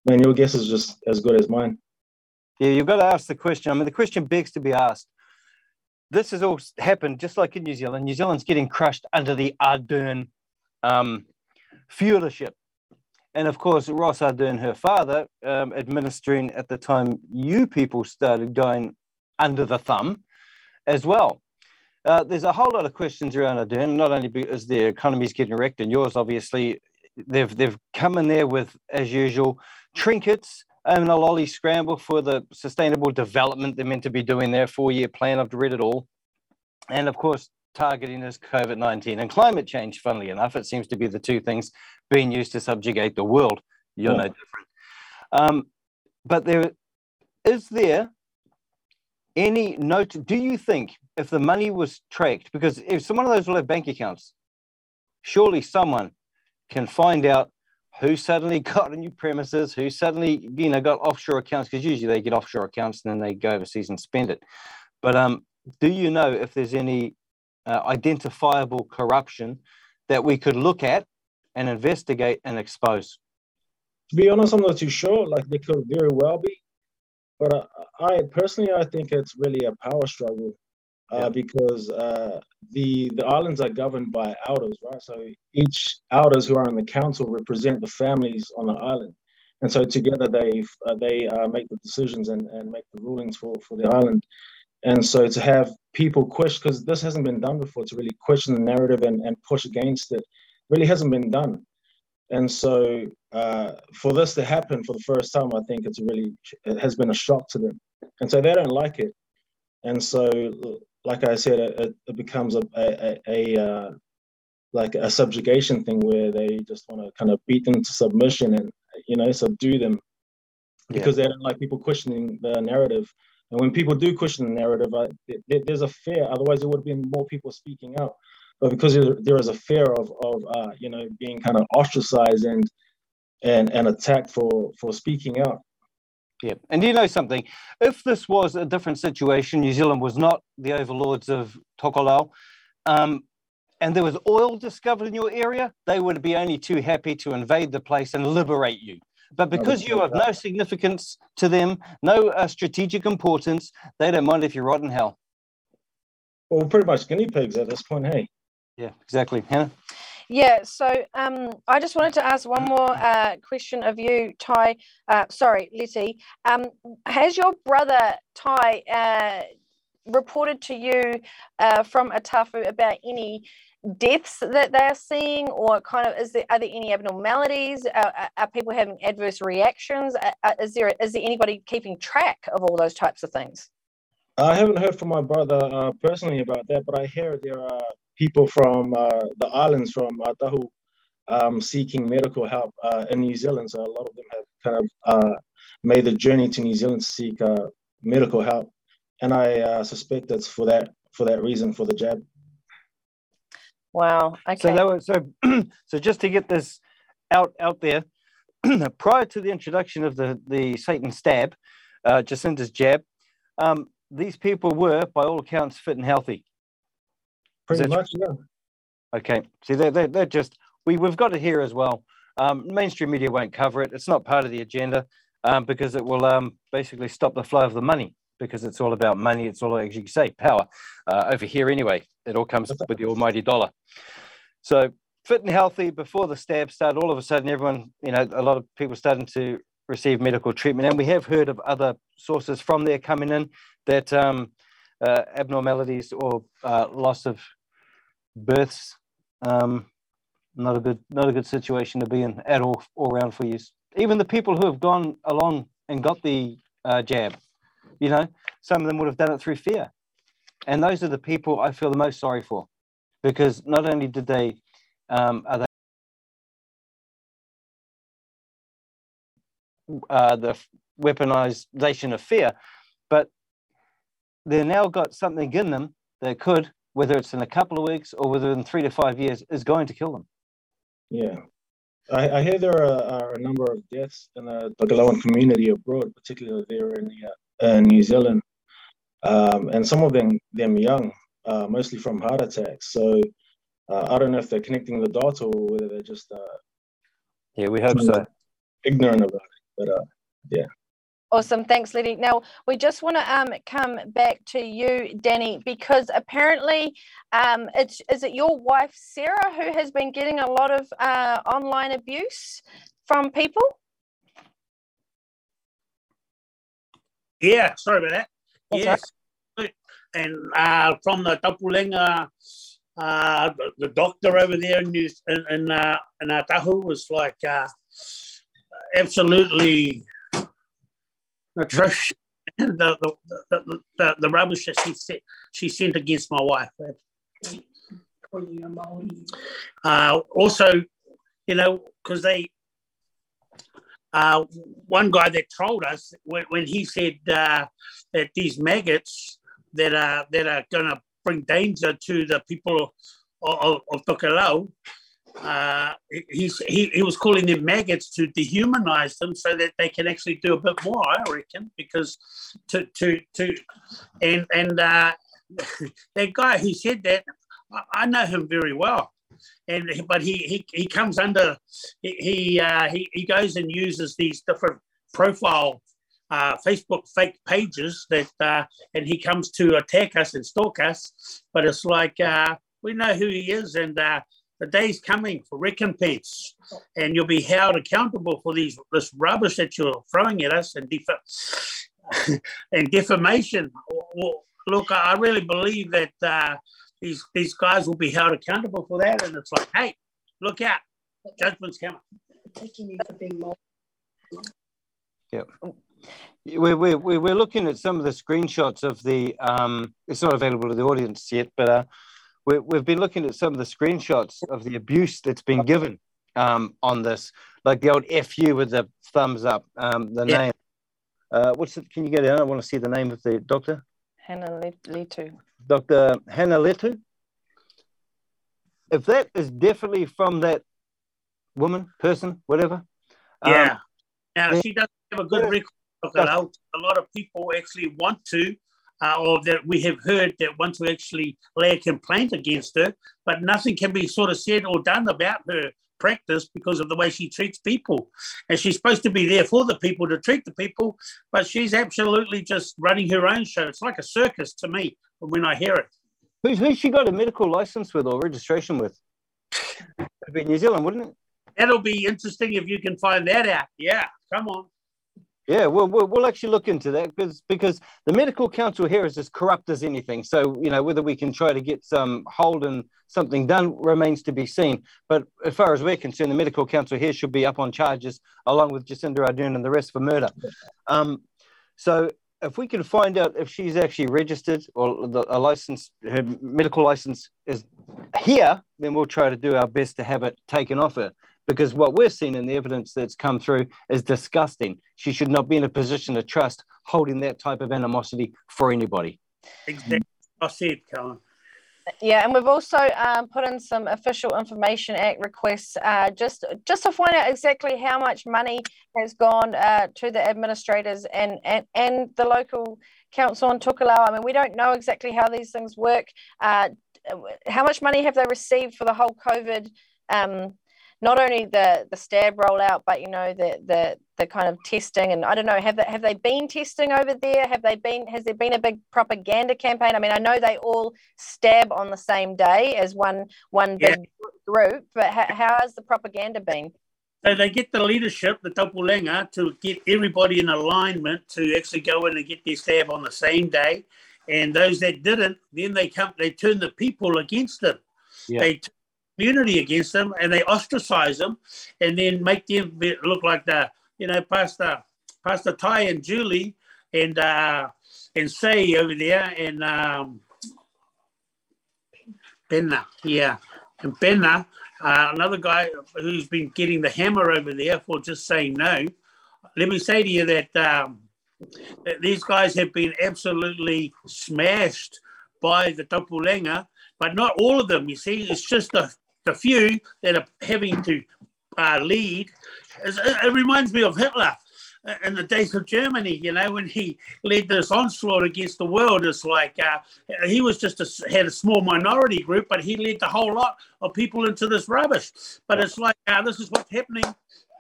man, your guess is just as good as mine. Yeah, you've got to ask the question. I mean, the question begs to be asked. This has all happened just like in New Zealand. New Zealand's getting crushed under the Ardern um. And of course, Ross Ardern, her father, um, administering at the time you people started going under the thumb as well. Uh, there's a whole lot of questions around Ardern, not only because their economy's getting wrecked and yours, obviously, they've, they've come in there with, as usual, trinkets and a lolly scramble for the sustainable development they're meant to be doing their four-year plan. I've read it all. And of course, targeting is COVID-19 and climate change, funnily enough. It seems to be the two things being used to subjugate the world. You're no different. Um, but there is there any note? Do you think if the money was tracked, because if someone of those will have bank accounts, surely someone can find out who suddenly got a new premises, who suddenly you know got offshore accounts, because usually they get offshore accounts and then they go overseas and spend it. But um, do you know if there's any uh, identifiable corruption that we could look at and investigate and expose? To be honest, I'm not too sure. Like, they could very well be. But uh, I personally, I think it's really a power struggle uh, because uh, the the islands are governed by elders, right? So each elders who are on the council represent the families on the island, and so together they uh, they uh, make the decisions and, and make the rulings for for the island. And so to have people question because this hasn't been done before to really question the narrative and, and push against it really hasn't been done. And so uh, for this to happen for the first time, I think it's really it has been a shock to them, and so they don't like it. And so, like I said, it, it becomes a a, a, a uh, like a subjugation thing where they just want to kind of beat them to submission and you know subdue them because they don't like people questioning the narrative. And when people do question the narrative, I, there, there's a fear. Otherwise, there would have been more people speaking out but because there is a fear of, of uh, you know being kind of ostracized and and and attacked for for speaking out. Yeah, and you know something? If this was a different situation, New Zealand was not the overlords of Tokelau, um, and there was oil discovered in your area, they would be only too happy to invade the place and liberate you. But because you have no significance to them, no uh, strategic importance, they don't mind if you rot in hell. Well, pretty much guinea pigs at this point, hey? Yeah, exactly. Hannah? Yeah, so um, I just wanted to ask one more uh, question of you, Ty. Uh, sorry, Letty. Um, has your brother, Ty, uh, reported to you uh, from Atafu about any deaths that they are seeing, or kind of is there are there any abnormalities? Uh, are, are people having adverse reactions? Uh, is there is there anybody keeping track of all those types of things? I haven't heard from my brother uh, personally about that, but I hear there are people from uh, the islands from Atahu um, seeking medical help uh, in New Zealand. So a lot of them have kind of uh, made the journey to New Zealand to seek uh, medical help, and I uh, suspect it's for that for that reason for the jab. Wow. Okay. So that was so. so just to get this out out there, prior to the introduction of the the Satan stab, uh, Jacinda's jab, um, these people were, by all accounts, fit and healthy. Pretty much, yeah. Okay. See, they're, they're, they're just, we, we've got it here as well. Um, mainstream media won't cover it. It's not part of the agenda um, because it will um, basically stop the flow of the money because it's all about money. It's all, as you can say, power. Uh, over here, anyway, it all comes with the almighty dollar. So, fit and healthy before the stab started, all of a sudden, everyone, you know, a lot of people starting to receive medical treatment. And we have heard of other sources from there coming in that um, uh, abnormalities or uh, loss of births. Um, not a good, not a good situation to be in at all, all around for you. Even the people who have gone along and got the uh, jab, you know, some of them would have done it through fear, and those are the people I feel the most sorry for, because not only did they um, are they uh, the weaponization of fear, but they've now got something in them that could, whether it's in a couple of weeks or whether in three to five years, is going to kill them. Yeah. I, I hear there are, are, a number of deaths in the Tokelauan community abroad, particularly there in, the, uh, New Zealand, um, and some of them them young, uh, mostly from heart attacks. So uh, I don't know if they're connecting the dots or whether they're just uh, yeah, we hope so. Ignorant about it, but uh, yeah. Awesome. Thanks, Liddy. Now, we just want to um, come back to you, Danny, because apparently um, it's is it your wife, Sarah, who has been getting a lot of uh, online abuse from people? Yeah, sorry about that. That's yes. Right. And uh, from the Tapulenga, uh, the, the, doctor over there in, in, in, uh, in Atahu was like uh, absolutely atrocious. The, the, the, the, the rubbish that she, set, she sent against my wife. Uh, also, you know, because they, uh, one guy that told us when, when he said uh, that these maggots that are that are going to bring danger to the people of, of, of Tokelau, uh, he's, he, he was calling them maggots to dehumanize them so that they can actually do a bit more, I reckon, because to, to, to and, and uh, that guy who said that, I know him very well. And but he he, he comes under he he, uh, he he goes and uses these different profile uh, Facebook fake pages that uh, and he comes to attack us and stalk us. But it's like uh, we know who he is, and uh, the day's coming for recompense, and you'll be held accountable for these this rubbish that you're throwing at us and def- and defamation. Look, I really believe that uh, these these guys will be held accountable for that, and it's like, hey, look out, judgment's coming. Taking you for being more. Yep. We're, we're, we're looking at some of the screenshots of the, um, it's not available to the audience yet, but uh, we, we've been looking at some of the screenshots of the abuse that's been given um, on this, like the old FU with the thumbs up, um, the yeah. name. Uh, what's it? Can you get it? I want to see the name of the doctor. Hannah Letu. Dr. Hannah Letu. If that is definitely from that woman, person, whatever. Yeah. Um, now, she doesn't have a good record a lot of people actually want to uh, or that we have heard that want to actually lay a complaint against her, but nothing can be sort of said or done about her practice because of the way she treats people. And she's supposed to be there for the people to treat the people, but she's absolutely just running her own show. It's like a circus to me when I hear it. Who's, who's she got a medical license with or registration with? It'd be New Zealand, wouldn't it? That'll be interesting if you can find that out. Yeah, come on. Yeah, we'll, we'll, we'll actually look into that because because the medical council here is as corrupt as anything. So you know whether we can try to get some hold and something done remains to be seen. But as far as we're concerned, the medical council here should be up on charges along with Jacinda Ardern and the rest for murder. Um, so if we can find out if she's actually registered or the, a license, her medical license is here, then we'll try to do our best to have it taken off her because what we're seeing in the evidence that's come through is disgusting. She should not be in a position of trust holding that type of animosity for anybody. Exactly. I said, Colin. Yeah, and we've also um, put in some official information act requests uh, just just to find out exactly how much money has gone uh, to the administrators and, and and the local council in Tokelau. I mean, we don't know exactly how these things work. Uh, how much money have they received for the whole COVID um, not only the the stab rollout, but you know the the the kind of testing and I don't know have they have they been testing over there? Have they been has there been a big propaganda campaign? I mean, I know they all stab on the same day as one one big yeah. group, but how, how has the propaganda been? So they get the leadership, the Tapulenga, to get everybody in alignment to actually go in and get their stab on the same day. And those that didn't, then they come, they turn the people against them. Yeah. They community against them and they ostracize them and then make them look like the, you know, Pastor, Pastor Ty and Julie and, uh, and Say over there and, um, Benna, yeah. And Benna, uh, another guy who's been getting the hammer over there for just saying no. let me say to you that, um, that these guys have been absolutely smashed by the Tapulenga, but not all of them. You see, it's just the, the few that are having to uh, lead. It reminds me of Hitler in the days of Germany, you know, when he led this onslaught against the world, it's like uh, he was just a, had a small minority group, but he led the whole lot of people into this rubbish. But it's like uh, this is what's happening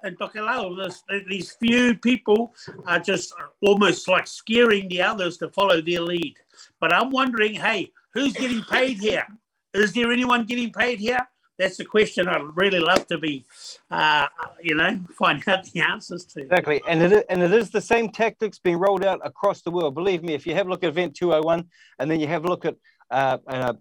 in Tokelau. These few people are just almost like scaring the others to follow their lead. But I'm wondering, hey, who's getting paid here? Is there anyone getting paid here? That's the question I'd really love to be, uh, you know, find out the answers to. Exactly, and it is, and it is the same tactics being rolled out across the world. Believe me, if you have a look at Event 201, and then you have a look at uh, uh,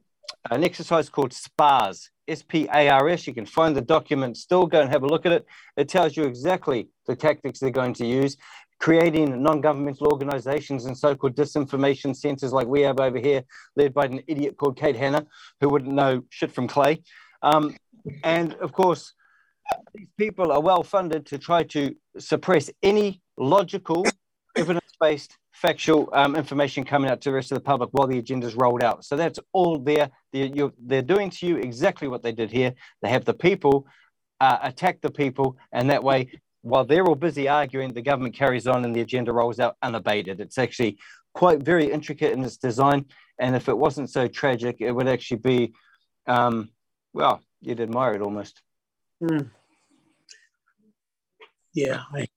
an exercise called SPARS, S P A R S, you can find the document. Still, go and have a look at it. It tells you exactly the tactics they're going to use. Creating non governmental organizations and so called disinformation centers like we have over here, led by an idiot called Kate Hannah, who wouldn't know shit from clay. Um, and of course, these people are well funded to try to suppress any logical, evidence based, factual um, information coming out to the rest of the public while the agenda is rolled out. So that's all there. They're, they're doing to you exactly what they did here. They have the people uh, attack the people, and that way, while they're all busy arguing, the government carries on and the agenda rolls out unabated. It's actually quite very intricate in its design. And if it wasn't so tragic, it would actually be. Um, well, you'd admire it almost. Mm. Yeah. I...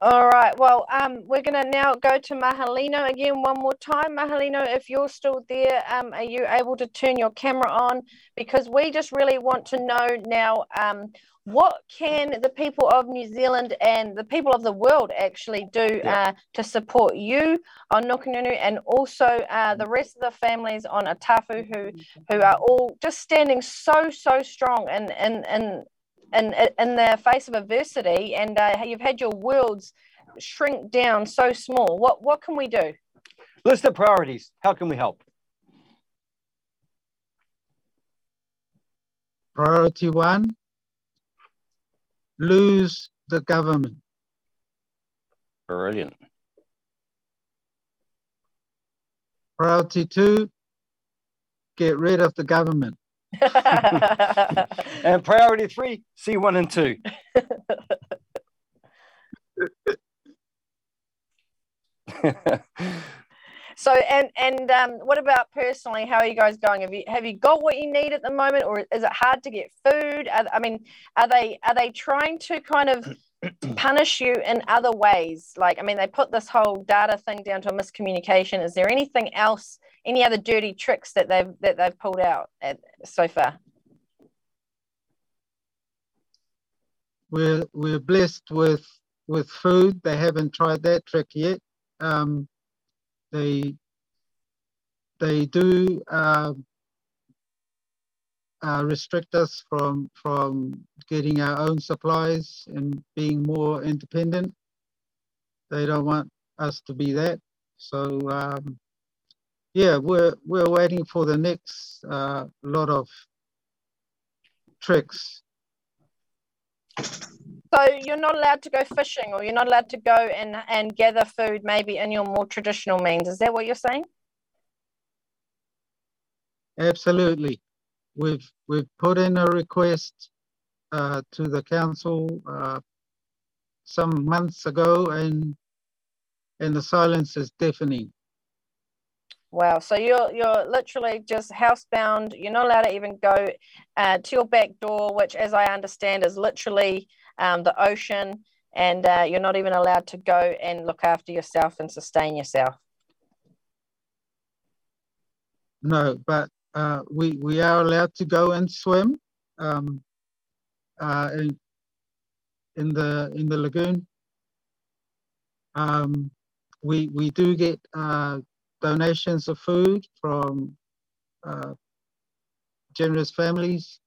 All right. Well, um, we're going to now go to Mahelino again one more time. Mahelino, if you're still there, um, are you able to turn your camera on? Because we just really want to know now um, what can the people of New Zealand and the people of the world actually do yeah. uh, to support you on Nukunonu and also uh, the rest of the families on Atafu who who are all just standing so so strong and and and in, in the face of adversity and uh, you've had your worlds shrink down so small. What what can we do? List of priorities. How can we help? Priority one lose the government. Brilliant. Priority two, get rid of the government. and priority three, see one and two. So and and um, what about personally? How are you guys going? Have you have you got what you need at the moment, or is it hard to get food? Are, I mean, are they are they trying to kind of punish you in other ways? Like, I mean, they put this whole data thing down to a miscommunication. Is there anything else? Any other dirty tricks that they've that they've pulled out at, so far? We're we're blessed with with food. They haven't tried that trick yet. Um, they they do uh, uh, restrict us from from getting our own supplies and being more independent. They don't want us to be that. So um, yeah, we're we're waiting for the next uh, lot of tricks so you're not allowed to go fishing or you're not allowed to go and, and gather food maybe in your more traditional means. Is that what you're saying? Absolutely. We've we've put in a request uh, to the council uh, some months ago and and the silence is deafening. Wow. So you're you're literally just housebound. You're not allowed to even go uh, to your back door, which, as I understand, is literally um, the ocean, and uh, you're not even allowed to go and look after yourself and sustain yourself. No, but uh, we we are allowed to go and swim um, uh, in in the in the lagoon. Um, we we do get uh, donations of food from uh, generous families,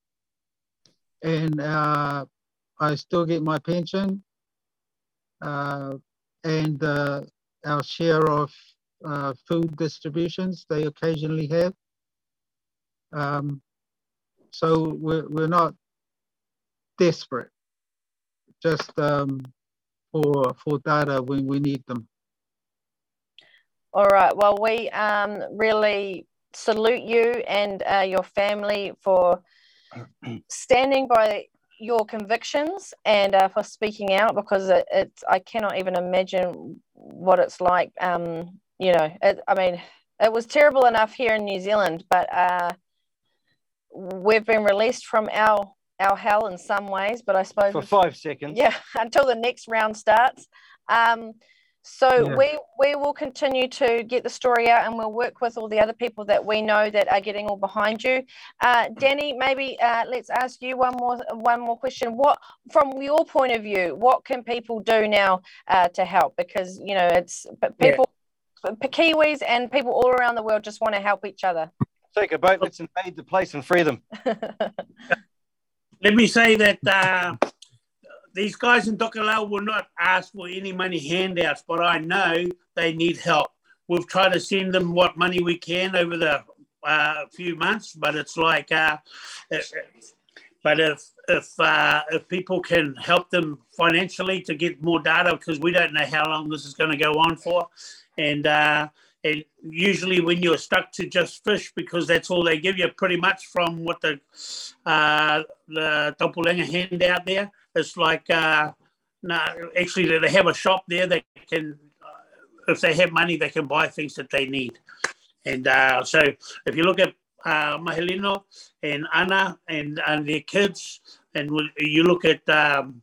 and uh, I still get my pension uh, and uh, our share of uh, food distributions they occasionally have. Um, so we're, we're not desperate, just um, for for data when we need them. All right. Well, we um, really salute you and uh, your family for standing by your convictions and uh, for speaking out because it, it's I cannot even imagine what it's like. Um, you know, it, I mean, it was terrible enough here in New Zealand, but uh, we've been released from our our hell in some ways. But I suppose For five seconds. yeah, until the next round starts. Um, so Yeah. we we will continue to get the story out, and we'll work with all the other people that we know that are getting all behind you. Uh, Danny, maybe uh, let's ask you one more one more question. What, from your point of view, what can people do now uh, to help? Because you know it's but Yeah. people, Kiwis, and people all around the world just want to help each other. Take a boat, let's invade the place and free them. Let me say that uh, these guys in Tokelau will not ask for any money handouts, but I know they need help. We've tried to send them what money we can over the uh, few months, but it's like, uh, but if if uh, if people can help them financially to get more data, because we don't know how long this is going to go on for, and uh, and usually when you're stuck to just fish because that's all they give you, pretty much from what the uh, the Taupulega hand out there, it's like uh, no, actually they have a shop there that can, uh, if they have money, they can buy things that they need. And uh, so if you look at uh, Mahelino and Anna and, and their kids, and you look at um,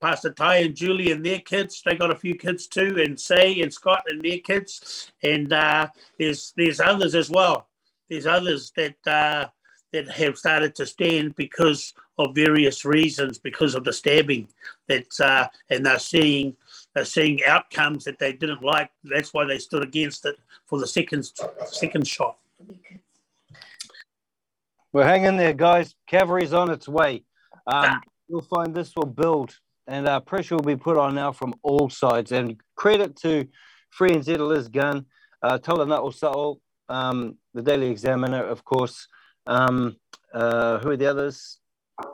Pastor Ty and Julie and their kids, they got a few kids too, and Say and Scott and their kids, and uh, there's there's others as well. There's others that uh, that have started to stand because of various reasons, because of the stabbing. That uh, and they're seeing they're seeing outcomes that they didn't like. That's why they stood against it for the second second shot. We're hanging there, guys. Cavalry's on its way. Um, you'll find this will build, and uh, pressure will be put on now from all sides. And credit to Free and Liz Gunn, uh, Tola Sa'o, um, the Daily Examiner, of course. Um, uh, who are the others?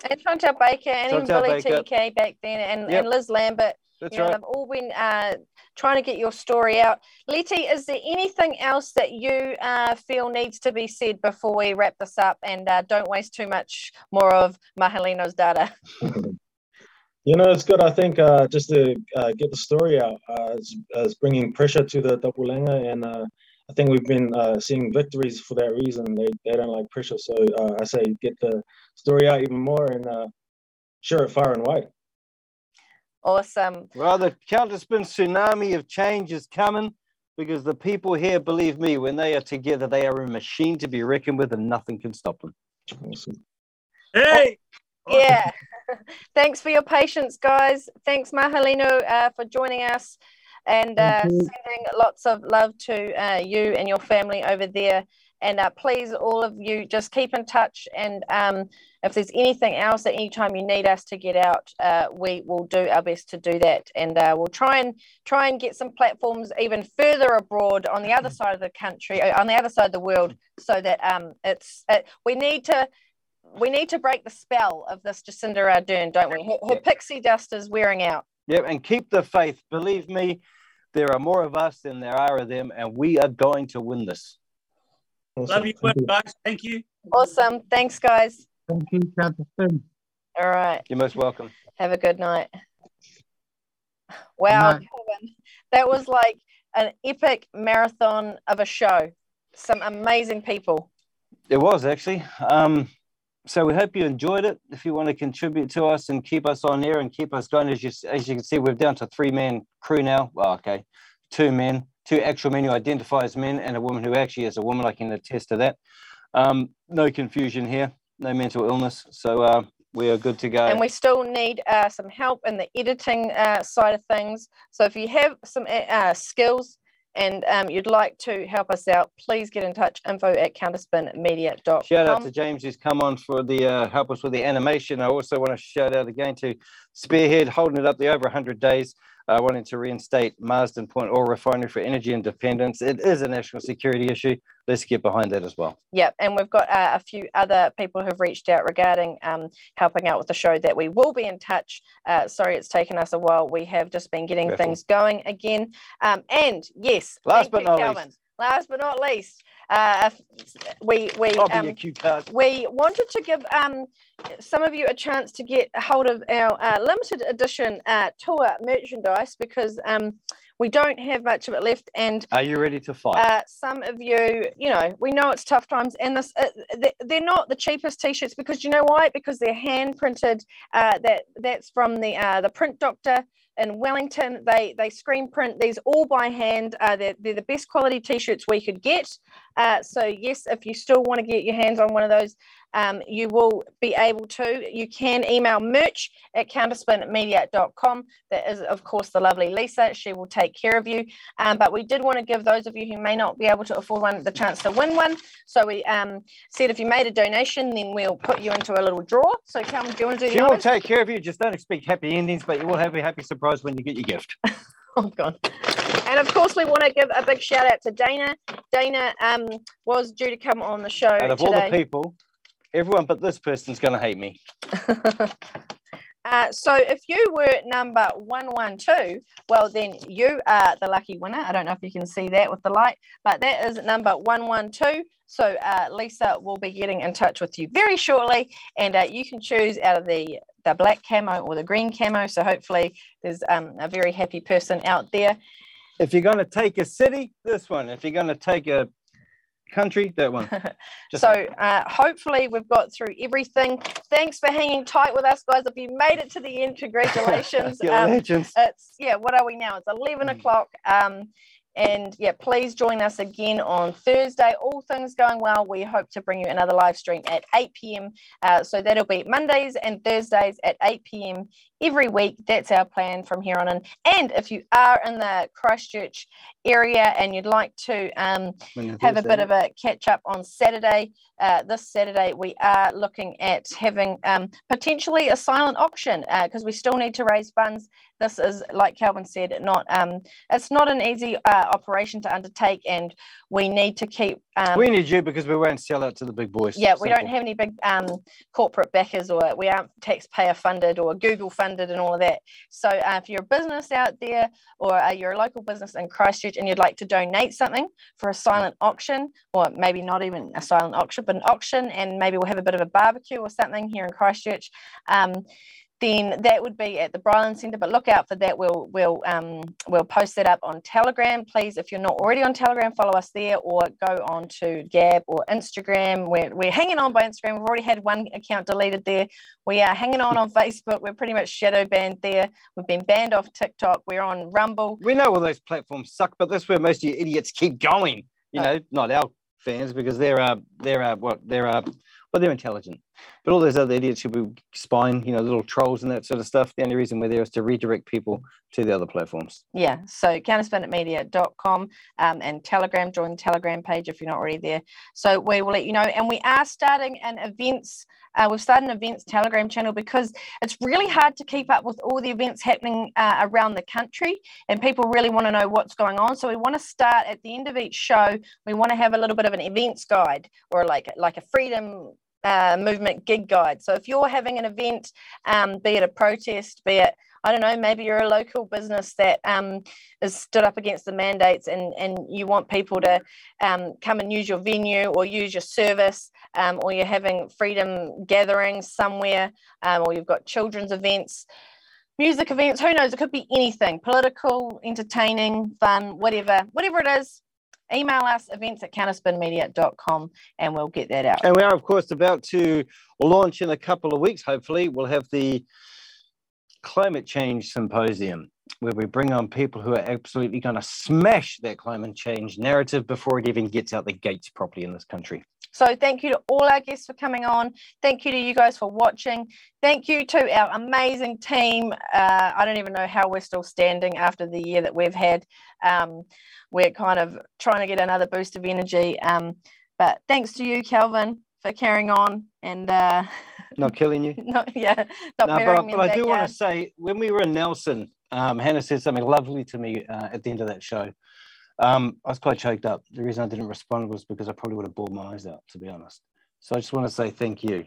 And Chantelle Baker and even Billy Baker. TK back then and, Yep. and Liz Lambert. That's you know, right. They've all been uh, trying to get your story out. Letty, is there anything else that you uh, feel needs to be said before we wrap this up and uh, don't waste too much more of Mahelino's data? You know, it's good. I think uh, just to uh, get the story out uh, is, is bringing pressure to the Taupulega, and uh, I think we've been uh, seeing victories for that reason. They they don't like pressure, so uh, I say get the story out even more and uh, share it far and wide. Awesome. Well, the counterspin tsunami of change is coming because the people here, believe me, when they are together, they are a machine to be reckoned with and nothing can stop them. Awesome. Hey! Yeah. Thanks for your patience, guys. Thanks, Mahelino, uh, for joining us and uh, sending lots of love to uh, you and your family over there. And uh, please, all of you, just keep in touch. And um, if there's anything else that anytime you need us to get out, uh, we will do our best to do that. And uh, we'll try and try and get some platforms even further abroad on the other side of the country, uh, on the other side of the world, so that um, it's it, we need to we need to break the spell of this Jacinda Ardern, don't we? Her, her pixie dust is wearing out. Yep, and keep the faith. Believe me, there are more of us than there are of them, and we are going to win this. Love you, guys. Thank you. Awesome. Thanks, guys. Thank you, Counterspin. All right. You're most welcome. Have a good night. Wow, night. Kelvyn, that was like an epic marathon of a show. Some amazing people. It was actually. Um, so we hope you enjoyed it. If you want to contribute to us and keep us on air and keep us going, as you as you can see, we're down to three man crew now. Well, okay, two men, two actual men who identify as men, and a woman who actually is a woman. I can attest to that. Um, no confusion here, no mental illness. So uh, we are good to go. And we still need uh, some help in the editing uh, side of things. So if you have some uh, skills and um, you'd like to help us out, please get in touch. Info at counterspinmedia.com. Shout out to James who's come on for the uh, help us with the animation. I also want to shout out again to Spearhead holding it up the over 100 days. Uh, wanting to reinstate Marsden Point Oil Refinery for energy independence. It is a national security issue. Let's get behind that as well. Yep, and we've got uh, a few other people who've reached out regarding um, helping out with the show that we will be in touch. Uh, sorry, it's taken us a while. We have just been getting things going again. Um, and yes, Last thank but you, not least. Last but not least, uh, we we um, your cue card. we wanted to give um, some of you a chance to get hold of our uh, limited edition uh, tour merchandise because um, we don't have much of it left and Are you ready to fight? uh, some of you, you know, we know it's tough times, and this uh, they- they're not the cheapest t-shirts because you know why? Because they're hand printed. Uh, that that's from the uh, the print doctor in Wellington. They they screen print these all by hand. Uh, they're, they're the best quality t-shirts we could get. Uh, so yes, if you still want to get your hands on one of those, um, you will be able to. You can email merch at counterspinmedia.com. That is, of course, the lovely Lisa. She will take care of you. Um, but we did want to give those of you who may not be able to afford one the chance to win one. So we um, said if you made a donation, then we'll put you into a little draw. So, Kelvyn, do you want to do She will honors? take care of you. Just don't expect happy endings, but you will have a happy surprise when you get your gift. oh God. And of course, we want to give a big shout out to Dana. Dana um, was due to come on the show Out of all the people, everyone but this person's going to hate me. Uh, so if you were number 112, well, then you are the lucky winner. I don't know if you can see that with the light, but that is number 112. So uh, Lisa will be getting in touch with you very shortly, and uh, you can choose out of the the black camo or the green camo. So hopefully, there's um, a very happy person out there. If you're going to take a city, this one. If you're going to take a country, that one. So uh, hopefully we've got through everything. Thanks for hanging tight with us, guys. If you made it to the end, congratulations. You're legends. It's yeah. What are we now? It's eleven o'clock. Um, and yeah, please join us again on Thursday. All things going well, we hope to bring you another live stream at 8 p.m. Uh, so that'll be Mondays and Thursdays at 8 p.m. every week. That's our plan from here on in. And if you are in the Christchurch area and you'd like to um, have a bit of a catch up on Saturday, uh, this Saturday, we are looking at having um, potentially a silent auction because we still need to raise funds. This is, like Kelvyn said, not um, it's not an easy uh, operation to undertake, and we need to keep. Um, we need you because we won't sell out to the big boys. yeah, we don't have any big um, corporate backers, or we aren't taxpayer funded or Google funded and all of that. So, uh, if you're a business out there or uh, you're a local business in Christchurch and you'd like to donate something for a silent auction, or maybe not even a silent auction, but an auction, and maybe we'll have a bit of a barbecue or something here in Christchurch. Um, then that would be at the Bryland Centre. But look out for that. We'll we'll um, we'll post that up on Telegram. Please, if you're not already on Telegram, follow us there or go on to Gab or Instagram. We're, we're hanging on by Instagram. We've already had one account deleted there. We are hanging on on Facebook. We're pretty much shadow banned there. We've been banned off TikTok. We're on Rumble. We know all those platforms suck, but that's where most of you idiots keep going. You Oh. know, not our fans because they're uh they're uh what they're uh well they're intelligent. But all those other idiots who be spying, you know, little trolls and that sort of stuff. The only reason we're there is to redirect people to the other platforms. Yeah, so counterspinatmedia.com um, and Telegram, join the Telegram page if you're not already there. So we will let you know. And we are starting an events, uh, we've started an events Telegram channel because it's really hard to keep up with all the events happening uh, around the country and people really want to know what's going on. So we want to start at the end of each show, we want to have a little bit of an events guide or like, like a freedom uh, movement gig guide. So if you're having an event, um, be it a protest, be it I don't know, maybe you're a local business that um, is stood up against the mandates and, and you want people to um, come and use your venue or use your service, um, or you're having freedom gatherings somewhere, um, or you've got children's events, music events, who knows? It could be anything political, entertaining, fun, whatever, whatever it is. Email us events at counterspinmedia.com and we'll get that out. And we are, of course, about to launch in a couple of weeks. Hopefully, we'll have the climate change symposium where we bring on people who are absolutely going to smash that climate change narrative before it even gets out the gates properly in this country. So thank you to all our guests for coming on. Thank you to you guys for watching. Thank you to our amazing team. Uh, I don't even know how we're still standing after the year that we've had. Um, we're kind of trying to get another boost of energy. Um, but thanks to you, Kelvyn, for carrying on and uh, Not killing you. not yeah, not No, but, I- but I do want to say when we were in Nelson Um, Hannah said something lovely to me uh, at the end of that show. Um, I was quite choked up. The reason I didn't respond was because I probably would have bawled my eyes out, to be honest. So I just want to say thank you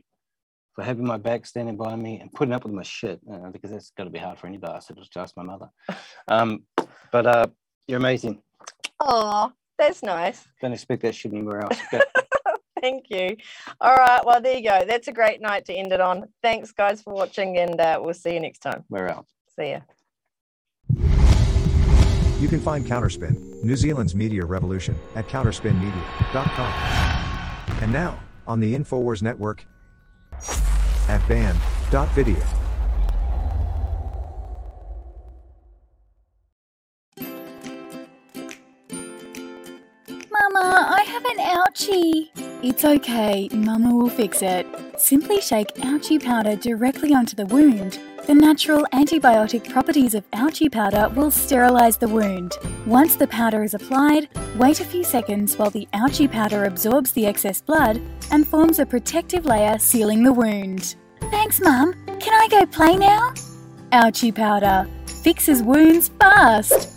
for having my back, standing by me, and putting up with my shit, uh, because that's got to be hard for any bastard, just my mother. Um, but uh, you're amazing. Oh, that's nice. Don't expect that shit anywhere else. Thank you. All right. Well, there you go. That's a great night to end it on. Thanks, guys, for watching, and uh, we'll see you next time. We're out. See ya. You can find Counterspin, New Zealand's media revolution, at counterspinmedia.com. And now, on the InfoWars Network, at banned.video. Mama, I have an ouchie. It's okay, Mama will fix it. Simply shake ouchie powder directly onto the wound. The natural antibiotic properties of ouchie powder will sterilize the wound. Once the powder is applied, wait a few seconds while the ouchie powder absorbs the excess blood and forms a protective layer sealing the wound. Thanks, Mum. Can I go play now? Ouchie powder fixes wounds fast.